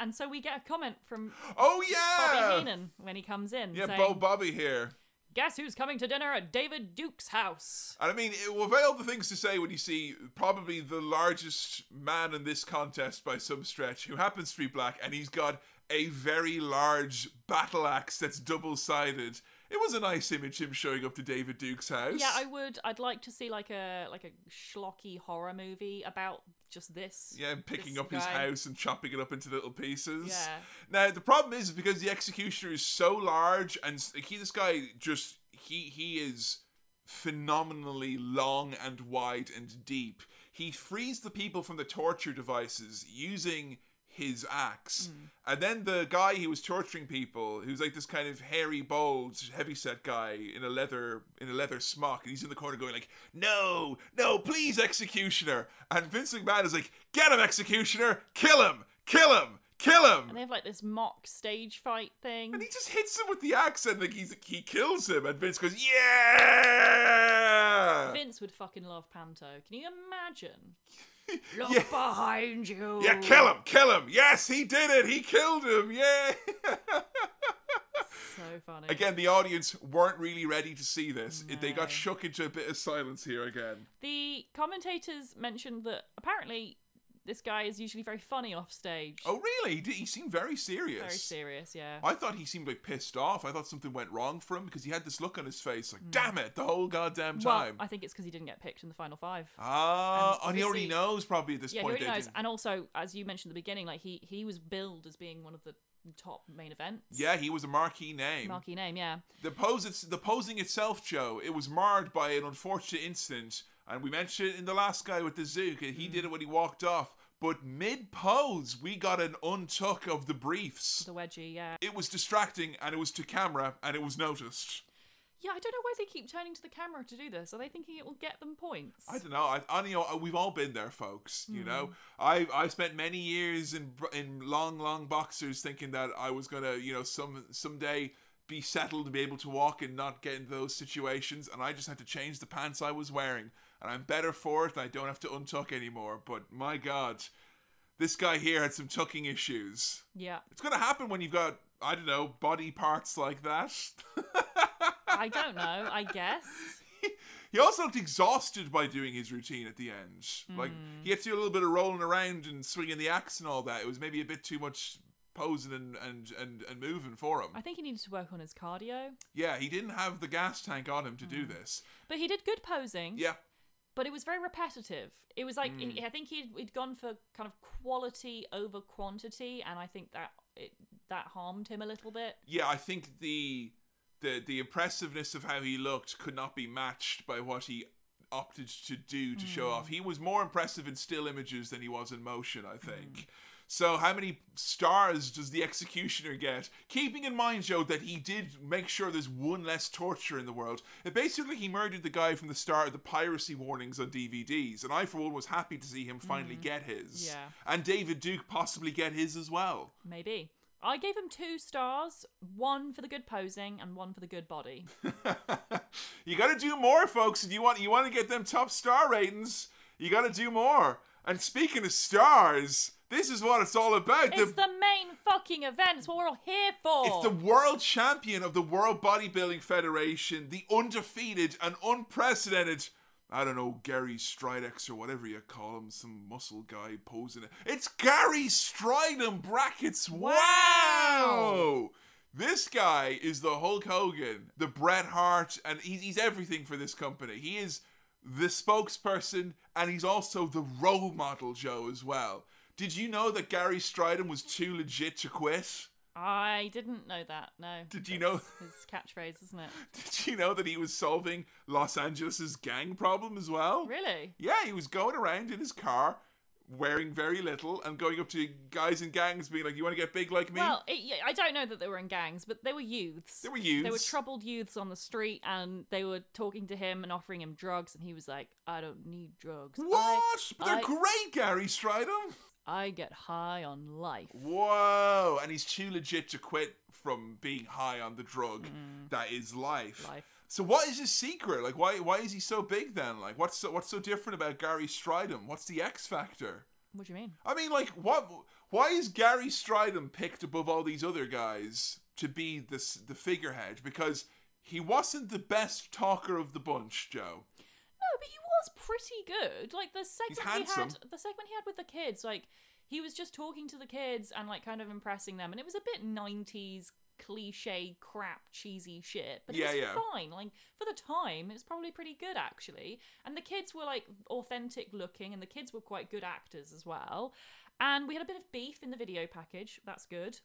And so we get a comment from Oh yeah Bobby. Heenan when he comes in Yeah, saying, Bo Bobby here. Guess who's coming to dinner at David Duke's house? And I mean, it will all the things to say when you see probably the largest man in this contest by some stretch, who happens to be black, and he's got a very large battle axe that's double sided. It was a nice image him showing up to David Duke's house. Yeah, I would. I'd like to see like a like a schlocky horror movie about just this. Yeah, and picking this up his house and chopping it up into little pieces. Yeah. Now the problem is because the executioner is so large, and he, this guy just he he is phenomenally long and wide and deep. He frees the people from the torture devices using his axe, hmm. and then the guy he was torturing people, who's like this kind of hairy, bald, heavyset guy in a leather in a leather smock, and he's in the corner going like, "No, no, please, executioner!" And Vince McMahon is like, "Get him, executioner! Kill him! Kill him! Kill him!" And they have like this mock stage fight thing. And he just hits him with the axe and like he's he kills him and Vince goes, Yeah Vince would fucking love Panto. Can you imagine? Look Yeah. behind you. Yeah, kill him, kill him. Yes, he did it. He killed him. Yeah. So funny. again, the audience weren't really ready to see this. It- They got shook into a bit of silence here again. The commentators mentioned that apparently this guy is usually very funny off stage. Oh, really? He, did, he seemed very serious. Very serious, yeah. I thought he seemed like pissed off. I thought something went wrong for him because he had this look on his face like, damn it, the whole goddamn Mm. well, time. I think it's because he didn't get picked in the final five. Ah, and and he already knows probably at this yeah, he point. already they knows. didn't- And also, as you mentioned at the beginning, like he he was billed as being one of the top main events. Yeah, he was a marquee name. Marquee name, yeah. The pose, the posing itself, Joe, it was marred by an unfortunate incident, and we mentioned it in the last guy with the Zook, and he did it when he walked off. But mid pose, we got an untuck of the briefs. The wedgie, yeah. It was distracting, and it was to camera, and it was noticed. Yeah, I don't know why they keep turning to the camera to do this. Are they thinking it will get them points? I don't know. I, I you know we've all been there, folks. You know, Hmm. I I spent many years in in long long boxers thinking that I was gonna you know some someday be settled to be able to walk and not get in those situations, and I just had to change the pants I was wearing, and I'm better for it. And I don't have to untuck anymore. But my God, this guy here had some tucking issues. Yeah. It's gonna happen when you've got I don't know body parts like that. I don't know, I guess. He also looked exhausted by doing his routine at the end. Like Hmm. he had to do a little bit of rolling around and swinging the axe and all that. It was maybe a bit too much posing and and and, and moving for him. I think he needed to work on his cardio. yeah, he didn't have the gas tank on him to do this. But he did good posing. Yeah, But it was very repetitive. It was like Mm. I think he'd, he'd gone for kind of quality over quantity, and I think that it, that harmed him a little bit. yeah. I think the the the impressiveness of how he looked could not be matched by what he opted to do to show off. He was more impressive in still images than he was in motion, I think. So how many stars does the executioner get? Keeping in mind, Joe, that he did make sure there's one less torture in the world. Basically, he murdered the guy from the start of the piracy warnings on DVDs, and I, for one, was happy to see him finally mm-hmm. get his. Yeah. And David Duke possibly get his as well. Maybe. I gave him two stars, one for the good posing and one for the good body. you got to do more, folks. If you want, you want to get them top star ratings. You got to do more. And speaking of stars, this is what it's all about. It's the main fucking event. It's what we're all here for. It's the world champion of the World Bodybuilding Federation, the undefeated and unprecedented I don't know, Gary Stridex or whatever you call him, some muscle guy posing it. It's Gary Strydom brackets. Wow! This guy is the Hulk Hogan, the Bret Hart, and he's, he's everything for this company. He is the spokesperson and he's also the role model, Joe, as well. Did you know that Gary Strydom was too legit to quit? I didn't know that. No. Did you know- his catchphrase, isn't it? Did you know that he was solving Los Angeles' gang problem as well? Really? Yeah, he was going around in his car wearing very little and going up to guys in gangs being like, You want to get big like me? Well, it, I don't know that they were in gangs, but they were youths. They were youths. They were troubled youths on the street, and they were talking to him and offering him drugs, and he was like, "I don't need drugs. what? I, but they're I- great, Gary Strydom. I get high on life." Whoa. And he's too legit to quit from being high on the drug that is life. Mm. Life. So what is his secret? Like why why is he so big then? Like what's so, what's so different about Gary Strydom? What's the X factor? What do you mean? I mean, like, what? Why is Gary Strydom picked above all these other guys to be this the figurehead? Because he wasn't the best talker of the bunch, Joe. No, but he was pretty good. Like the segment he had, the segment he had with the kids, like he was just talking to the kids and like kind of impressing them, and it was a bit '90s cliche crap cheesy shit but it Yeah, was yeah. fine. Like for the time it's probably pretty good actually. And the kids were like authentic looking and the kids were quite good actors as well. And we had a bit of beef in the video package. That's good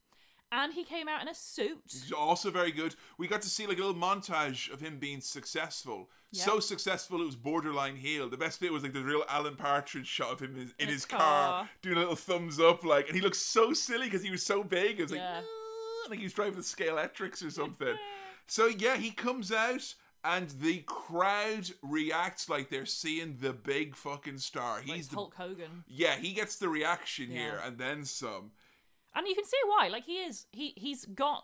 and he came out in a suit also very good. We got to see like a little montage of him being successful. Yeah. So successful it was borderline heel. The best bit was like the real Alan Partridge shot of him in, in his car. car. doing a little thumbs up, like, and he looks so silly because he was so big. It was like, Yeah. "Ah," like he was driving the Scalextrics or something. so yeah, he comes out. And the crowd reacts like they're seeing the big fucking star. like He's the Hulk Hogan yeah. He gets the reaction here, and then some. And you can see why like he is he he's got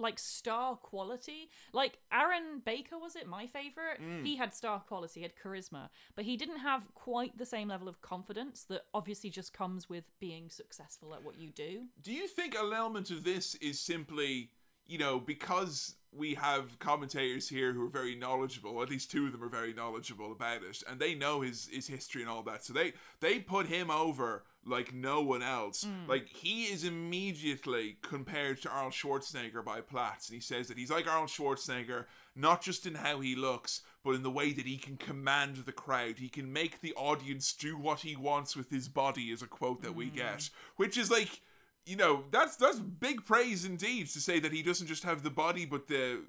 like star quality like aaron baker was it my favorite Mm. he had star quality he had charisma but he didn't have quite the same level of confidence that obviously just comes with being successful at what you do Do you think an element of this is simply, you know, because we have commentators here who are very knowledgeable, at least two of them are very knowledgeable about it, and they know his his history and all that. So they they put him over like no one else. Mm. Like he is immediately compared to Arnold Schwarzenegger by Platz, and he says that he's like Arnold Schwarzenegger, not just in how he looks, but in the way that he can command the crowd. He can make the audience do what he wants with his body, is a quote that we mm. get, which is like you know that's that's big praise indeed to say that he doesn't just have the body but the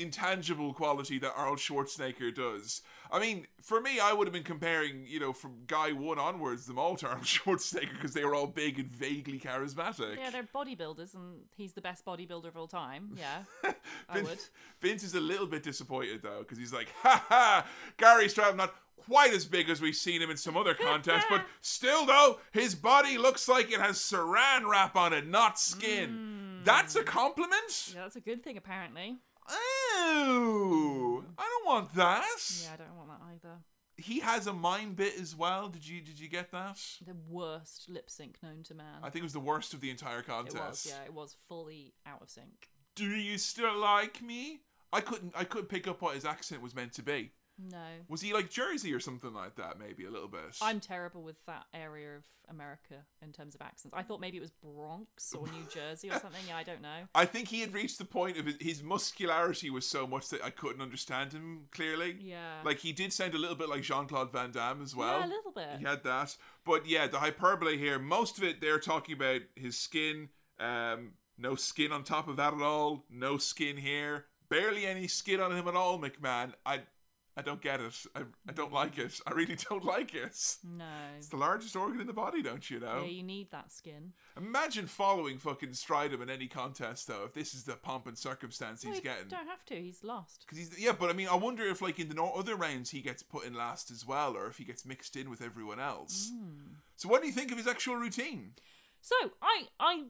intangible quality that Arnold Schwarzenegger does. I mean, for me, I would have been comparing, you know, from Guy One onwards, them all to Arnold Schwarzenegger because they were all big and vaguely charismatic. yeah they're bodybuilders and he's the best bodybuilder of all time yeah i would Vince is a little bit disappointed though because he's like, ha ha, Gary Strydom not quite as big as we've seen him in some other contests, but still though, his body looks like it has saran wrap on it, not skin. Hmm. That's a compliment. yeah that's a good thing apparently Oh, I don't want that. yeah i don't want that either He has a mind bit as well. Did you did you get that? the worst lip sync known to man I think it was the worst of the entire contest. it was yeah it was fully out of sync Do you still like me? I couldn't I couldn't pick up what his accent was meant to be. No Was he like Jersey or something like that? Maybe a little bit. I'm terrible with that area of America in terms of accents. I thought maybe it was Bronx or New Jersey or something. Yeah, I don't know. I think he had reached the point of his, his muscularity was so much that I couldn't understand him clearly. Yeah. Like he did sound a little bit like Jean Claude Van Damme as well. yeah, a little bit. He had that. But yeah, the hyperbole here, most of it they're talking about his skin. Um, no skin on top of that at all. No skin here. Barely any skin on him at all, McMahon. I I don't get it. I, I don't like it. I really don't like it. No. It's the largest organ in the body, don't you know? Yeah, you need that skin. Imagine following fucking Strydom in any contest though, if this is the pomp and circumstance No, he's you getting. don't have to. He's lost. Because he's yeah, but I mean, I wonder if like in the other rounds he gets put in last as well, or if he gets mixed in with everyone else. Hmm. So, what do you think of his actual routine? So I I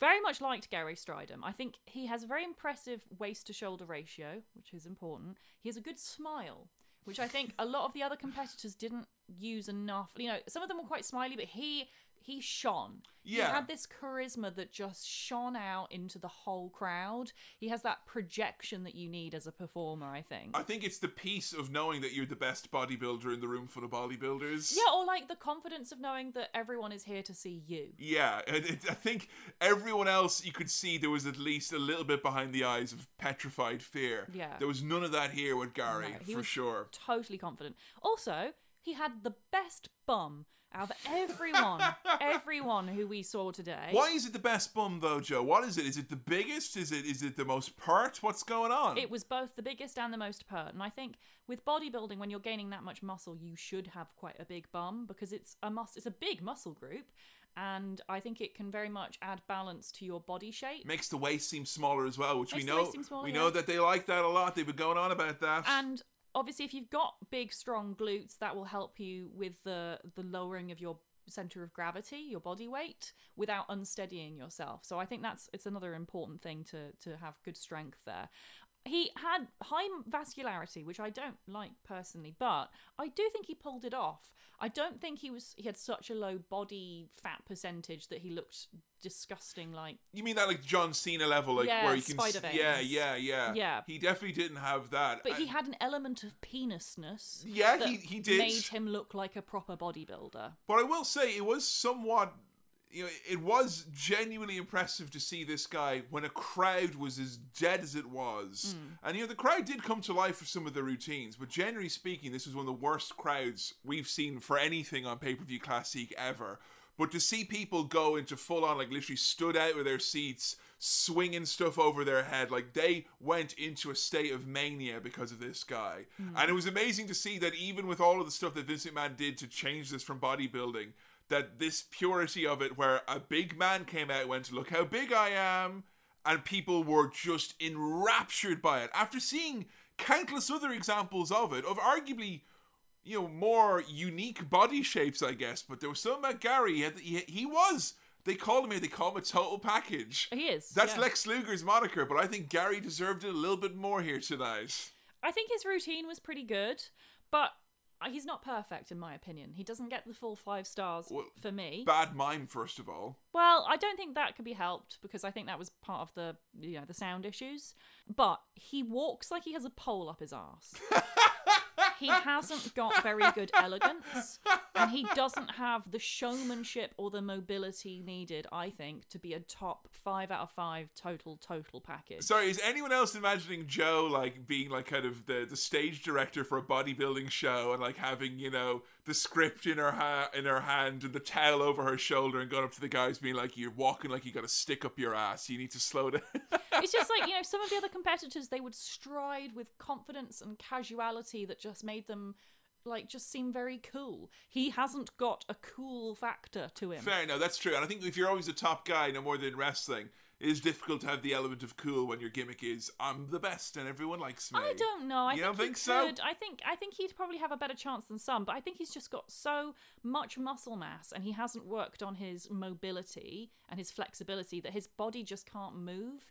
very much liked Gary Strydom. I think he has a very impressive waist to shoulder ratio, which is important. He has a good smile, which I think a lot of the other competitors didn't use enough. You know, some of them were quite smiley, but he he shone. Yeah. He had this charisma that just shone out into the whole crowd. He has that projection that you need as a performer, I think. I think it's the peace of knowing that you're the best bodybuilder in the room full of bodybuilders. yeah, or like the confidence of knowing that everyone is here to see you. Yeah, it, I think everyone else you could see there was at least a little bit behind the eyes of petrified fear. Yeah. There was none of that here with Gary, No, he for was sure. Totally confident. Also, he had the best bum out of everyone, everyone who we saw today. Why is it the best bum though, Joe? What is it? Is it the biggest? Is it is it the most pert? What's going on? It was both the biggest and the most pert. And I think with bodybuilding, when you're gaining that much muscle, you should have quite a big bum because it's a mus- it's a big muscle group. And I think it can very much add balance to your body shape. Makes the waist seem smaller as well, which Makes we the know waist seem smaller, we yeah. know that they like that a lot. They've been going on about that. And obviously, if you've got big, strong glutes, that will help you with the the lowering of your center of gravity, your body weight, without unsteadying yourself. So I think that's it's another important thing to to have good strength there. He had high vascularity, which I don't like personally, but I do think he pulled it off. I don't think he was he had such a low body fat percentage that he looked disgusting like you mean that like John Cena level, like Yeah, where you can spider Yeah, yeah, yeah. Yeah. He definitely didn't have that. but he had an element of penisness. Yeah, that he- he did. Made him look like a proper bodybuilder. But I will say it was somewhat you know, it was genuinely impressive to see this guy when a crowd was as dead as it was. Hmm. And you know, the crowd did come to life for some of the routines, but generally speaking, this was one of the worst crowds we've seen for anything on pay-per-view classic ever. But to see people go into full on, like literally stood out of their seats, swinging stuff over their head, like they went into a state of mania because of this guy. Hmm. And it was amazing to see that even with all of the stuff that Vince McMahon did to change this from bodybuilding, that this purity of it, where a big man came out and went, to Look how big I am, and people were just enraptured by it. After seeing countless other examples of it, of arguably you know, more unique body shapes, I guess. But there was something about Gary. He, had, he, he was. They call him here. They call him a total package. He is. That's yeah. Lex Luger's moniker, but I think Gary deserved it a little bit more here tonight. I think his routine was pretty good, but he's not perfect in my opinion. He doesn't get the full five stars Well, for me. Bad mime, first of all. Well, I don't think that could be helped because I think that was part of the you know the sound issues. But he walks like he has a pole up his arse. he hasn't got very good elegance, and he doesn't have the showmanship or the mobility needed. I think to be a top five out of five total total package. Sorry, is anyone else imagining Joe like being like kind of the, the stage director for a bodybuilding show and like having you know the script in her ha- in her hand and the towel over her shoulder and going up to the guys being like you're walking like you got a stick up your ass. You need to slow down. it's just like you know some of the other competitors they would stride with confidence and casuality that just made them like just seem very cool he hasn't got a cool factor to him Fair, no, that's true. And I think if you're always a top guy, no more than wrestling, it is difficult to have the element of cool when your gimmick is I'm the best and everyone likes me. I don't know. I You think don't think so? could. I think I think he'd probably have a better chance than some, but I think he's just got so much muscle mass and he hasn't worked on his mobility and his flexibility that his body just can't move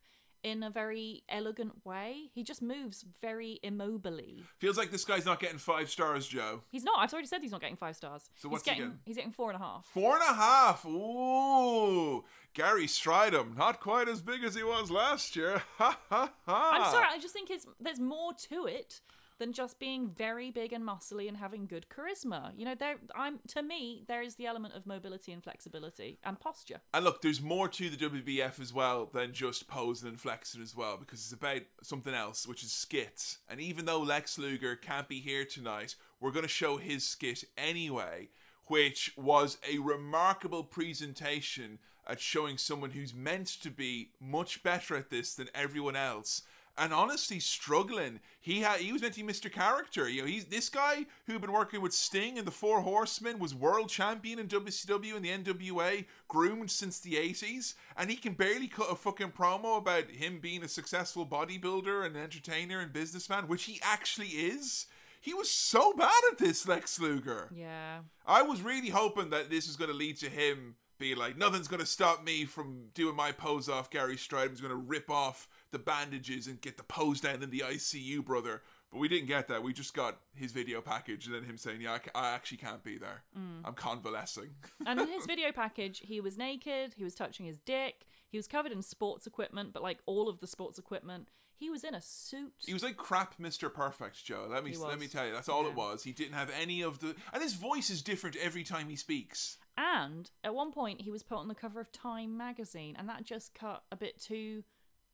in a very elegant way. He just moves very immobily. Feels like this guy's not getting five stars, Joe. He's not. I've already said he's not getting five stars. So what's he's he getting? getting? He's getting four and a half. Four and a half. Ooh. Gary Strydom, not quite as big as he was last year. Ha ha ha. I'm sorry. I just think it's there's more to it than just being very big and muscly and having good charisma. You know, there. I'm to me there is the element of mobility and flexibility and posture. And look, there's more to the WBF as well than just posing and flexing as well, because it's about something else, which is skits. And even though Lex Luger can't be here tonight, we're going to show his skit anyway, which was a remarkable presentation at showing someone who's meant to be much better at this than everyone else. And honestly, struggling. He had he was meant to be Mr. Character. You know, he's this guy who'd been working with Sting and the Four Horsemen was world champion in WCW and the NWA, groomed since the eighties, and he can barely cut a fucking promo about him being a successful bodybuilder and entertainer and businessman, which he actually is. He was so bad at this, Lex Luger. Yeah. I was really hoping that this was going to lead to him being like, nothing's going to stop me from doing my pose off Gary Strydom's going to rip off the bandages and get the pose down in the ICU, brother. But we didn't get that. We just got his video package and then him saying, "Yeah, I, ca- I actually can't be there. Mm. I'm convalescing." And in his video package, he was naked, he was touching his dick, he was covered in sports equipment, but like all of the sports equipment, he was in a suit. He was like crap, Mister Perfect, Joe. Let me let me tell you, that's all it was. He didn't have any of the, and his voice is different every time he speaks. And at one point, he was put on the cover of Time magazine, and that just cut a bit too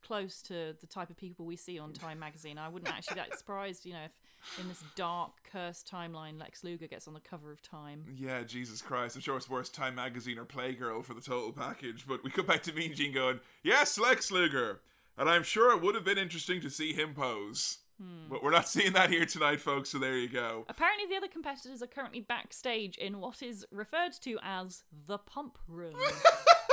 close to the type of people we see on Time magazine. I wouldn't actually be that surprised, you know, if in this dark, cursed timeline, Lex Luger gets on the cover of Time. Yeah, Jesus Christ. I'm sure it's worse Time Magazine or Playgirl for the total package. But we come back to Mean Gene going, Yes, Lex Luger. And I'm sure it would have been interesting to see him pose. Hmm. But we're not seeing that here tonight, folks, so there you go. Apparently, the other competitors are currently backstage in what is referred to as the pump room.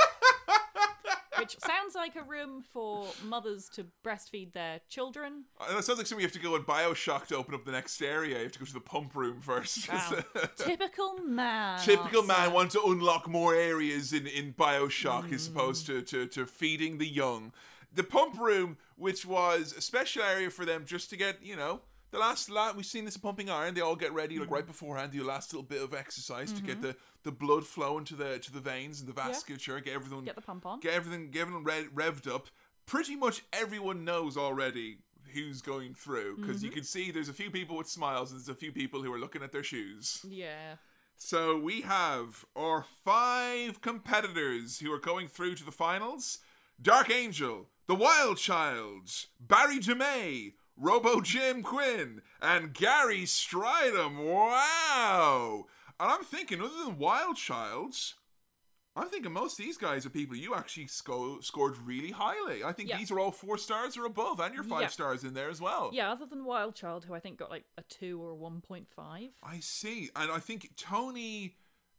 Which sounds like a room for mothers to breastfeed their children. Uh, That sounds like something you have to go in Bioshock to open up the next area. You have to go to the pump room first. Wow. Typical man. Typical Arthur. man wants to unlock more areas in, in Bioshock Hmm. as opposed to, to, to feeding the young. The pump room, which was a special area for them just to get, you know, the last lot we've seen this pumping iron, they all get ready like Hmm. right beforehand, do a last little bit of exercise to Mm-hmm. get the, the blood flowing to the to the veins and the vasculature, get everything Get the pump on. get everything get everything re- revved up. Pretty much everyone knows already who's going through because Mm-hmm. you can see there's a few people with smiles and there's a few people who are looking at their shoes. Yeah. So we have our five competitors who are going through to the finals: Dark Angel, The Wild Child, Berry DeMey, Robo Jim Quinn, and Gary Strydom. Wow! And I'm thinking, other than Wild Childs, I'm thinking most of these guys are people you actually sco- scored really highly. I think Yeah. these are all four stars or above, and your five Yeah. stars in there as well. Yeah, other than Wild Child, who I think got like a 2 or a 1.5. I see, and I think Tony,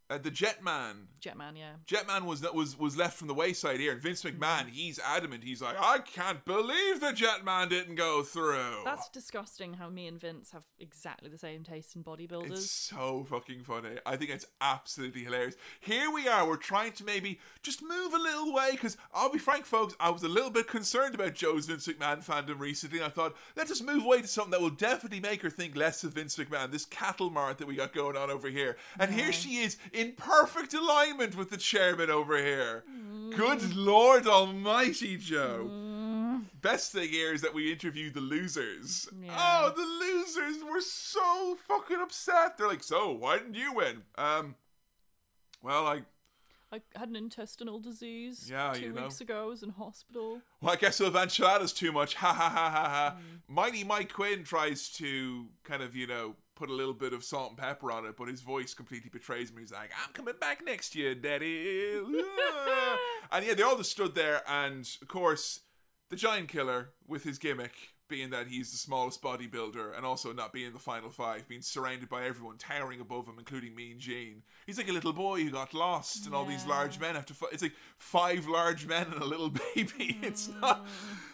uh, the Jetman, Jetman, yeah. Jetman was was was left from the wayside here, and Vince McMahon, he's adamant. He's like, I can't believe the Jetman didn't go through. That's disgusting how me and Vince have exactly the same taste in bodybuilders. It's so fucking funny. I think it's absolutely hilarious. Here we are. We're trying to maybe just move a little way because I'll be frank, folks. I was a little bit concerned about Joe's Vince McMahon fandom recently. I thought let's just move away to something that will definitely make her think less of Vince McMahon. This cattle mart that we got going on over here, and here she is in perfect alignment with the chairman over here. Good Lord Almighty, Joe. Best thing here is that we interviewed the losers. Yeah. Oh, the losers were so fucking upset. They're like, "So, why didn't you win?" Um, well, I, I had an intestinal disease Yeah, two you know. weeks ago. I was in hospital. well, I guess I've enchiladas too much. Ha ha ha ha ha. Mm. Mighty Mike Quinn tries to kind of, you know, put a little bit of salt and pepper on it, but his voice completely betrays him. He's like, "I'm coming back next year, Daddy." and yeah, they all just stood there, and of course, the Giant Killer with his gimmick. Being that he's the smallest bodybuilder and also not being the final five, being surrounded by everyone towering above him, including me and Gene. He's like a little boy who got lost, and all these large men have to fight. It's like five large men and a little baby. It's mm. not.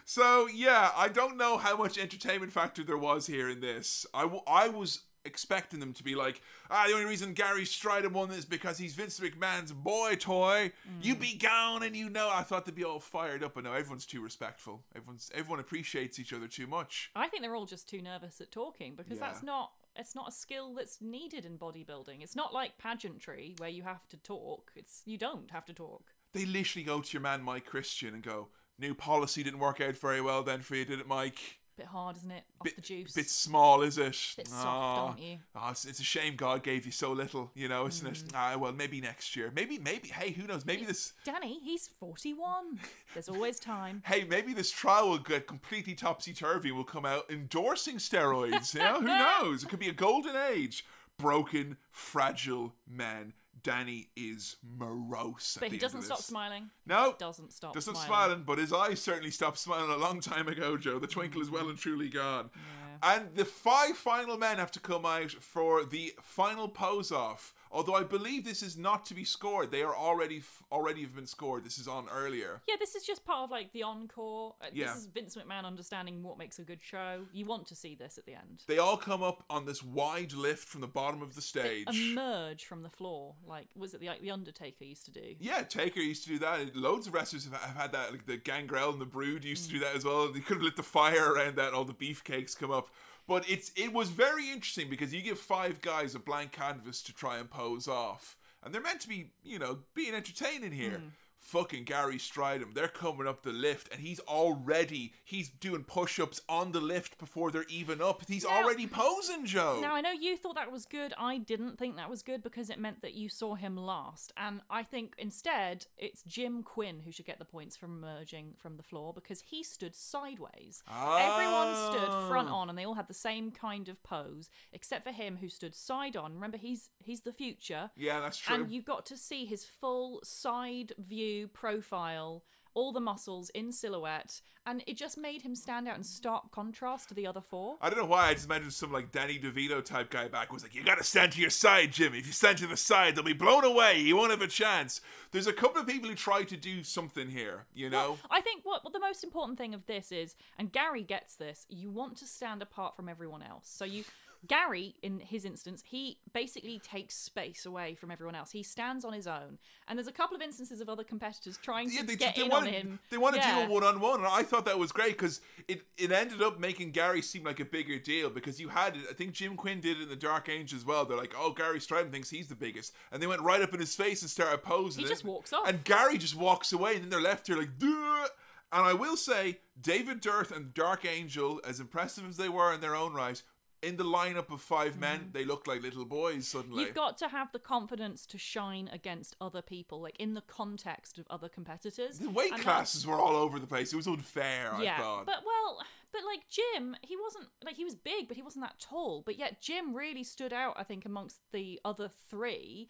So, yeah, I don't know how much entertainment factor there was here in this. I, w- I was expecting them to be like, ah, the only reason Gary Strydom won is because he's Vince McMahon's boy toy. You be gone and you know. I thought they'd be all fired up, but no, everyone's too respectful. Everyone's everyone appreciates each other too much. I think they're all just too nervous at talking because Yeah. that's not it's not a skill that's needed in bodybuilding. It's not like pageantry where you have to talk. It's you don't have to talk. They literally go to your man Mike Christian and go, "New policy didn't work out very well then for you, did it, Mike?" Bit hard, isn't it? Off bit, the juice. bit small, is it? Bit soft, Aw. aren't you? Ah, it's, it's a shame God gave you so little, you know, isn't it? Mm. Ah, well, maybe next year. Maybe, maybe. Hey, who knows? Maybe this. Danny, he's 41. There's always time. Hey, maybe this trial will get completely topsy turvy. and We'll come out endorsing steroids. You know, who knows? It could be a golden age. Broken, fragile men. Danny is morose. But he doesn't stop smiling. No, He Doesn't stop doesn't smiling. smiling, but his eyes certainly stopped smiling a long time ago, Joe. The twinkle is well and truly gone. Yeah. And the five final men have to come out for the final pose off Although I believe this is not to be scored. They are already f- already have been scored. This is on earlier. Yeah, this is just part of like the encore. Uh, Yeah. This is Vince McMahon understanding what makes a good show. You want to see this at the end. They all come up on this wide lift from the bottom of the stage. Emerge from the floor, like was it the like the Undertaker used to do? Yeah, Taker used to do that. Loads of wrestlers have, have had that. Like the Gangrel and the Brood used to do that as well. They could have lit the fire around that. All the beefcakes come up. But it's it was very interesting because you give five guys a blank canvas to try and pose off, and they're meant to be, you know, being entertaining here. Mm. Fucking Gary Strydom, they're coming up the lift, and he's already he's doing push-ups on the lift before they're even up. He's Now- already posing, Joe. Now I know you thought that was good. I didn't think that was good because it meant that you saw him last, and I think instead it's Jim Quinn who should get the points for emerging from the floor because he stood sideways. Everyone stood front Ah. on, and they all had the same kind of pose, except for him who stood side on. Remember, he's he's the future. yeah, that's true. And you got to see his full side view profile, all the muscles in silhouette, and it just made him stand out in stark contrast to the other four. I don't know why. I just imagined some like Danny DeVito type guy back was like, "You got to stand to your side, Jimmy. If you stand to the side, they'll be blown away. You won't have a chance." There's a couple of people who try to do something here. You know, I think what, what the most important thing of this is, and Gary gets this, you want to stand apart from everyone else. So you. Gary, in his instance, he basically takes space away from everyone else. He stands on his own, and there's a couple of instances of other competitors trying to yeah, they, get they in want on to him. they want to Yeah. do a one on one, and I thought that was great because it it ended up making Gary seem like a bigger deal because you had it. I think Jim Quinn did it in the Dark Age as well. They're like, "Oh, Gary Strydom thinks he's the biggest," and they went right up in his face and started posing. He just walks off. and Gary just walks away, and then they're left here like, Duh! and I will say, David Dearth and Dark Angel, as impressive as they were in their own right, in the lineup of five men, they look like little boys suddenly. Mm. You've got to have the confidence to shine against other people, like in the context of other competitors. the weight And classes were all over the place. It was unfair, I yeah, thought. but well, but like Jim, he wasn't like he was big, but he wasn't that tall. But yet Jim really stood out, I think, amongst the other three,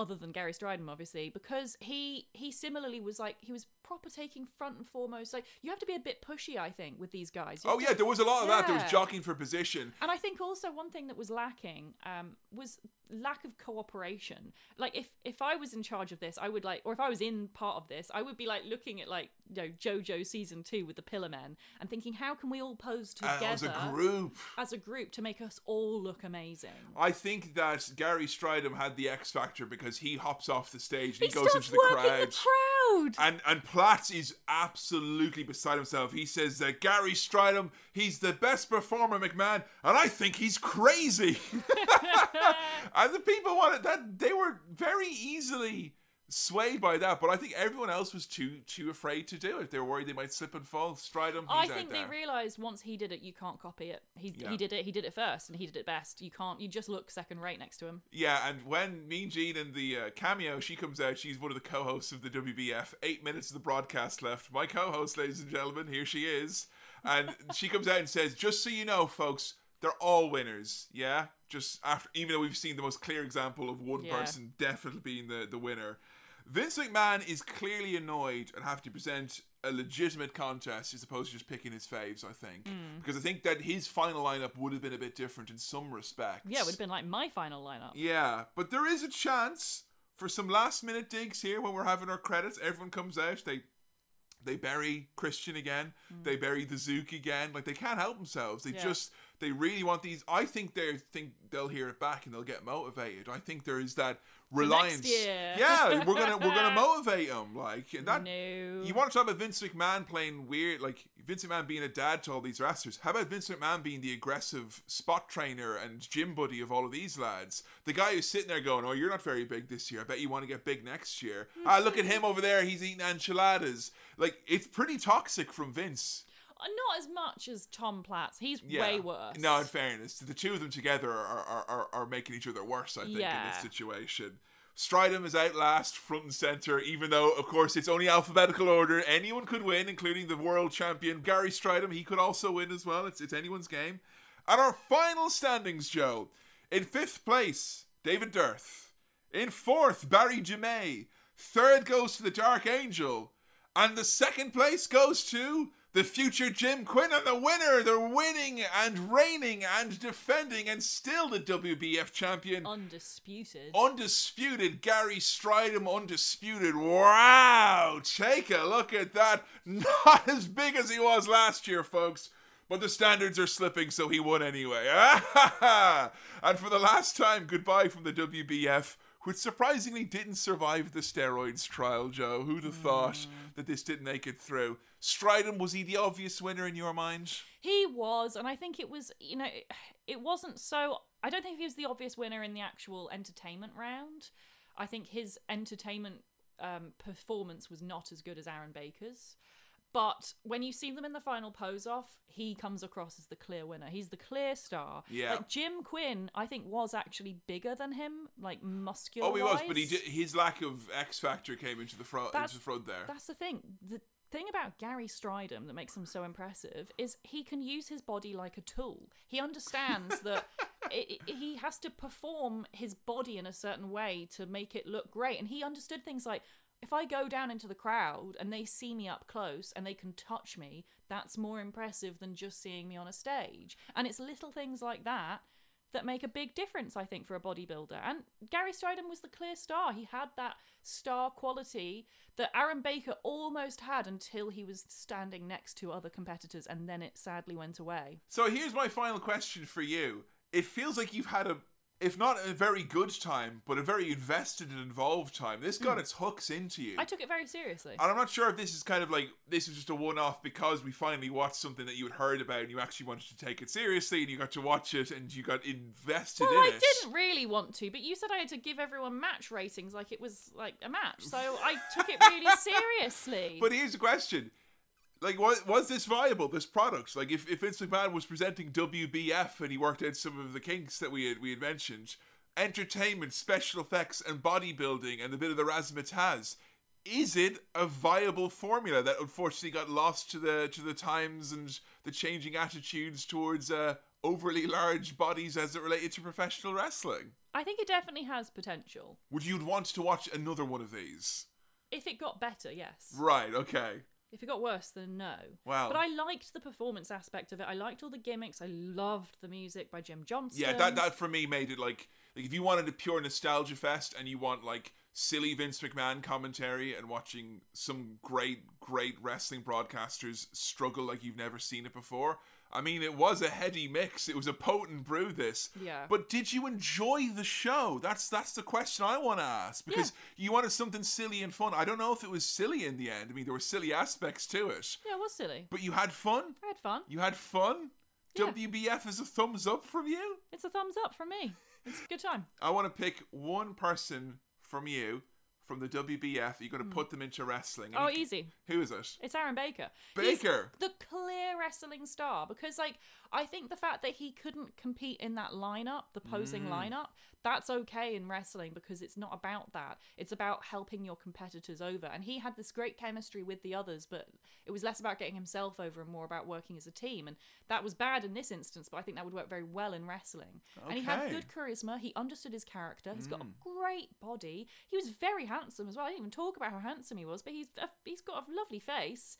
other than Gary Strydom, obviously, because he he similarly was like he was proper taking front and foremost. Like you have to be a bit pushy, I think, with these guys. You oh have to- yeah, there was a lot of that. There was Yeah. jockeying for position. and I think also one thing that was lacking um, was lack of cooperation. Like if if I was in charge of this, I would like, or if I was in part of this, I would be like looking at like you know JoJo season two with the Pillar Men and thinking, how can we all pose together it was a group. as a group to make us all look amazing? I think that Gary Strydom had the X factor because he hops off the stage and he, He goes into the crowd. the crowd. And and Platz is absolutely beside himself. He says that Gary Strydom, he's the best performer, McMahon, and I think he's crazy. and the people wanted that they were very easily swayed by that, but I think everyone else was too too afraid to do it. They were worried they might slip and fall. Strydom, I think they realised once he did it, you can't copy it. He Yeah. he did it. He did it first, and he did it best. You can't. You just look second rate next to him. Yeah, and when Mean Gene in the uh, cameo, she comes out. She's one of the co-hosts of the WBF. Eight minutes of the broadcast left. My co-host, ladies and gentlemen, here she is, and she comes out and says, "Just so you know, folks, they're all winners. Yeah, just after, even though we've seen the most clear example of one Yeah. person definitely being the the winner." Vince McMahon is clearly annoyed and have to present a legitimate contest as opposed to just picking his faves. I think Hmm. because I think that his final lineup would have been a bit different in some respects. Yeah, it would have been like my final lineup. Yeah, but there is a chance for some last minute digs here when we're having our credits. Everyone comes out, they they bury Christian again, they bury the Zook again. Like they can't help themselves. They Yeah. just they really want these. I think they think they'll hear it back and they'll get motivated. I think there is that reliance. year. Yeah, we're gonna we're gonna motivate them. Like that. no. You want to talk about Vince McMahon playing weird, like Vince McMahon being a dad to all these wrestlers? How about Vince McMahon being the aggressive spot trainer and gym buddy of all of these lads? The guy who's sitting there going, "Oh, you're not very big this year. I bet you want to get big next year." ah, look at him over there. He's eating enchiladas. Like it's pretty toxic from Vince. Not as much as Tom Platz. He's Yeah. way worse. No, in fairness, the two of them together are are, are, are making each other worse. I think in this situation. Strydom is out last, front and center, even though, of course, it's only alphabetical order. Anyone could win, including the world champion Gary Strydom. He could also win as well. It's, it's anyone's game. And our final standings, Joe. In fifth place, David Dearth. In fourth, Berry DeMey. Third goes to the Dark Angel. And the second place goes to the future Jim Quinn and the winner, the winning and reigning and defending and still the WBF champion. Undisputed. Undisputed Gary Strydom, undisputed. Wow! Take a look at that. Not as big as he was last year, folks. But the standards are slipping, so he won anyway. and for the last time, goodbye from the WBF which surprisingly didn't survive the steroids trial, Joe. Who'd have thought hmm. that this didn't make it through? Strydom, was he the obvious winner in your mind? He was, and I think it was, you know, it wasn't so. I don't think he was the obvious winner in the actual entertainment round. I think his entertainment um, performance was not as good as Aaron Baker's. But when you see them in the final pose off, he comes across as the clear winner. He's the clear star. Yeah. Like Jim Quinn, I think was actually bigger than him, like muscular. Oh, he was, but he did, his lack of X factor came into the front. That's- into the front there. That's the thing. The thing about Gary Strydom that makes him so impressive is he can use his body like a tool. He understands that it, it- he has to perform his body in a certain way to make it look great. And he understood things like if I go down into the crowd and they see me up close and they can touch me, that's more impressive than just seeing me on a stage. And it's little things like that that make a big difference, I think, for a bodybuilder. And Gary Strydom was the clear star. He had that star quality that Aaron Baker almost had until he was standing next to other competitors, and then it sadly went away. So here's my final question for you. It feels like you've had a, if not a very good time, but a very invested and involved time. This got hmm. its hooks into you. I took it very seriously. And I'm not sure if this is kind of like this is just a one off because we finally watched something that you had heard about and you actually wanted to take it seriously and you got to watch it and you got invested well, in I it. didn't really want to, but you said I had to give everyone match ratings like it was like a match. So I took it really seriously. But here's the question. Like, was, was this viable, this product? Like, if, if Vince McMahon was presenting WBF and he worked out some of the kinks that we had, we had mentioned, entertainment, special effects, and bodybuilding, and a bit of the razzmatazz, is it a viable formula that unfortunately got lost to the to the times and the changing attitudes towards uh, overly large bodies as it related to professional wrestling? I think it definitely has potential. Would you want to watch another one of these? If it got better, yes. Right. Okay. If it got worse, then no. Wow. But I liked the performance aspect of it. I liked all the gimmicks. I loved the music by Jim Johnston. Yeah, that that for me made it like like if you wanted a pure nostalgia fest and you want like silly Vince McMahon commentary and watching some great great wrestling broadcasters struggle like you've never seen it before. I mean, it was a heady mix. It was a potent brew. This, Yeah. But did you enjoy the show? That's that's the question I want to ask because you wanted something silly and fun. I don't know if it was silly in the end. I mean, there were silly aspects to it, Yeah, it was silly. but you had fun. I had fun. You had fun. Yeah. WBF is a thumbs up from you. It's a thumbs up from me. It's a good time. I want to pick one person from you from the WBF. You're going to hmm. put them into wrestling. and Oh, you easy. Who is it? It's Aaron Baker. He's Baker. the clear wrestling star because, like, I think the fact that he couldn't compete in that lineup, the posing mm. lineup, that's okay in wrestling because it's not about that. It's about helping your competitors over. And he had this great chemistry with the others, but it was less about getting himself over and more about working as a team. And that was bad in this instance, but I think that would work very well in wrestling. Okay. And he had good charisma. He understood his character. He's got a mm. great body. He was very handsome as well. I didn't even talk about how handsome he was, but he's a, he's got a lovely face.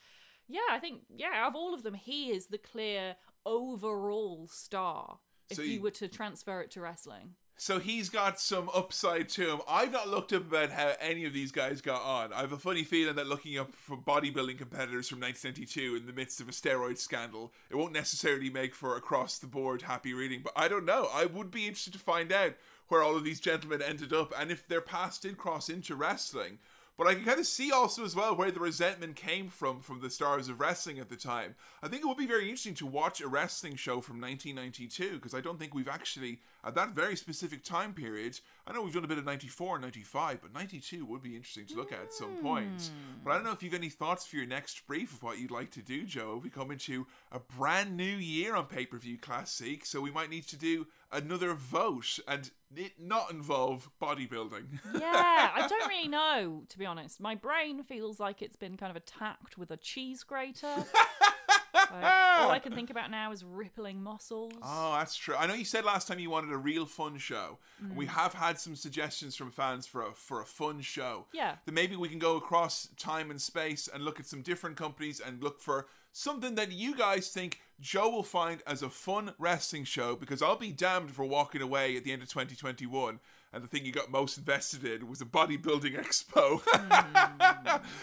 Yeah, I think yeah, of all of them, he is the clear overall star. If So you you- were to transfer it to wrestling, So he's got some upside to him. I've not looked up about how any of these guys got on. I have a funny feeling that looking up for bodybuilding competitors from 1992 in the midst of a steroid scandal, it won't necessarily make for across the board happy reading. But I don't know. I would be interested to find out where all of these gentlemen ended up and if their past did cross into wrestling. But I can kind of see also as well where the resentment came from from the stars of wrestling at the time. I think it would be very interesting to watch a wrestling show from 1992 because I don't think we've actually at that very specific time period. I know we've done a bit of 94 and 95, but 92 would be interesting to look at at some point. But I don't know if you've any thoughts for your next brief of what you'd like to do, Joe. We come into a brand new year on pay per view Classic, so we might need to do another vote and it not involve bodybuilding. yeah, I don't really know to be honest. My brain feels like it's been kind of attacked with a cheese grater. All I can think about now is rippling muscles. Oh, that's true. I know you said last time you wanted a real fun show. and Mm. We have had some suggestions from fans for a for a fun show. Yeah. That maybe we can go across time and space and look at some different companies and look for something that you guys think Joe will find as a fun wrestling show because I'll be damned for walking away at the end of 2021 and the thing you got most invested in was a bodybuilding expo.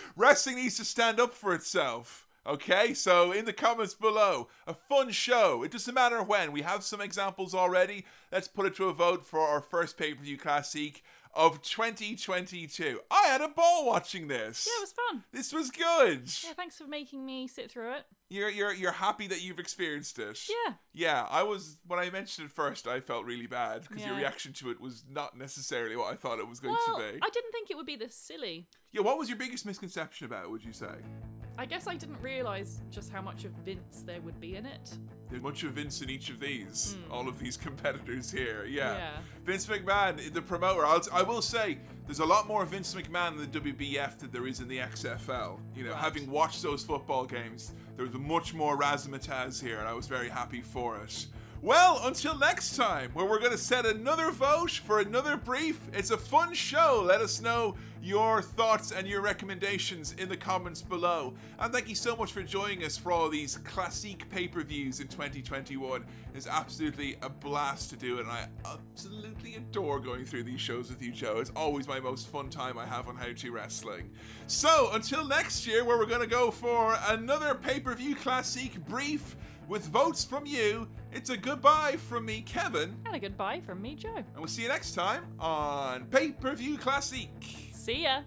Wrestling needs to stand up for itself. Okay, so in the comments below, a fun show. It doesn't matter when. We have some examples already. Let's put it to a vote for our first pay per view classic of 2022. I had a ball watching this. Yeah, it was fun. This was good. Yeah, thanks for making me sit through it. You're you're you're happy that you've experienced it. Yeah. Yeah, I was when I mentioned it first, I felt really bad because your reaction to it was not necessarily what I thought it was going Well, to be. I didn't think it would be this silly. Yeah, what was your biggest misconception about? it, Would you say? I guess I didn't realize just how much of Vince there would be in it. There's much of Vince in each of these, hmm. all of these competitors here. Yeah. Yeah. Vince McMahon, the promoter. I'll, I will say, there's a lot more Vince McMahon in the WBF than there is in the XFL. You know, Right. having watched those football games, there was much more razzmatazz here, and I was very happy for it. Well, until next time, where we're going to set another vote for another brief. It's a fun show. Let us know your thoughts and your recommendations in the comments below. And thank you so much for joining us for all these classic pay per views in 2021. It's absolutely a blast to do and I absolutely adore going through these shows with you, Joe. It's always my most fun time I have on How to Wrestling. So, until next year, where we're going to go for another pay per view classic brief with votes from you, it's a goodbye from me, Kevin, And a goodbye from me, Joe. and we'll see you next time on Pay Per View Classic. See ya.